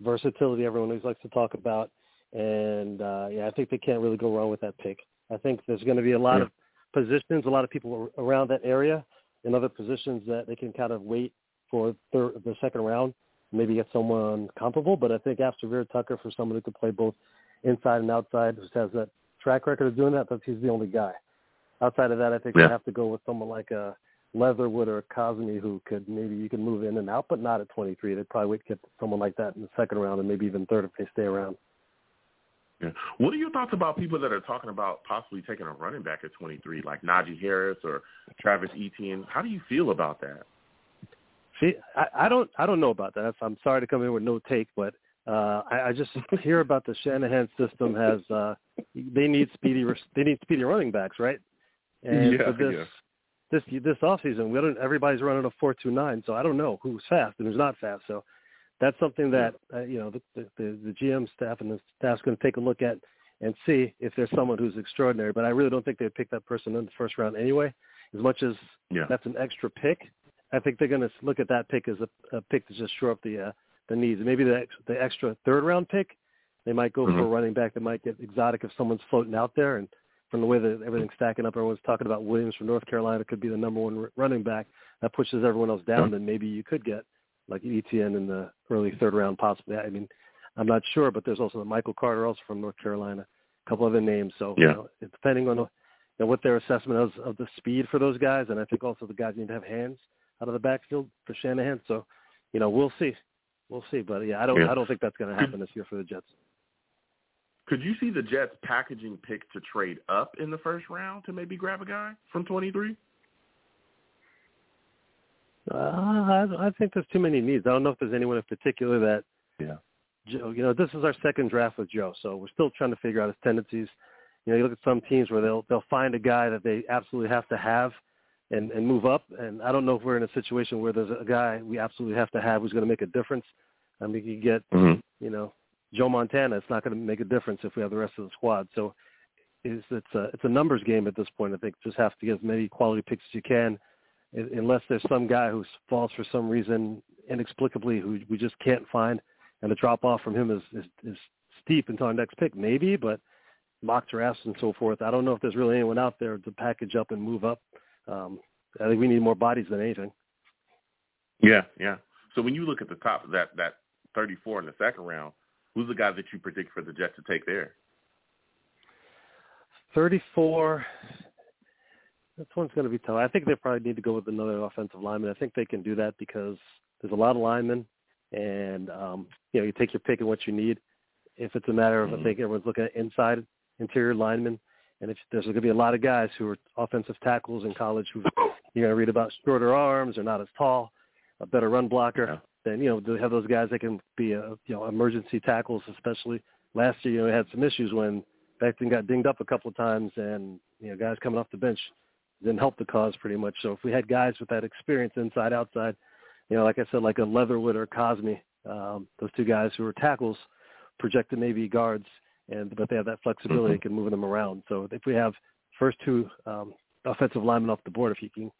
Speaker 12: Versatility, everyone always likes to talk about. And uh, yeah, I think they can't really go wrong with that pick. I think there's going to be a lot
Speaker 2: Yeah.
Speaker 12: of positions, a lot of people around that area in other positions that they can kind of wait for third, the second round, maybe get someone comparable. But I think after Vera Tucker, for someone who could play both inside and outside, who has that track record of doing that, but he's the only guy. Outside of that, I think
Speaker 2: Yeah.
Speaker 12: they have to go with someone like a Leatherwood or a Cosmi who could maybe you can move in and out, but not at 23. They'd probably wait to get someone like that in the second round and maybe even third if they stay around.
Speaker 2: Yeah. What are your thoughts about people that are talking about possibly taking a running back at 23, like Najee Harris or Travis Etienne? How do you feel about that?
Speaker 12: See, I, I don't, I don't know about that. I'm sorry to come in with no take, but uh, I, I just hear about the Shanahan system has uh, they need speedy, they need speedy running backs, right? And
Speaker 2: Yeah,
Speaker 12: for this,
Speaker 2: yeah.
Speaker 12: this this off season, we don't. Everybody's running a four two nine, so I don't know who's fast and who's not fast. So that's something that uh, you know the, the the the GM staff and the staff's going to take a look at and see if there's someone who's extraordinary. But I really don't think they'd pick that person in the first round anyway. As much as
Speaker 2: Yeah.
Speaker 12: that's an extra pick, I think they're going to look at that pick as a, a pick to just shore up the uh, the needs. Maybe the ex- the extra third round pick, they might go for a
Speaker 2: Mhm.
Speaker 12: running back that might get exotic if someone's floating out there. And from the way that everything's stacking up, everyone's talking about Williams from North Carolina could be the number one r- running back. That pushes everyone else down. Then maybe you could get like Etienne in the early third round, possibly. I mean, I'm not sure, but there's also the Michael Carter, also from North Carolina. A couple other names. So
Speaker 2: Yeah.
Speaker 12: you know, depending on the, you know, what their assessment is of the speed for those guys, and I think also the guys need to have hands out of the backfield for Shanahan. So, you know, we'll see, we'll see. But yeah, I don't,
Speaker 2: Yeah.
Speaker 12: I don't think that's going to happen this year for the Jets.
Speaker 2: Could you see the Jets packaging pick to trade up in the first round to maybe grab a guy from 23?
Speaker 12: Uh, I, I think there's too many needs. I don't know if there's anyone in particular that
Speaker 2: Yeah.
Speaker 12: Joe, you know, this is our second draft with Joe, so we're still trying to figure out his tendencies. You know, you look at some teams where they'll they'll find a guy that they absolutely have to have and and move up. And I don't know if we're in a situation where there's a guy we absolutely have to have who's going to make a difference. I mean, you get
Speaker 2: Mm-hmm.
Speaker 12: you know Joe Montana, it's not going to make a difference if we have the rest of the squad. So it's it's a it's a numbers game at this point. I think just have to get as many quality picks as you can, unless there's some guy who falls for some reason inexplicably who we just can't find, and the drop off from him is is, is steep until our next pick, maybe. But mock drafts and so forth, I don't know if there's really anyone out there to package up and move up. Um, I think we need more bodies than anything.
Speaker 2: Yeah, yeah. So when you look at the top of that that 34 in the second round, who's the guy that you predict for the Jets to take there?
Speaker 12: 34. This one's going to be tough. I think they probably need to go with another offensive lineman. I think they can do that because there's a lot of linemen, and um, you know you take your pick of what you need. If it's a matter of, mm-hmm. I think everyone's looking at inside interior linemen, and if there's going to be a lot of guys who are offensive tackles in college who you're going to read about shorter arms or not as tall, a better run blocker, yeah. then you know to have those guys that can be a, you know emergency tackles, especially last year. You know, we had some issues when Becton got dinged up a couple of times, and you know, guys coming off the bench didn't help the cause pretty much. So if we had guys with that experience inside outside, you know, like I said, like a Leatherwood or Cosmi, um, those two guys who are tackles, projected maybe guards, and but they have that flexibility, mm-hmm. can move them around. So if we have first two um, offensive linemen off the board, if you can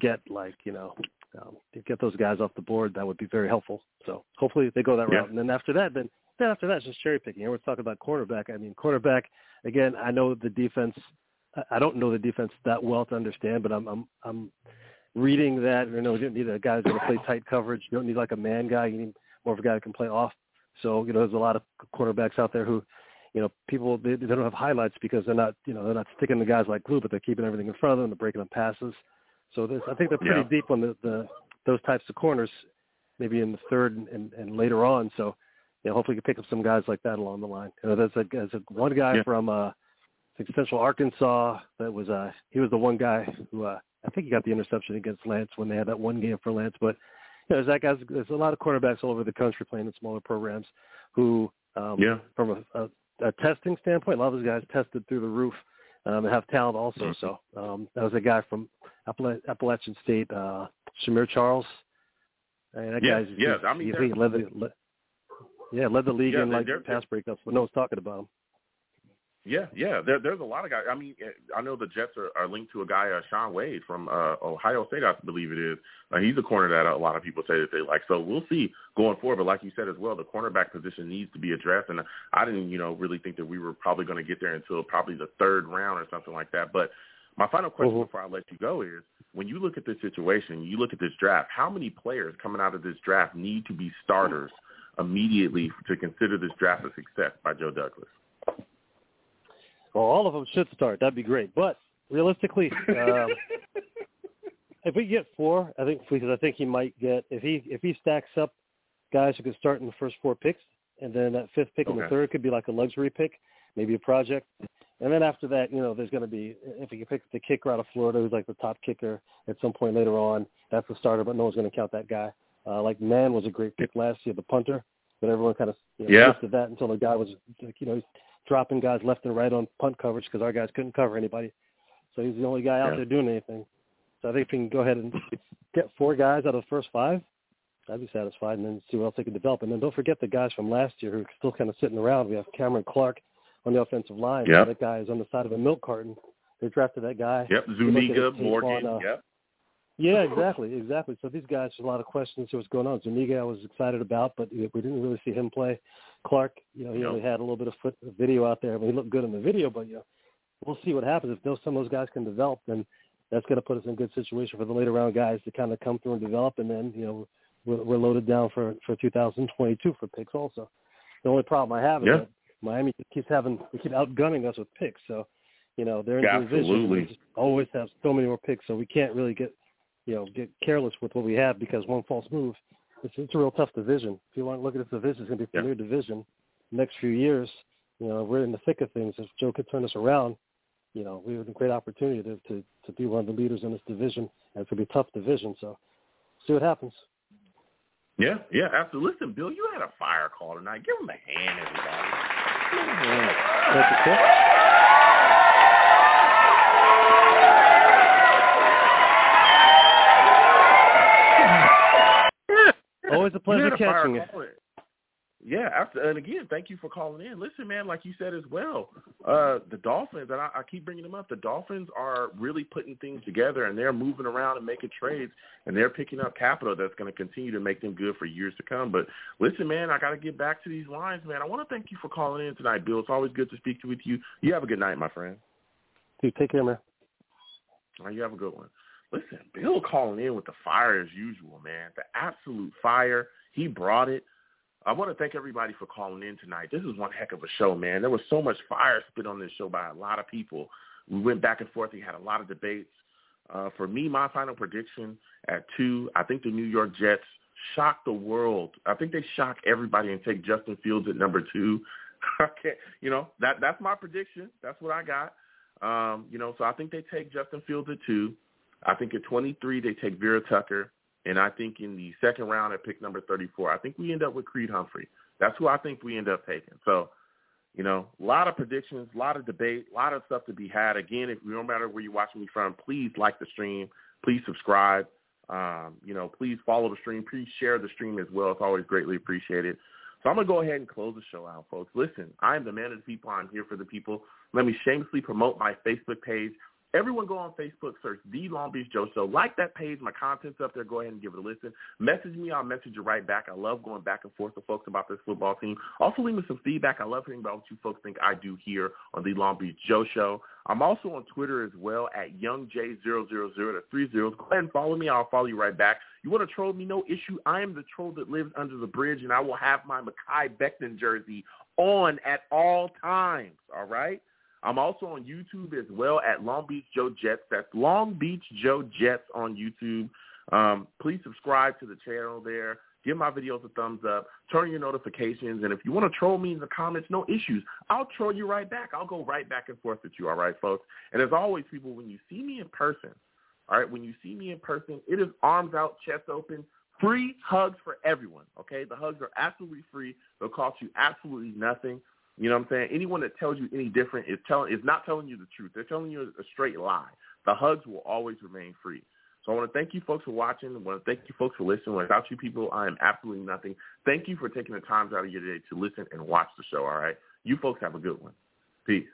Speaker 12: get like you know um, get those guys off the board, that would be very helpful. So hopefully they go that
Speaker 2: yeah.
Speaker 12: route, and then after that, then then after that, it's just cherry picking. Everyone's talking about cornerback. I mean, cornerback again. I know the defense. I don't know the defense that well to understand, but I'm I'm I'm reading that. You know, you don't need a guy who's going to play tight coverage. You don't need like a man guy. You need more of a guy who can play off. So you know, there's a lot of cornerbacks out there who, you know, people they, they don't have highlights because they're not you know they're not sticking the guys like glue, but they're keeping everything in front of them. They're breaking them passes. So there's, I think they're pretty
Speaker 2: yeah.
Speaker 12: deep on the, the those types of corners, maybe in the third and, and, and later on. So you know, hopefully you can pick up some guys like that along the line. You know, there's a, there's a one guy
Speaker 2: yeah.
Speaker 12: from uh, Central Arkansas that was uh, he was the one guy who uh, I think he got the interception against Lance when they had that one game for Lance. But there's that guys. There's a lot of quarterbacks all over the country playing in smaller programs who, um,
Speaker 2: yeah.
Speaker 12: from a, a, a testing standpoint, a lot of those guys tested through the roof um, and have talent also.
Speaker 2: Mm-hmm.
Speaker 12: So um, that was a guy from Appala- Appalachian State, uh, Shamir Charles. And that
Speaker 2: yeah,
Speaker 12: guy's
Speaker 2: yeah. I mean,
Speaker 12: he led the, yeah, led the league
Speaker 2: yeah,
Speaker 12: in like pass breakups, but no one's talking about him.
Speaker 2: Yeah, yeah. There, there's a lot of guys. I mean, I know the Jets are, are linked to a guy, uh, Shaun Wade from uh, Ohio State, I believe it is. Uh, he's a corner that a lot of people say that they like. So we'll see going forward. But like you said as well, the cornerback position needs to be addressed. And I didn't, you know, really think that we were probably going to get there until probably the third round or something like that. But my final question
Speaker 12: mm-hmm.
Speaker 2: before I let you go is, when you look at this situation, you look at this draft, how many players coming out of this draft need to be starters immediately to consider this draft a success by Joe Douglas?
Speaker 12: Well, all of them should start. That'd be great. But realistically, um, if we get four, I think because I think he might get if he if he stacks up guys who could start in the first four picks, and then that fifth pick
Speaker 2: okay.
Speaker 12: in the third could be like a luxury pick, maybe a project. And then after that, you know, there's going to be if you pick the kicker out of Florida, who's like the top kicker at some point later on, that's the starter, but no one's going to count that guy. Uh, like Mann was a great pick last year, the punter, but everyone kind of you know,
Speaker 2: yeah.
Speaker 12: that until the guy was, like, you know, he's dropping guys left and right on punt coverage because our guys couldn't cover anybody. So he's the only guy out
Speaker 2: Yeah.
Speaker 12: there doing anything. So I think if we can go ahead and get four guys out of the first five, I'd be satisfied, and then see what else they can develop. And then don't forget the guys from last year who are still kind of sitting around. We have Cameron Clark on the offensive line.
Speaker 2: Yep.
Speaker 12: That guy is on the side of a milk carton. They drafted that guy.
Speaker 2: Yep,
Speaker 12: You look at his
Speaker 2: Zuniga, Morgan.
Speaker 12: on, uh,
Speaker 2: yep.
Speaker 12: Yeah, exactly, exactly. So these guys, there's a lot of questions to what's going on. Zuniga, I was excited about, but we didn't really see him play. Clark, you know, he
Speaker 2: No.
Speaker 12: only had a little bit of foot video out there. I mean, he looked good in the video, but you know, we'll see what happens if those some of those guys can develop. Then that's going to put us in a good situation for the later round guys to kind of come through and develop, and then you know we're, we're loaded down for for 2022 for picks also. The only problem I have is
Speaker 2: Yeah.
Speaker 12: that Miami keeps having they keep outgunning us with picks, so you know they're in the division.
Speaker 2: Absolutely.
Speaker 12: They just always have so many more picks, so we can't really get you know get careless with what we have because one false move. It's it's a real tough division. If you want to look at this division, it's going to be a premier division. Next few years, you know, we're in the thick of things. If Joe could turn us around, you know, we have a great opportunity to to, to be one of the leaders in this division, and it's going to be a tough division. So, see what happens.
Speaker 2: Yeah, yeah, absolutely. Listen, Bill, you had a fire call tonight. Give him a hand, everybody. Give him a hand.
Speaker 12: Thank you, Chris. Always a pleasure
Speaker 2: You had
Speaker 12: catching you.
Speaker 2: yeah, after and again, thank you for calling in. Listen, man, like you said as well, uh, the Dolphins, and I, I keep bringing them up. The Dolphins are really putting things together, and they're moving around and making trades, and they're picking up capital that's going to continue to make them good for years to come. But listen, man, I got to get back to these lines, man. I want to thank you for calling in tonight, Bill. It's always good to speak to with you. You have a good night, my friend.
Speaker 12: Dude, take care, man.
Speaker 2: All right, you have a good one. Listen, Bill calling in with the fire as usual, man. The absolute fire. He brought it. I want to thank everybody for calling in tonight. This is one heck of a show, man. There was so much fire spit on this show by a lot of people. We went back and forth. We had a lot of debates. Uh, for me, my final prediction at two, I think the New York Jets shock the world. I think they shock everybody and take Justin Fields at number two. okay, you know that that's my prediction. That's what I got. Um, you know, so I think they take Justin Fields at two. I think at 23 they take Vera Tucker. And I think in the second round at pick number 34, I think we end up with Creed Humphrey. That's who I think we end up taking. So, you know, a lot of predictions, a lot of debate, a lot of stuff to be had. Again, if no matter where you're watching me from, please like the stream. Please subscribe. Um, you know, please follow the stream. Please share the stream as well. It's always greatly appreciated. So I'm going to go ahead and close the show out, folks. Listen, I am the man of the people. I'm here for the people. Let me shamelessly promote my Facebook page. Everyone go on Facebook, search The Long Beach Joe Show. Like that page. My content's up there. Go ahead and give it a listen. Message me. I'll message you right back. I love going back and forth with folks about this football team. Also, leave me some feedback. I love hearing about what you folks think I do here on The Long Beach Joe Show. I'm also on Twitter as well at YoungJ000 to three zeros. Go ahead and follow me. I'll follow you right back. You want to troll me? No issue. I am the troll that lives under the bridge, and I will have my Mekhi Becton jersey on at all times. All right? I'm also on YouTube as well at Long Beach Joe Jets. That's Long Beach Joe Jets on YouTube. Um, please subscribe to the channel there. Give my videos a thumbs up. Turn your notifications. And if you want to troll me in the comments, no issues. I'll troll you right back. I'll go right back and forth with you. All right, folks? And as always, people, when you see me in person, all right, when you see me in person, it is arms out, chest open, free hugs for everyone. Okay? The hugs are absolutely free. They'll cost you absolutely nothing. You know what I'm saying? Anyone that tells you any different is telling is not telling you the truth. They're telling you a straight lie. The hugs will always remain free. So I want to thank you folks for watching. I want to thank you folks for listening. Without you people, I am absolutely nothing. Thank you for taking the time out of your day to listen and watch the show, all right? You folks have a good one. Peace.